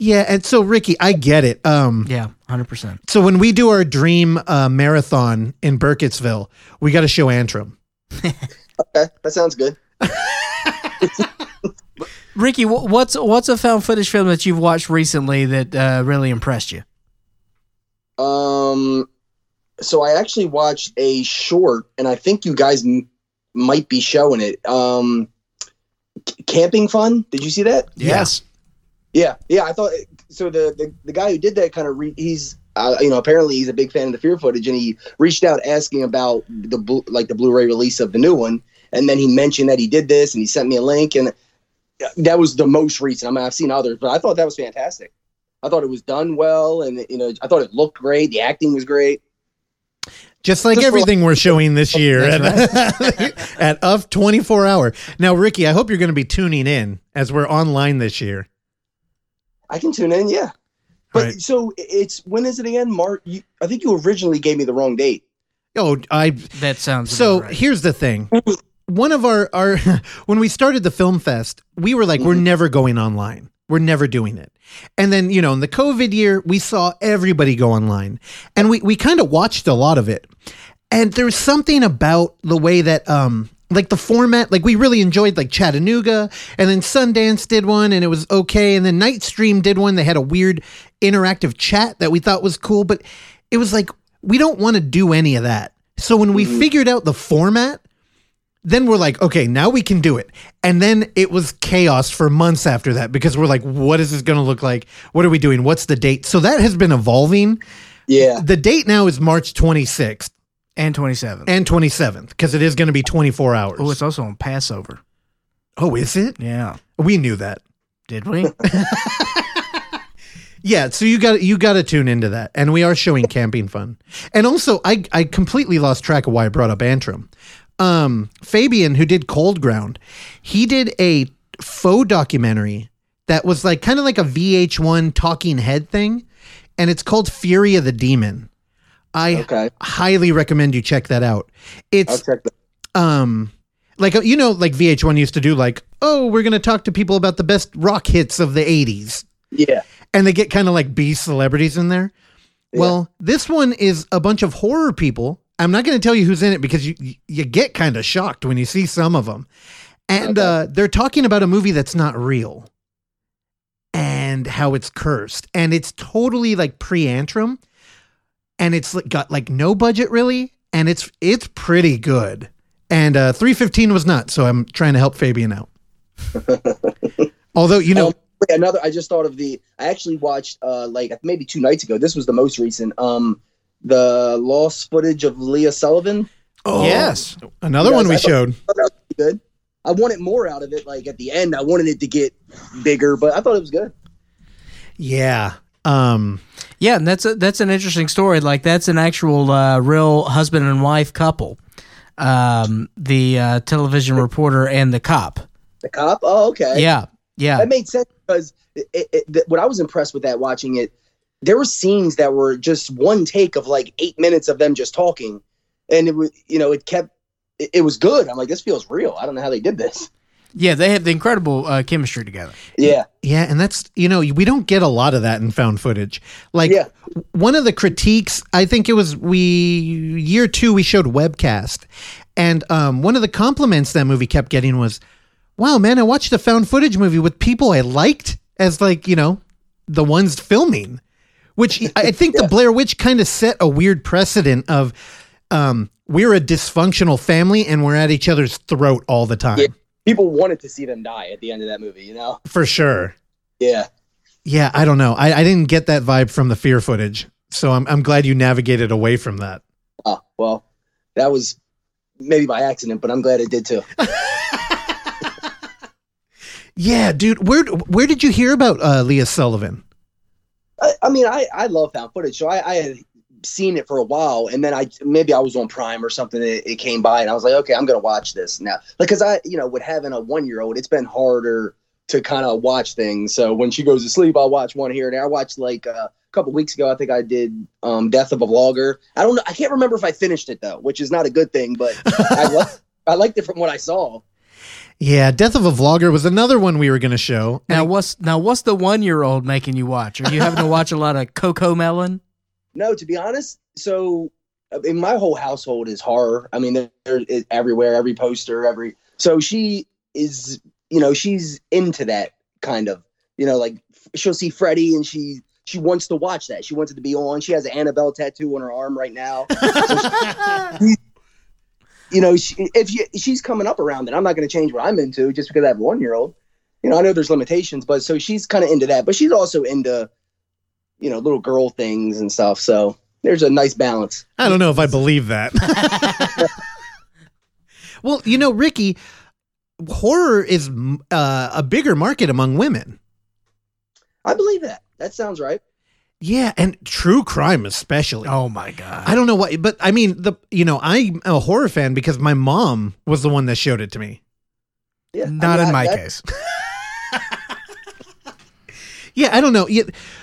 Yeah. And so, Ricky, I get it. Um, Yeah, hundred percent. So when we do our dream uh, marathon in Burkittsville, we got to show Antrum. Okay, that sounds good. Ricky, wh- what's what's a found footage film that you've watched recently that uh, really impressed you? Um, so I actually watched a short, and I think you guys m- might be showing it. Um, C- Camping Fun. Did you see that? Yes. Yeah, yeah. Yeah. I thought so. The the, the guy who did that kind of re- he's uh, you know apparently he's a big fan of the Fear footage, and he reached out asking about the blu- like the Blu-ray release of the new one, and then he mentioned that he did this, and he sent me a link, and that was the most recent. I mean, I've seen others, but I thought that was fantastic. I thought it was done well, and you know, I thought it looked great. The acting was great. Just like Just everything we're showing this year at, at UF 24 hour. Now, Ricky, I hope you're going to be tuning in as we're online this year. I can tune in, yeah. But Right. so it's when is it again? Mark? You, I think you originally gave me the wrong date. Oh, I That sounds So right. here's the thing. One of our our when we started the film fest, we were like, we're never going online. We're never doing it. And then, you know, in the COVID year, we saw everybody go online. And we we kind of watched a lot of it. And there's something about the way that um like the format, like we really enjoyed like Chattanooga, and then Sundance did one and it was okay. And then Nightstream did one. They had a weird interactive chat that we thought was cool, but it was like we don't want to do any of that. So when we mm-hmm. figured out the format, then we're like, okay, now we can do it. And then it was chaos for months after that because we're like, what is this going to look like? What are we doing? What's the date? So that has been evolving. Yeah. The date now is March 26th and 27th. and 27th because it is going to be 24 hours. Oh, it's also on Passover. oh, is it? Yeah. We knew that. Did we? Yeah, so you got you got to tune into that, and we are showing camping fun. And also, I I completely lost track of why I brought up Antrum. Um, Fabien, who did Cold Ground, he did a faux documentary that was like kind of like a VH1 talking head thing, and it's called Fury of the Demon. I Okay, highly recommend you check that out. I'll It's check that. um like you know like VH1 used to do like oh we're gonna talk to people about the best rock hits of the 80s Yeah, and they get kind of like B celebrities in there. Yeah. Well, this one is a bunch of horror people. I'm not going to tell you who's in it because you you get kind of shocked when you see some of them. And Okay. uh, they're talking about a movie that's not real and how it's cursed. And it's totally like pre-antrum and it's got like no budget really and it's it's pretty good. And uh 315 was not, so I'm trying to help Fabien out. Although, you know, Um, wait, another. I just thought of the. I actually watched uh like maybe two nights ago. This was the most recent. Um, the lost footage of Leah Sullivan. oh, Yes. another Yes, one we I showed. Thought that was good. I wanted more out of it. Like at the end, I wanted it to get bigger, but I thought it was good. Yeah. Um Yeah, and that's a, that's an interesting story. Like that's an actual uh, real husband and wife couple. Um, the uh, television reporter and the cop. The cop. Oh, okay. Yeah, yeah, that made sense because it, it, it, what I was impressed with that watching it, there were scenes that were just one take of like eight minutes of them just talking, and it was you know it kept it, it was good. I'm like this feels real. I don't know how they did this. Yeah. They have the incredible uh, chemistry together. Yeah, Yeah, and that's you know we don't get a lot of that in found footage. Like Yeah. one of the critiques, I think it was we year two we showed webcast, and um, one of the compliments that movie kept getting was, "Wow, man, I watched a found footage movie with people I liked as like you know the ones filming," which I I think the Blair Witch kind of set a weird precedent of. Um, we're a dysfunctional family and we're at each other's throat all the time. Yeah. People wanted to see them die at the end of that movie. You know. For sure. Yeah. Yeah, I don't know. I, I didn't get that vibe from the fear footage. So I'm I'm glad you navigated away from that. Oh well, that was maybe by accident, but I'm glad it did too. Yeah, dude, where where did you hear about uh, Leah Sullivan? I, I mean, I I love found footage, so I, I had seen it for a while, and then I maybe I was on Prime or something. It, it came by, and I was like, okay, I'm gonna watch this now. Like, cause I, you know, with having a one year old, it's been harder to kind of watch things. So when she goes to sleep, I'll watch one here and there. I watched like uh, a couple weeks ago. I think I did um, Death of a Vlogger. I don't know. I can't remember if I finished it though, which is not a good thing, but I liked I liked it from what I saw. Yeah, Death of a Vlogger was another one we were going to show. Now what's now what's the one year old making you watch? Are you having to watch a lot of Coco Melon? No, to be honest, so uh, I mean, my whole household is horror. I mean, there there is everywhere, every poster, every. So she is, you know, she's into that kind of, you know, like she'll see Freddy and she she wants to watch that. She wants it to be on. She has an Annabelle tattoo on her arm right now. you know, she, if you, she's coming up around it, I'm not going to change what I'm into just because I have one year old. You know, I know there's limitations, but so she's kind of into that, but she's also into, you know, little girl things and stuff. So there's a nice balance. I don't know if I believe that. well, you know, Ricky, horror is uh, a bigger market among women. I believe that. That sounds right. Yeah, and true crime especially. Oh my god! I don't know why, but I mean, the you know, I'm a horror fan because my mom was the one that showed it to me. Yeah. I Not mean, in I- my that- case. Yeah, I don't know. Yeah,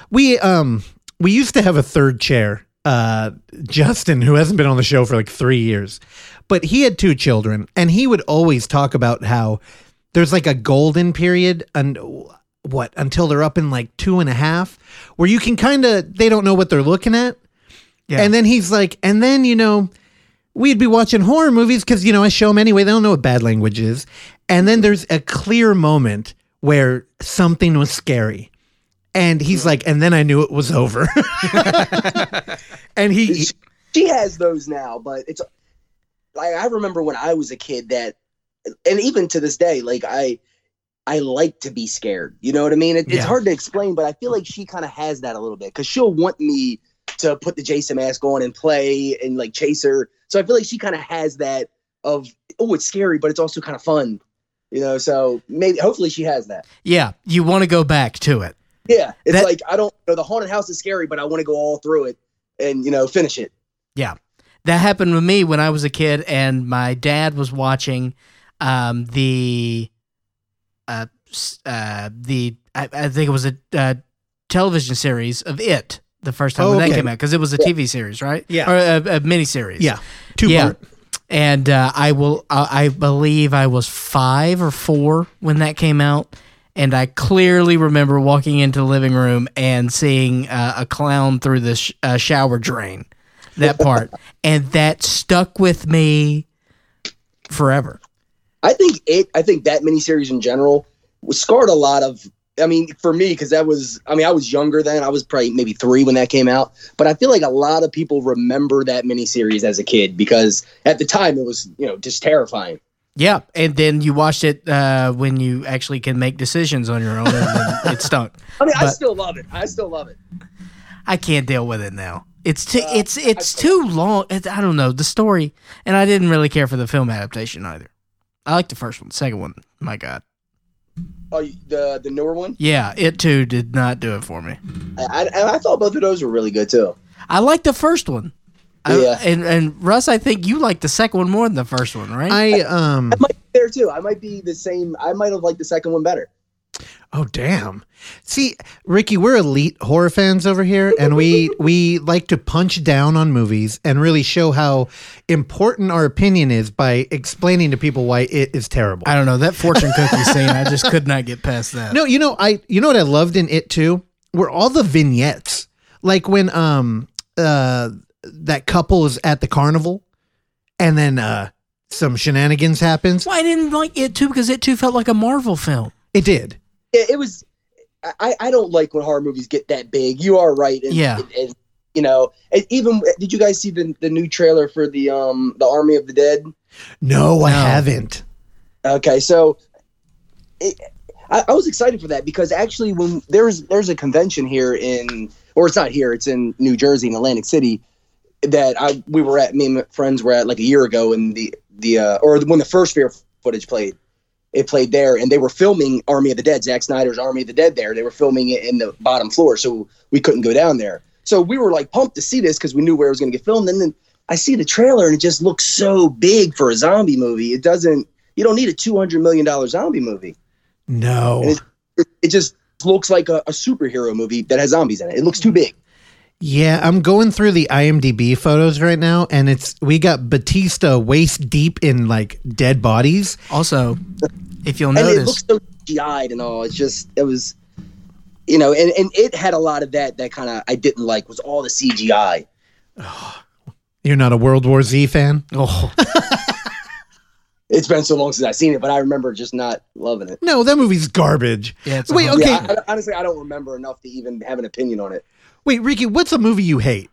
We um we used to have a third chair, uh Justin, who hasn't been on the show for like three years, but he had two children, and he would always talk about how there's like a golden period and what until they're up in like two and a half, where you can kind of they don't know what they're looking at, Yeah. and then he's like, and then you know. We'd be watching horror movies because, you know, I show them anyway. They don't know what bad language is. And then there's a clear moment where something was scary. And he's like, and then I knew it was over. and he, She, has those now, but it's like I remember when I was a kid that, and even to this day, like I, I like to be scared. You know what I mean? It, Yeah. It's hard to explain, but I feel like she kind of has that a little bit because she'll want me to put the Jason mask on and play and like chase her. So I feel like she kind of has that of oh, it's scary, but it's also kind of fun. You know, so maybe hopefully she has that. yeah, you want to go back to it. Yeah, it's That- like I don't you know the haunted house is scary, but I want to go all through it and you know finish it. Yeah, that happened with me when I was a kid, and my dad was watching um, the uh, uh, the I, I think it was a uh, television series of it the first time Oh, when that came out because it was a TV series, right? Yeah. or a, a mini series. Yeah, two Yeah. part. and uh, I will. Uh, I believe I was five or four when that came out, and I clearly remember walking into the living room and seeing uh, a clown through the sh- uh, shower drain. That part, and that stuck with me forever. I think it. I think that miniseries in general was scarred a lot of. I mean, for me, because that was. I mean, I was younger then. I was probably maybe three when that came out. But I feel like a lot of people remember that miniseries as a kid because at the time it was, you know, just terrifying. Yeah, and then you watched it uh, when you actually can make decisions on your own, and then it stunk. I mean, I still love it. I still love it. I can't deal with it now. It's too, Uh, it's it's too long. It's, I don't know the story, and I didn't really care for the film adaptation either. I like the first one. The second one, my god, Oh, the the newer one. yeah, it too did not do it for me. I, I, I thought both of those were really good too. I like the first one. I- Yeah. and and Russ, I think you like the second one more than the first one, right? I um. I might be there too. I might be the same. I might have liked the second one better. Oh damn! See, Ricky, we're elite horror fans over here, and we we like to punch down on movies and really show how important our opinion is by explaining to people why it is terrible. I don't know that fortune cookie scene. I just could not get past that. No, you know, I you know what I loved in it too were all the vignettes, like when um uh that couple is at the carnival, and then uh some shenanigans happens. Well, I didn't like it too because it too felt like a Marvel film. It did. It, it was. I, I don't like when horror movies get that big. You are right. And, Yeah. and- and, you know, and even did you guys see the the new trailer for the um the Army of the Dead? No, I haven't. Okay, so it, I, I was excited for that because actually, when there's there's a convention here in, or it's not here, it's in New Jersey in Atlantic City, that I we were at. Me and my friends were at like a year ago, and the the uh, or when the first Fear footage played, it played there, and they were filming Army of the Dead, Zack Snyder's Army of the Dead. There, they were filming it in the bottom floor, so we couldn't go down there. So we were like pumped to see this because we knew where it was going to get filmed, and then. I see the trailer and it just looks so big for a zombie movie. It doesn't you don't need a two hundred million dollar zombie movie. No. It, it just looks like a, a superhero movie that has zombies in it. It looks too big. Yeah, I'm going through the IMDb photos right now, and it's we got Bautista waist deep in like dead bodies. Also, if you'll notice, and it notice, looks so GI'd and all. It's just it was you know, and, and it had a lot of that that kind of I didn't like was all the CGI. You're not a World War Z fan? oh, It's been so long since I've seen it, but I remember just not loving it. No, that movie's garbage. yeah, it's Wait, okay. Yeah, I, honestly, I don't remember enough to even have an opinion on it. Wait, Ricky, what's a movie you hate?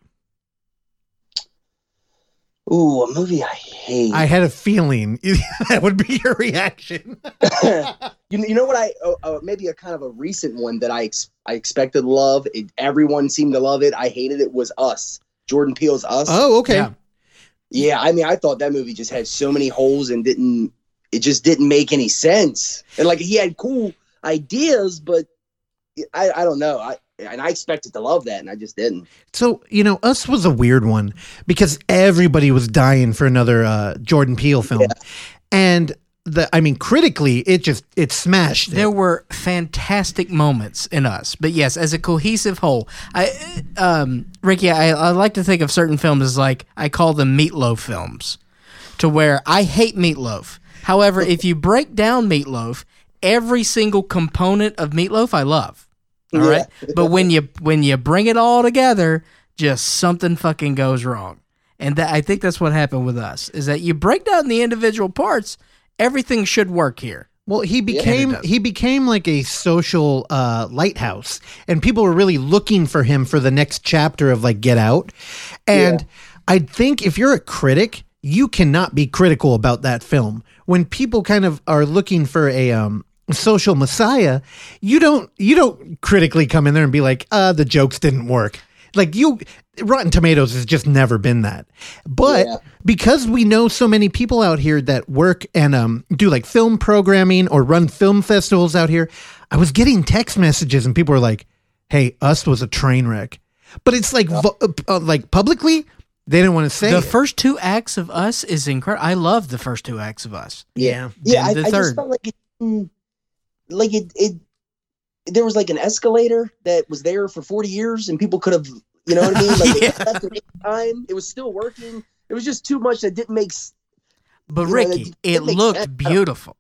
Ooh, a movie I hate. I had a feeling that would be your reaction. you, you know what I uh, uh, maybe a kind of a recent one that I ex- I expected love. It, everyone seemed to love it. I hated it. Was Us. Jordan Peele's Us. Oh, okay. Yeah. Yeah, I mean, I thought that movie just had so many holes and didn't. It just didn't make any sense. And like he had cool ideas, but I I don't know. I and I expected to love that, and I just didn't. So, you know, Us was a weird one because everybody was dying for another uh, Jordan Peele film. Yeah. And the I mean, critically, it just it smashed. it. There were fantastic moments in us, but yes, as a cohesive whole, I, um, Ricky, I, I like to think of certain films as like I call them meatloaf films, to where I hate meatloaf. However, if you break down meatloaf, every single component of meatloaf I love. All Yeah. right, but when you when you bring it all together, just something fucking goes wrong, and that I think that's what happened with us. Is that you break down the individual parts, everything should work here. Well, he became does. he became like a social uh, lighthouse, and people were really looking for him for the next chapter of like Get Out. And I think if you're a critic, you cannot be critical about that film. When people kind of are looking for a um, social messiah, you don't you don't critically come in there and be like, uh, the jokes didn't work. Like you, Rotten Tomatoes has just never been that. But Yeah. because we know so many people out here that work and um, do like film programming or run film festivals out here, I was getting text messages and people were like, "Hey, Us was a train wreck," but it's like vo- uh, like publicly they didn't want to say the it. first two acts of us is incredible. I love the first two acts of us. yeah. Yeah, I, the I third. just felt like it, mm, like it, it, there was like an escalator that was there for 40 years and people could have, you know what I mean? Like Yeah. it time. It was still working. It was just too much that didn't make But You know, Ricky, it- it it makes looked sense. beautiful.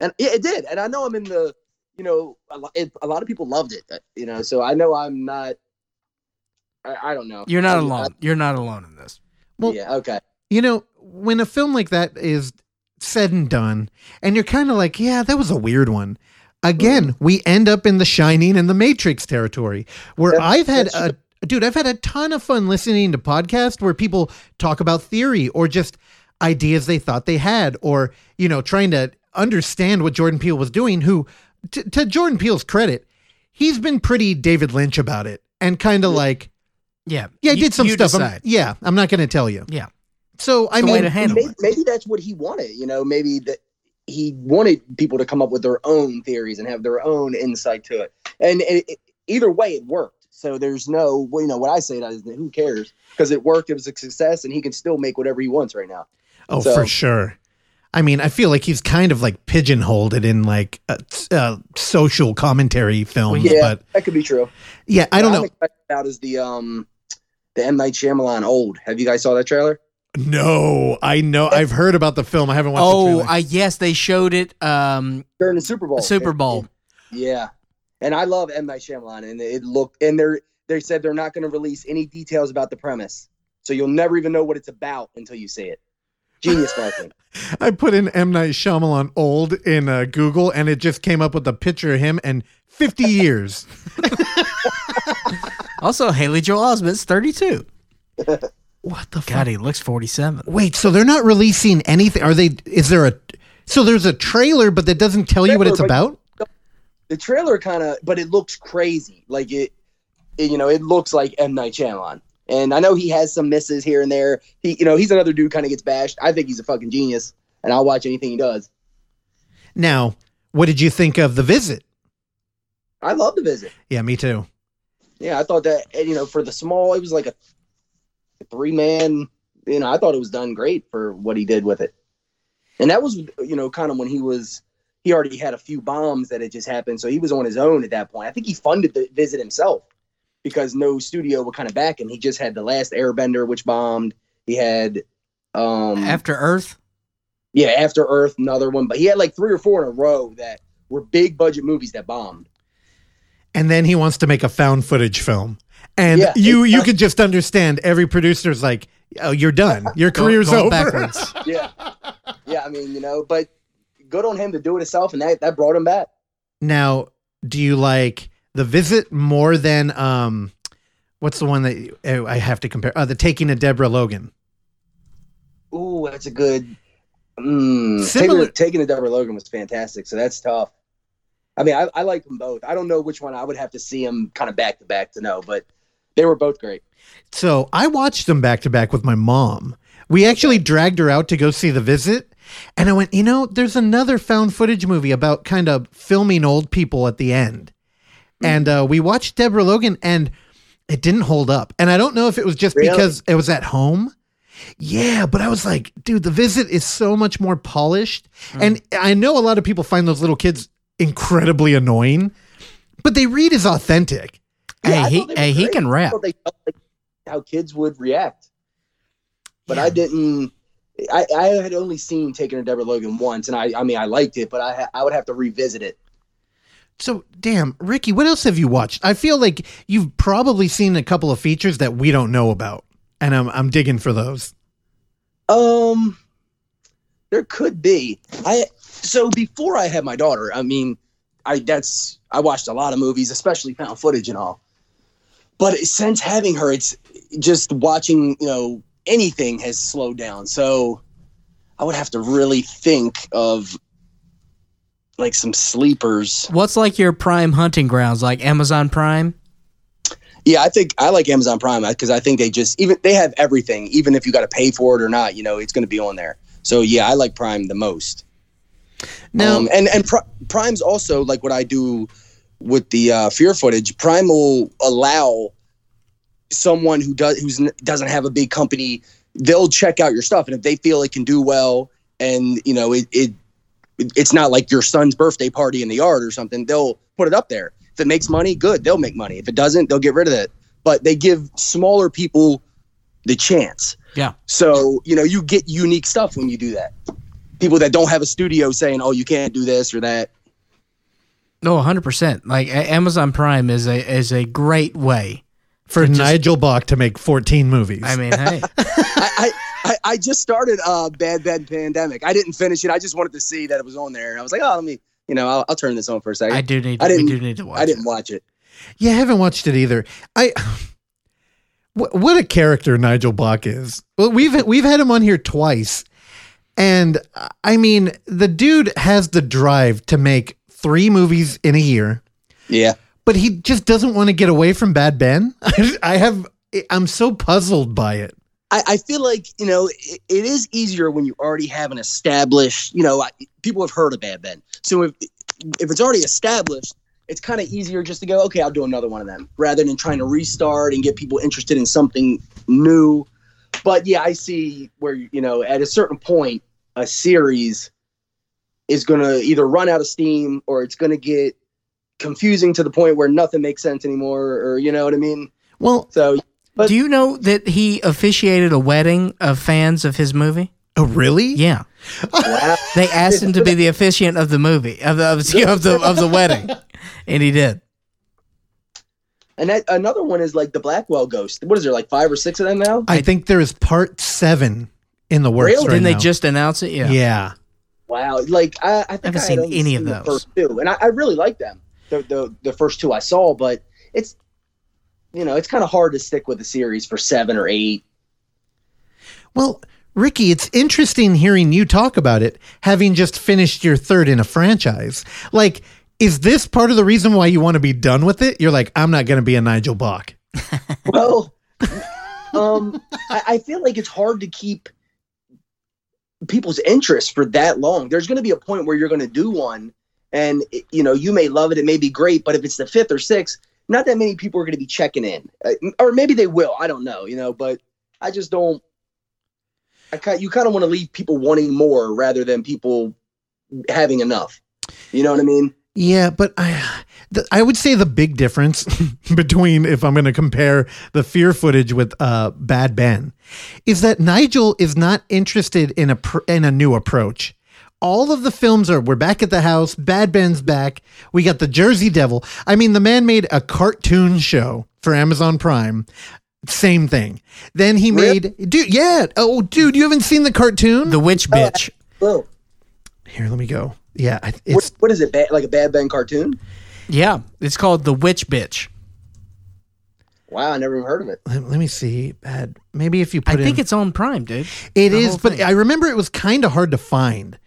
and yeah, it did. And I know I'm in the, you know, a, lo- it, a lot of people loved it, uh, you know, so I know I'm not, I, I don't know. You're not I- alone. You're not alone in this. Well- yeah. Okay. You know, when a film like that is said and done, and you're kind of like, yeah, that was a weird one. Again, mm-hmm. we end up in the Shining and the Matrix territory, where That- I've had that's a dude, I've had a ton of fun listening to podcasts where people talk about theory or just ideas they thought they had, or you know, trying to understand what Jordan Peele was doing. Who, t- to Jordan Peele's credit, he's been pretty David Lynch about it, and kind of like, Yeah. yeah, I did some stuff. Um, I'm- yeah, I'm not going to tell you. Yeah. So I It's the mean, to handle maybe, it. maybe that's what he wanted. You know, maybe that he wanted people to come up with their own theories and have their own insight to it. And it, it- either way, it worked. So there's no, well, you know, what I say that is, who cares? Because it worked. It was a success, and he can still make whatever he wants right now. Oh, So- for sure. I mean, I feel like he's kind of like pigeonholed it in like uh, s- uh, social commentary films, yeah, but that could be true. yeah, I don't What I'm know. excited about is the um, the M Night Shyamalan old. Have you guys saw that trailer? No, I know. I've heard about the film. I haven't watched. the Oh, trailer. I yes, they showed it. Um, During the Super Bowl. Super It- Bowl. it- yeah, and I love M Night Shyamalan, and it looked and they're they said they're not going to release any details about the premise, so you'll never even know what it's about until you see it. Genius marketing. I put in M Night Shyamalan old in uh, Google, and it just came up with a picture of him and 50 years. also, Haley Joel Osment's 32. what the fuck? God, he looks 47. Wait, so they're not releasing anything? Are they? Is there a? So there's a trailer, but that doesn't tell you what it's about. the trailer kind of, but it looks crazy. Like it, it, you know, it looks like M Night Shyamalan. And I know he has some misses here and there. He, you know, he's another dude kind of gets bashed. I think he's a fucking genius, and I'll watch anything he does. Now, what did you think of the visit? I love the visit. Yeah, me too. Yeah, I thought that you know for the small, it was like a, three man. You know, I thought it was done great for what he did with it. And that was you know kind of when he was he already had a few bombs that had just happened, so he was on his own at that point. I think he funded the visit himself because no studio would kind of back him. He just had the last Airbender, which bombed. He had um After Earth, yeah After Earth, another one, but he had like three or four in a row that were big budget movies that bombed. and then he wants to make a found footage film. And Yeah, you you could just understand every producer's like, oh, you're done. Your go- career's going over. backwards. Yeah, yeah. I mean, you know, but good on him to do it himself, and that that brought him back. now, do you like the visit more than um, what's the one that oh, I have to compare? Uh, the Taking of Deborah Logan. Ooh, that's a good. Mm, Similar- taking, taking the Deborah Logan was fantastic, so that's tough. I mean, I, I like them both. I don't know which one I would have to see them kind of back to back to know, but they were both great. So I watched them back to back with my mom. We actually dragged her out to go see the visit. And I went, you know, there's another found footage movie about kind of filming old people at the end. And uh, we watched Deborah Logan and it didn't hold up. And I don't know if it was just Really? because it was at home. Yeah, but I was like, dude, the visit is so much more polished. And I know a lot of people find those little kids incredibly annoying, but they read as authentic. Yeah, hey, he thought they were hey, he can rap. they felt like how kids would react, but Yeah. I didn't. I, I had only seen Taking a Deborah Logan once, and I I mean I liked it, but I ha- I would have to revisit it. So, damn, Ricky, what else have you watched? I feel like you've probably seen a couple of features that we don't know about, and I'm I'm digging for those. Um, there could be. I so before I had my daughter, I mean, I that's I watched a lot of movies, especially found footage and all. But since having her, it's just watching. You know, anything has slowed down. So I would have to really think of like some sleepers. What's like your prime hunting grounds, like Amazon Prime? Yeah, I think I like Amazon Prime because I think they just even they have everything, even if you got to pay for it or not. You know, it's going to be on there. So yeah, I like Prime the most. Now, um, and and Pri- Prime's also like what I do with the uh, fear footage. Prime will allow someone who does who's doesn't have a big company. They'll check out your stuff, and if they feel it can do well, and you know it, it it- it's not like your son's birthday party in the yard or something. They'll put it up there. If it makes money, good, they'll make money. If it doesn't, they'll get rid of it. But they give smaller people the chance. Yeah. So, you know, you get unique stuff when you do that. People that don't have a studio saying, "Oh, you can't do this or that." No, hundred percent. Like Amazon Prime is a is a great way. For just- Nigel Bach to make 14 movies. I mean, hey, I, I, I, I just started uh, Bad Bad Pandemic. I didn't finish it. I just wanted to see that it was on there. I was like, oh, let me, you know, I'll, I'll turn this on for a second. I do need. I To, we didn't- do need to watch. I didn't it. watch it. Yeah, I haven't watched it either. I what, what a character Nigel Bach is. Well, we've we've had him on here twice, and I mean, the dude has the drive to make three movies in a year, Yeah. but he just doesn't want to get away from Bad Ben. I have. I'm so puzzled by it. I, I feel like you know it, it is easier when you already have an established. You know, I- people have heard of Bad Ben, so if if it's already established, it's kind of easier just to go, okay, I'll do another one of them, rather than trying to restart and get people interested in something new. But yeah, I see where you know at a certain point, a series is going to either run out of steam or it's going to get confusing to the point where nothing makes sense anymore, or you know what I mean. Well, So But- do you know that he officiated a wedding of fans of his movie? oh really? Yeah, wow. they asked him to be the officiant of the movie of the of, the- of the of the wedding, and he did. And that another one is like the Blackwell Ghost. What is there, like five or six of them now? I think there is part seven in the works Really? right Didn't they just announce it? Yeah. yeah. Wow, like I, I think haven't I seen any of those. first two, and I, I really like them. The, the the first two I saw, but it's you know it's kind of hard to stick with a series for seven or eight. Well, Ricky, it's interesting hearing you talk about it, having just finished your third in a franchise. Like, is this part of the reason why you want to be done with it? You're like, I'm not going to be a Nigel Bach. Well, um, I, I feel like it's hard to keep people's interest for that long. There's going to be a point where you're going to do one, and you know you may love it, it may be great, but if it's the fifth or sixth, not that many people are going to be checking in, uh, or maybe they will. I don't know, you know, but I just don't. I kind you kind of want to leave people wanting more rather than people having enough. You know what I mean? Yeah, but I, the, I would say the big difference between if I'm going to compare the fear footage with uh, Bad Ben is that Nigel is not interested in a pr- in a new approach. All of the films are we're back at the house. Bad Ben's back. We got the Jersey Devil. I mean, the man made a cartoon show for Amazon Prime. Same thing. Then he Really? made dude. Yeah. Oh, dude, you haven't seen the cartoon? The witch bitch. Oh, Here, let me go. Yeah, I- what, what is it? Bad, like a Bad Ben cartoon? Yeah, it's called the witch bitch. Wow, I never even heard of it. let, let me see. Bad. Maybe if you put I put think in, it's on Prime, dude. It The is, whole but thing. I remember it was kind of hard to find.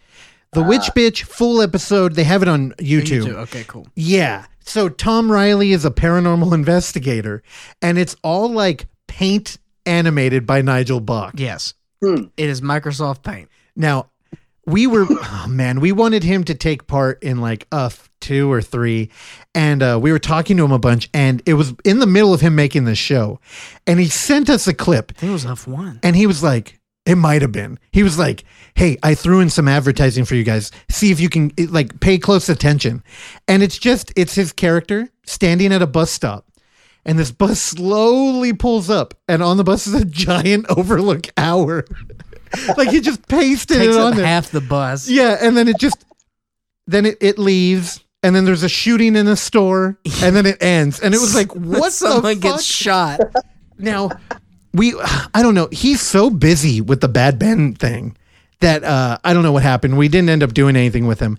The Witch Bitch full episode, they have it on YouTube. YouTube. Okay, cool. Yeah. So Tom Riley is a paranormal investigator, and it's all like paint animated by Nigel Bach. Yes, Hmm. it is Microsoft Paint. Now, we were, oh man, we wanted him to take part in like UF two or three. And uh, we were talking to him a bunch, and it was in the middle of him making the show. And he sent us a clip. I think it was F one. And he was like, it might have been. He was like, hey, I threw in some advertising for you guys. See if you can like pay close attention. And it's just, it's his character standing at a bus stop. And this bus slowly pulls up, and on the bus is a giant overlook hour. like he just pasted Takes it on there. half the bus. Yeah, and then it just then it, it leaves, and then there's a shooting in a store, and then it ends. And it was like, what Someone the fuck? gets shot. Now, we, I don't know. He's so busy with the Bad Ben thing that uh, I don't know what happened. We didn't end up doing anything with him.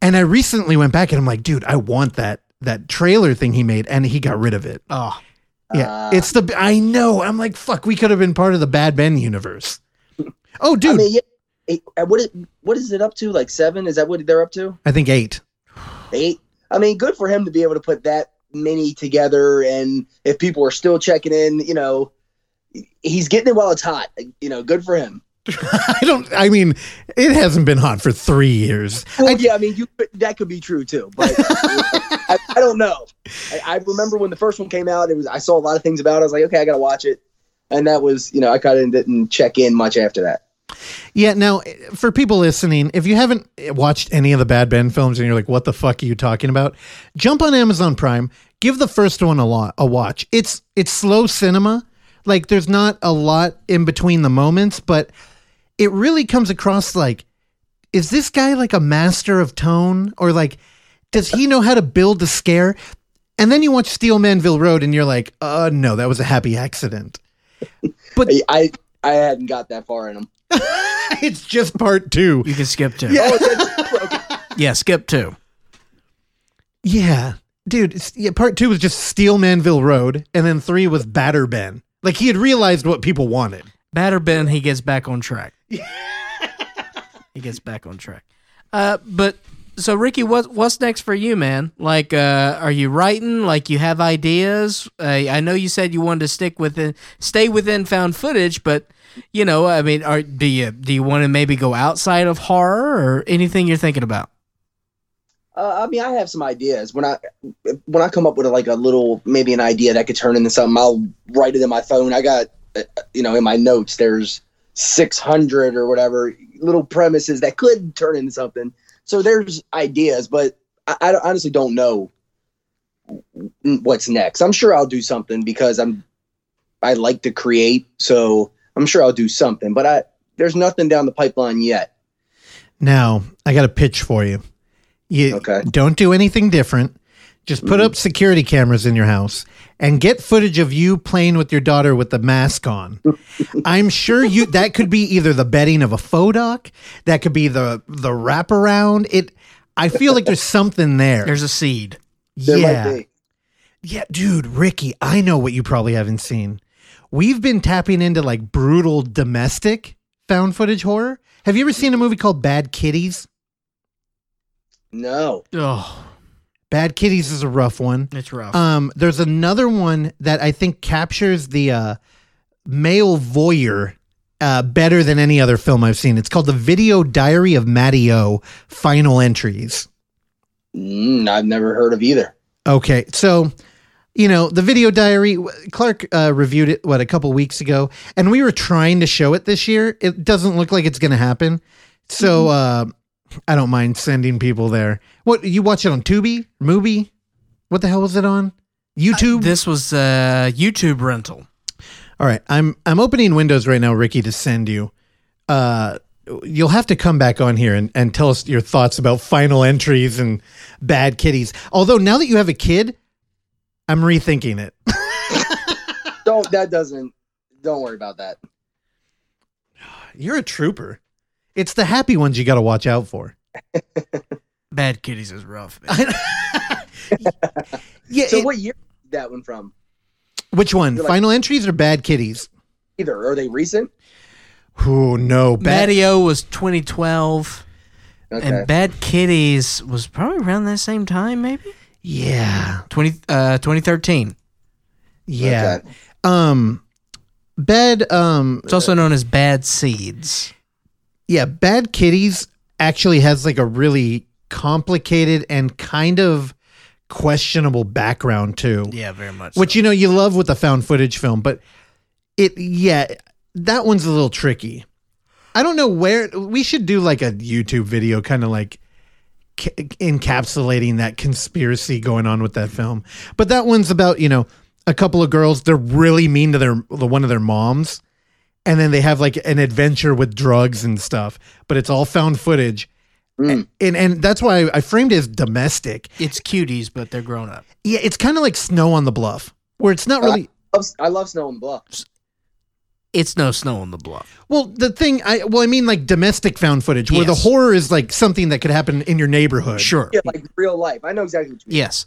And I recently went back and I'm like, dude, I want that that trailer thing he made, and he got rid of it. Oh, Yeah, it's the I know. I'm like, fuck, we could have been part of the Bad Ben universe. Oh, dude, I mean, yeah. Uh, what is what is it up to? Like seven? Is that what they're up to? I think eight. Eight. I mean, good for him to be able to put that many together. And if people are still checking in, you know, he's getting it while it's hot. You know, good for him. I don't. I mean, it hasn't been hot for three years. Well, yeah, I mean, you that could be true too, but I, I don't know. I, I remember when the first one came out. It was I saw a lot of things about. it. I was like, okay, I gotta watch it, and that was you know I kind of didn't check in much after that. Yeah, now for people listening, if you haven't watched any of the Bad Ben films and you're like, "What the fuck are you talking about?" Jump on Amazon Prime, give the first one a lot a watch. It's it's slow cinema, like there's not a lot in between the moments, but it really comes across like, is this guy like a master of tone, or like, does he know how to build the scare? And then you watch Steelmanville Road, and you're like, "Uh, no, that was a happy accident." But I I hadn't got that far in them. it's just part two. You can skip two. Yeah. Yeah, skip two. Yeah, dude. Yeah, part two was just Steelmanville Road, and then three was Batter Ben. Like he had realized what people wanted. Batter Ben, he gets back on track. he gets back on track. Uh, but so Ricky, what what's next for you, man? Like, uh, are you writing? Like, you have ideas? Uh, I know you said you wanted to stick within, stay within found footage, but you know, I mean, are do you do you want to maybe go outside of horror or anything you're thinking about? Uh, I mean, I have some ideas. When I when I come up with like a little maybe an idea that could turn into something, I'll write it in my phone. I got uh, you know in my notes there's 600 or whatever little premises that could turn into something. So there's ideas, but I, I honestly don't know what's next. I'm sure I'll do something because I'm I like to create, so I'm sure I'll do something. But I there's nothing down the pipeline yet. Now I got a pitch for you. You Okay. don't do anything different. Just put mm. up security cameras in your house and get footage of you playing with your daughter with the mask on. I'm sure you that could be either the bedding of a faux doc, that could be the the wraparound. It I feel like there's something there. There's a seed. There yeah. might be. Yeah, dude, Ricky, I know what you probably haven't seen. We've been tapping into like brutal domestic found footage horror. Have you ever seen a movie called Bad Kitties? No. Oh, Bad Kitties is a rough one. it's rough. Um, there's another one that I think captures the uh, male voyeur uh, better than any other film I've seen. It's called The Video Diary of Madi O Final Entries. Mm, I've never heard of either. Okay, so you know the video diary. Clark uh, reviewed it what a couple weeks ago, and we were trying to show it this year. It doesn't look like it's going to happen, so uh, I don't mind sending people there. What you watch it on Tubi, Movie? What the hell was it on? YouTube. this was uh, YouTube rental. All right, I'm I'm opening Windows right now, Ricky, to send you. Uh, you'll have to come back on here and, and tell us your thoughts about final entries and bad kitties. Although now that you have a kid, I'm rethinking it. Don't that doesn't don't worry about that. You're a trooper. It's the happy ones you got to watch out for. Bad Kitties is rough. Man. Yeah. So it- what year that one from? which one? Like- final entries or bad kitties? Either are they recent? Oh no, bad. Madi-O was 2012, Okay. and Bad Kitties was probably around that same time, maybe Yeah, 20 uh, 2013. yeah. Okay. Um, bad. Um, It's also known as Bad Seeds. yeah, Bad Kitties actually has like a really complicated and kind of questionable background too. Yeah, very much. Which you know you love with the found footage film, but it yeah, that one's a little tricky. I don't know where we should do like a YouTube video kind of like ca- encapsulating that conspiracy going on with that film. But that one's about, you know, a couple of girls they're really mean to their the one of their moms and then they have like an adventure with drugs and stuff, but it's all found footage. Mm. And and that's why I framed it as domestic. it's cuties, but they're grown up. Yeah, it's kind of like Snow on the Bluff, where it's not really. I love, I love Snow and Bluff. It's no snow on the bluff. Well, the thing, I well, I mean, like domestic found footage, where the Yes. horror is like something that could happen in your neighborhood. Sure. Yeah, like real life. I know exactly what you mean. Yes.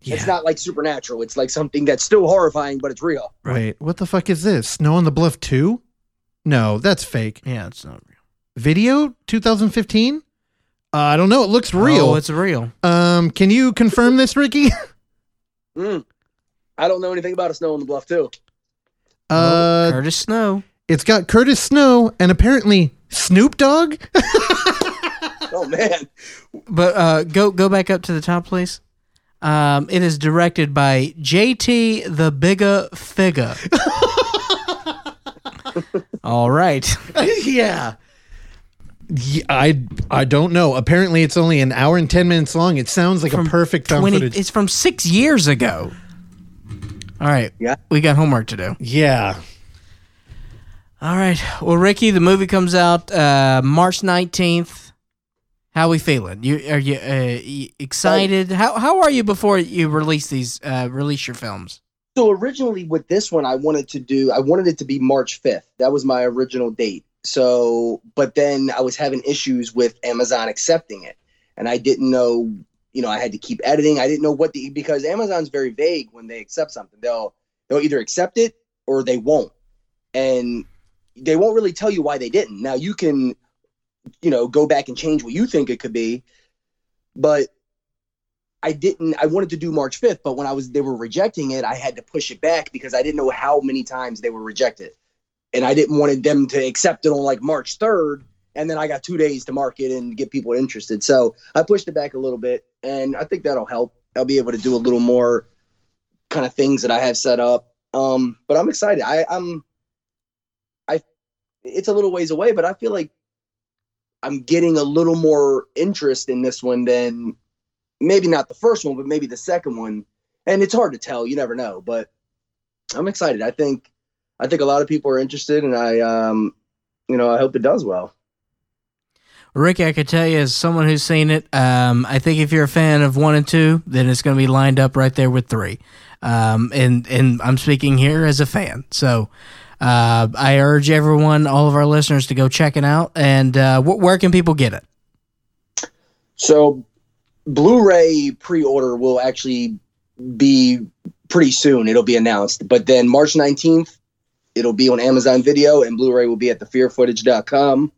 Yeah. It's not like supernatural. It's like something that's still horrifying, but it's real. Wait, what the fuck is this? Snow on the Bluff two? No, that's fake. Yeah, it's not real. Video 2015. Uh, I don't know. It looks real. Oh, it's real. um, can you confirm this, Ricky? Mm. I don't know anything about a Snow on the Bluff too. Uh, Curtis Snow. it's got Curtis Snow and apparently Snoop Dogg. Oh man, But uh, go go back up to the top, please. Um, it is directed by JT the Bigga Figga. All right. yeah. Yeah, I I don't know. Apparently, it's only an hour and ten minutes long. It sounds like a perfect found 20 footage. It's from six years ago. All right. Yeah. We got homework to do. Yeah, All right. Well, Ricky, the movie comes out uh, March nineteenth. How we feeling? You are you uh, excited? How how are you before you release these uh, release your films? So originally with this one, I wanted to do, I wanted it to be March 5th. That was my original date. So, but then I was having issues with Amazon accepting it. And I didn't know, you know, I had to keep editing. I didn't know what the, because Amazon's very vague when they accept something. They'll, they'll either accept it or they won't. And they won't really tell you why they didn't. Now you can, you know, go back and change what you think it could be. But I didn't. I wanted to do March fifth, but when I was they were rejecting it, I had to push it back because I didn't know how many times they were rejected, and I didn't want them to accept it on like March third, and then I got two days to market and get people interested. So I pushed it back a little bit, and I think that'll help. I'll be able to do a little more kind of things that I have set up. Um, but I'm excited. I, I'm. I. It's a little ways away, but I feel like I'm getting a little more interest in this one than maybe not the first one, but maybe the second one. And it's hard to tell. You never know. But I'm excited. I think I think a lot of people are interested, and I um, you know, I hope it does well. Ricky, I could tell you as someone who's seen it, um, I think if you're a fan of one and two, then it's going to be lined up right there with three. Um, and and I'm speaking here as a fan, so uh, I urge everyone, all of our listeners, to go check it out. And uh, wh- where can people get it? So, Blu-ray pre-order will actually be pretty soon. It'll be announced, but then March 19th, it'll be on Amazon Video, and Blu-ray will be at thefearfootage.com,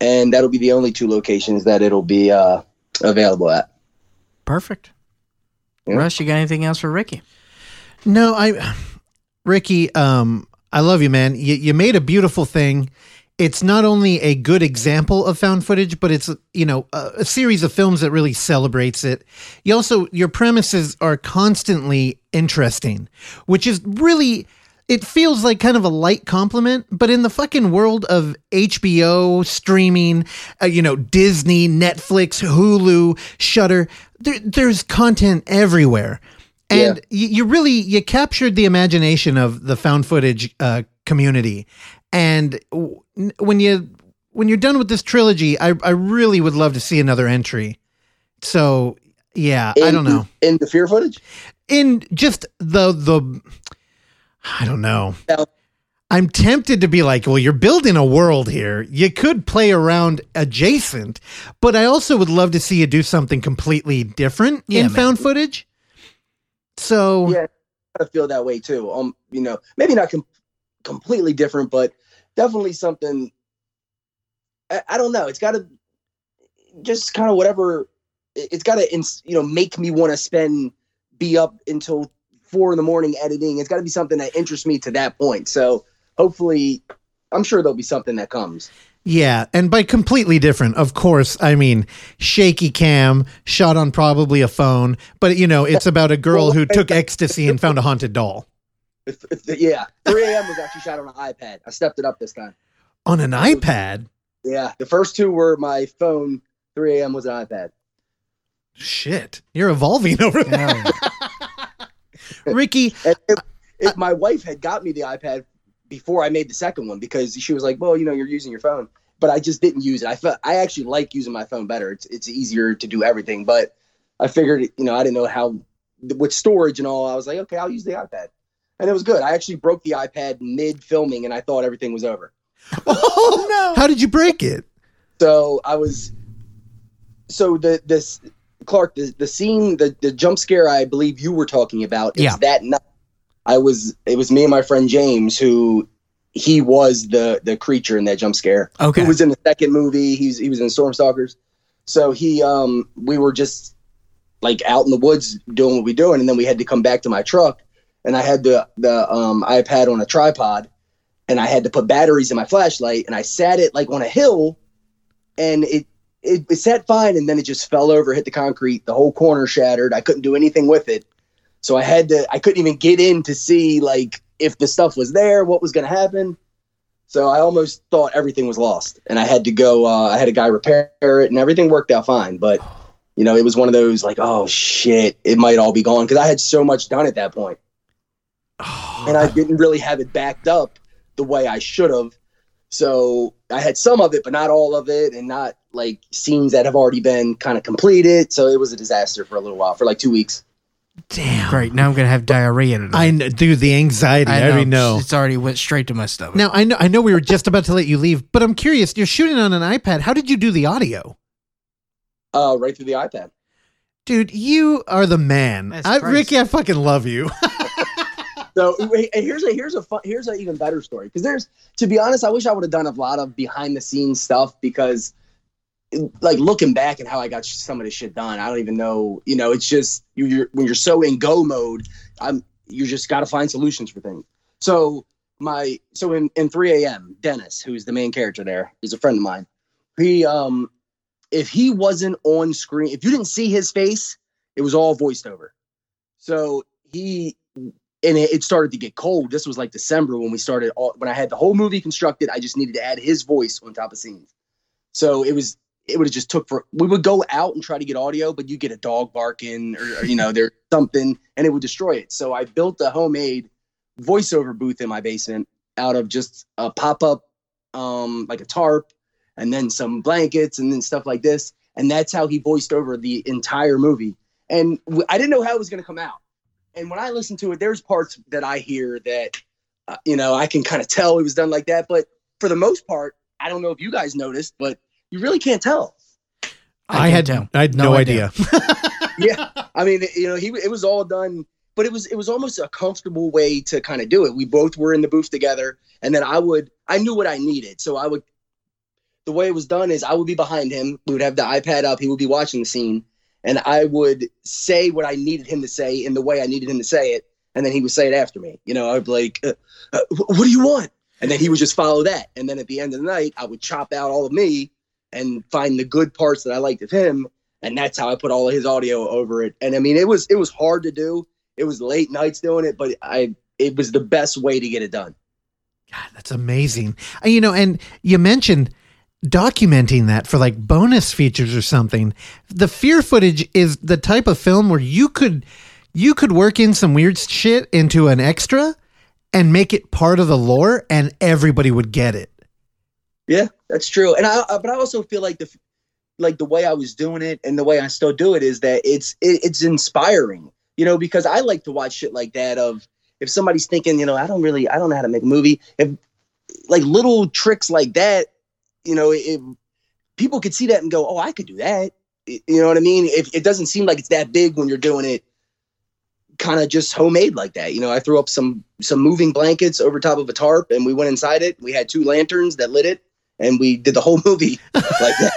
and that'll be the only two locations that it'll be uh, available at. Perfect. Yeah. Russ, you got anything else for Ricky? No, I, Ricky, um, I love you, man. You, you made a beautiful thing. It's not only a good example of found footage, but it's you know a, a series of films that really celebrates it. You also your premises are constantly interesting, which is really it feels like kind of a light compliment, but in the fucking world of HBO streaming, uh, you know, Disney, Netflix, Hulu, Shudder, there, there's content everywhere. And you, you really you captured the imagination of the found footage uh, community, and w- when you when you're done with this trilogy, I I really would love to see another entry. So yeah, I don't know In the fear footage, in just the the I don't know. Yeah. I'm tempted to be like, well, you're building a world here. You could play around adjacent, but I also would love to see you do something completely different Yeah, in man. found footage. So Yeah. I feel that way too. Um, you know, maybe not com- completely different, but definitely something. I, I don't know. It's got to just kind of whatever. it- It's got to, you know, make me want to spend be up until four in the morning editing. It's got to be something that interests me to that point. So hopefully, I'm sure there'll be something that comes. Yeah, and by completely different, of course, I mean shaky cam, shot on probably a phone, but you know, it's about a girl who took ecstasy and found a haunted doll If, if the, yeah, 3 a.m. was actually shot on an iPad. I stepped it up this time. on an iPad. Yeah, the first two were my phone. 3 a.m. was an iPad. Shit, you're evolving over there, Ricky. And if, uh, if my wife had got me the iPad before I made the second one because she was like, "Well, you know, you're using your phone," but I just didn't use it. I felt I actually like using my phone better. It's it's easier to do everything, but I figured, you know, I didn't know how with storage and all. I was like, okay, I'll use the iPad, and it was good. I actually broke the iPad mid filming, and I thought everything was over. Oh no! How did you break it? So I was, so the this Clark the the scene the the jump scare I believe you were talking about is Yeah. that night. I was it was me and my friend James who he was the the creature in that jump scare. Okay. Who was in the second movie? He's he was in Storm Stalkers. So he um we were just like out in the woods doing what we doing, and then we had to come back to my truck, and I had the the um iPad on a tripod, and I had to put batteries in my flashlight, and I sat it like on a hill, and it it, it sat fine, and then it just fell over, hit the concrete, the whole corner shattered. I couldn't do anything with it, so I had to. I couldn't even get in to see like if the stuff was there, what was going to happen. So I almost thought everything was lost, and I had to go. Uh, I had a guy repair it, and everything worked out fine. But you know, it was one of those like, oh shit, it might all be gone because I had so much done at that point, and I didn't really have it backed up the way I should have. So I had some of it, but not all of it, and not like scenes that have already been kind of completed. So it was a disaster for a little while, for like two weeks. Damn. Great. Now I'm gonna have diarrhea tonight. I kn- dude, the anxiety. I, already know. It's already went straight to my stomach. Now I know I know we were just about to let you leave, but I'm curious. You're shooting on an iPad. How did you do the audio? Uh, right through the iPad. Dude, you are the man. I. Ricky, I fucking love you. So here's a here's a fun, here's an even better story because there's to be honest, I wish I would have done a lot of behind the scenes stuff because like looking back at how I got some of this shit done, I don't even know. You know, it's just you, you're when you're so in go mode, I'm you just got to find solutions for things. So my so in in 3 a.m. Dennis, who's the main character there, is a friend of mine. He um if he wasn't on screen, if you didn't see his face, it was all voiced over. So he and it started to get cold. This was like December when we started. All, when I had the whole movie constructed, I just needed to add his voice on top of scenes. So it was. It would have just took for. We would go out and try to get audio, but you get a dog barking or, or you know there's something, and it would destroy it. So I built a homemade voiceover booth in my basement out of just a pop up, um, like a tarp, and then some blankets, and then stuff like this. And that's how he voiced over the entire movie. And I didn't know how it was going to come out and when I listen to it, there's parts that I hear that, uh, you know, I can kind of tell it was done like that. But for the most part, I don't know if you guys noticed, but you really can't tell. I, can't had tell. I had no, No idea. yeah, I mean, you know, he it was all done, but it was it was almost a comfortable way to kind of do it. We both were in the booth together, and then I would I knew what I needed, so I would. The way it was done is I would be behind him. We would have the iPad up. He would be watching the scene, and I would say what I needed him to say in the way I needed him to say it, and then he would say it after me. You know, I'd be like, uh, uh, "What do you want?" And then he would just follow that. And then at the end of the night, I would chop out all of me and find the good parts that I liked of him, and that's how I put all of his audio over it. And I mean, it was it was hard to do. It was late nights doing it, but I it was the best way to get it done. God, that's amazing. You know, and you mentioned documenting that for like bonus features or something. The fear footage is the type of film where you could you could work in some weird shit into an extra and make it part of the lore and everybody would get it. Yeah, that's true. And I, but I also feel like the like the way I was doing it and the way I still do it is that it's it, it's inspiring. You know, because I like to watch shit like that of if somebody's thinking, you know, I don't really I don't know how to make a movie. If like little tricks like that, you know, people could see that and go, "Oh, I could do that." You know what I mean? If it doesn't seem like it's that big when you're doing it kind of just homemade like that. You know, I threw up some some moving blankets over top of a tarp and we went inside it. We had two lanterns that lit it and we did the whole movie like that.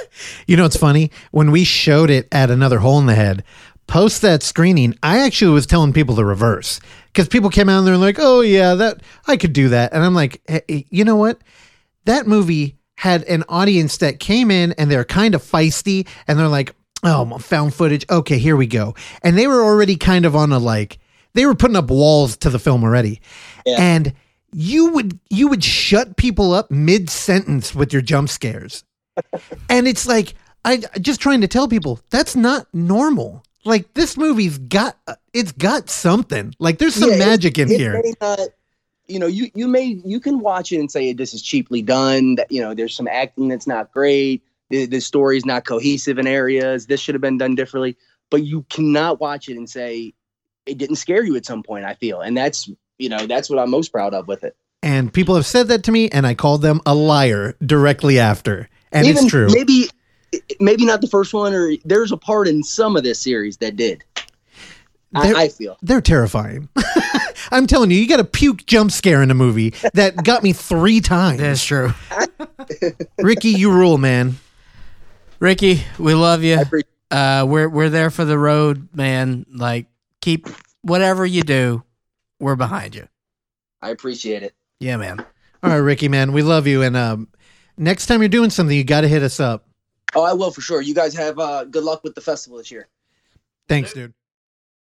You know, it's funny when we showed it at another hole in the head. Post that screening, I actually was telling people the reverse because people came out and they're like, "Oh yeah, that I could do that," and I'm like, hey, "You know what? That movie had an audience that came in and they're kind of feisty and they're like, "Oh, found footage. Okay, here we go," and they were already kind of on a like, they were putting up walls to the film already, Yeah. and you would you would shut people up mid sentence with your jump scares and it's like I just trying to tell people that's not normal. Like this movie's got it's got something. Like there's some Yeah, it- magic in it here. not- you know, you you may you can watch it and say this is cheaply done. That you know, there's some acting that's not great. The, the story's not cohesive in areas. This should have been done differently. But you cannot watch it and say it didn't scare you at some point. I feel, and that's you know that's what I'm most proud of with it. And people have said that to me, and I called them a liar directly after. And Even it's true. Maybe maybe not the first one, or there's a part in some of this series that did. I, I feel. They're terrifying. I'm telling you, you got a puke jump scare in a movie that got me three times. That's true. Ricky, you rule, man. Ricky, we love you. Uh, we're we're there for the road, man. Like keep whatever you do, we're behind you. I appreciate it. Yeah, man. All right, Ricky, man, we love you. And um, next time you're doing something, you got to hit us up. Oh, I will for sure. You guys have uh, good luck with the festival this year. Thanks, dude.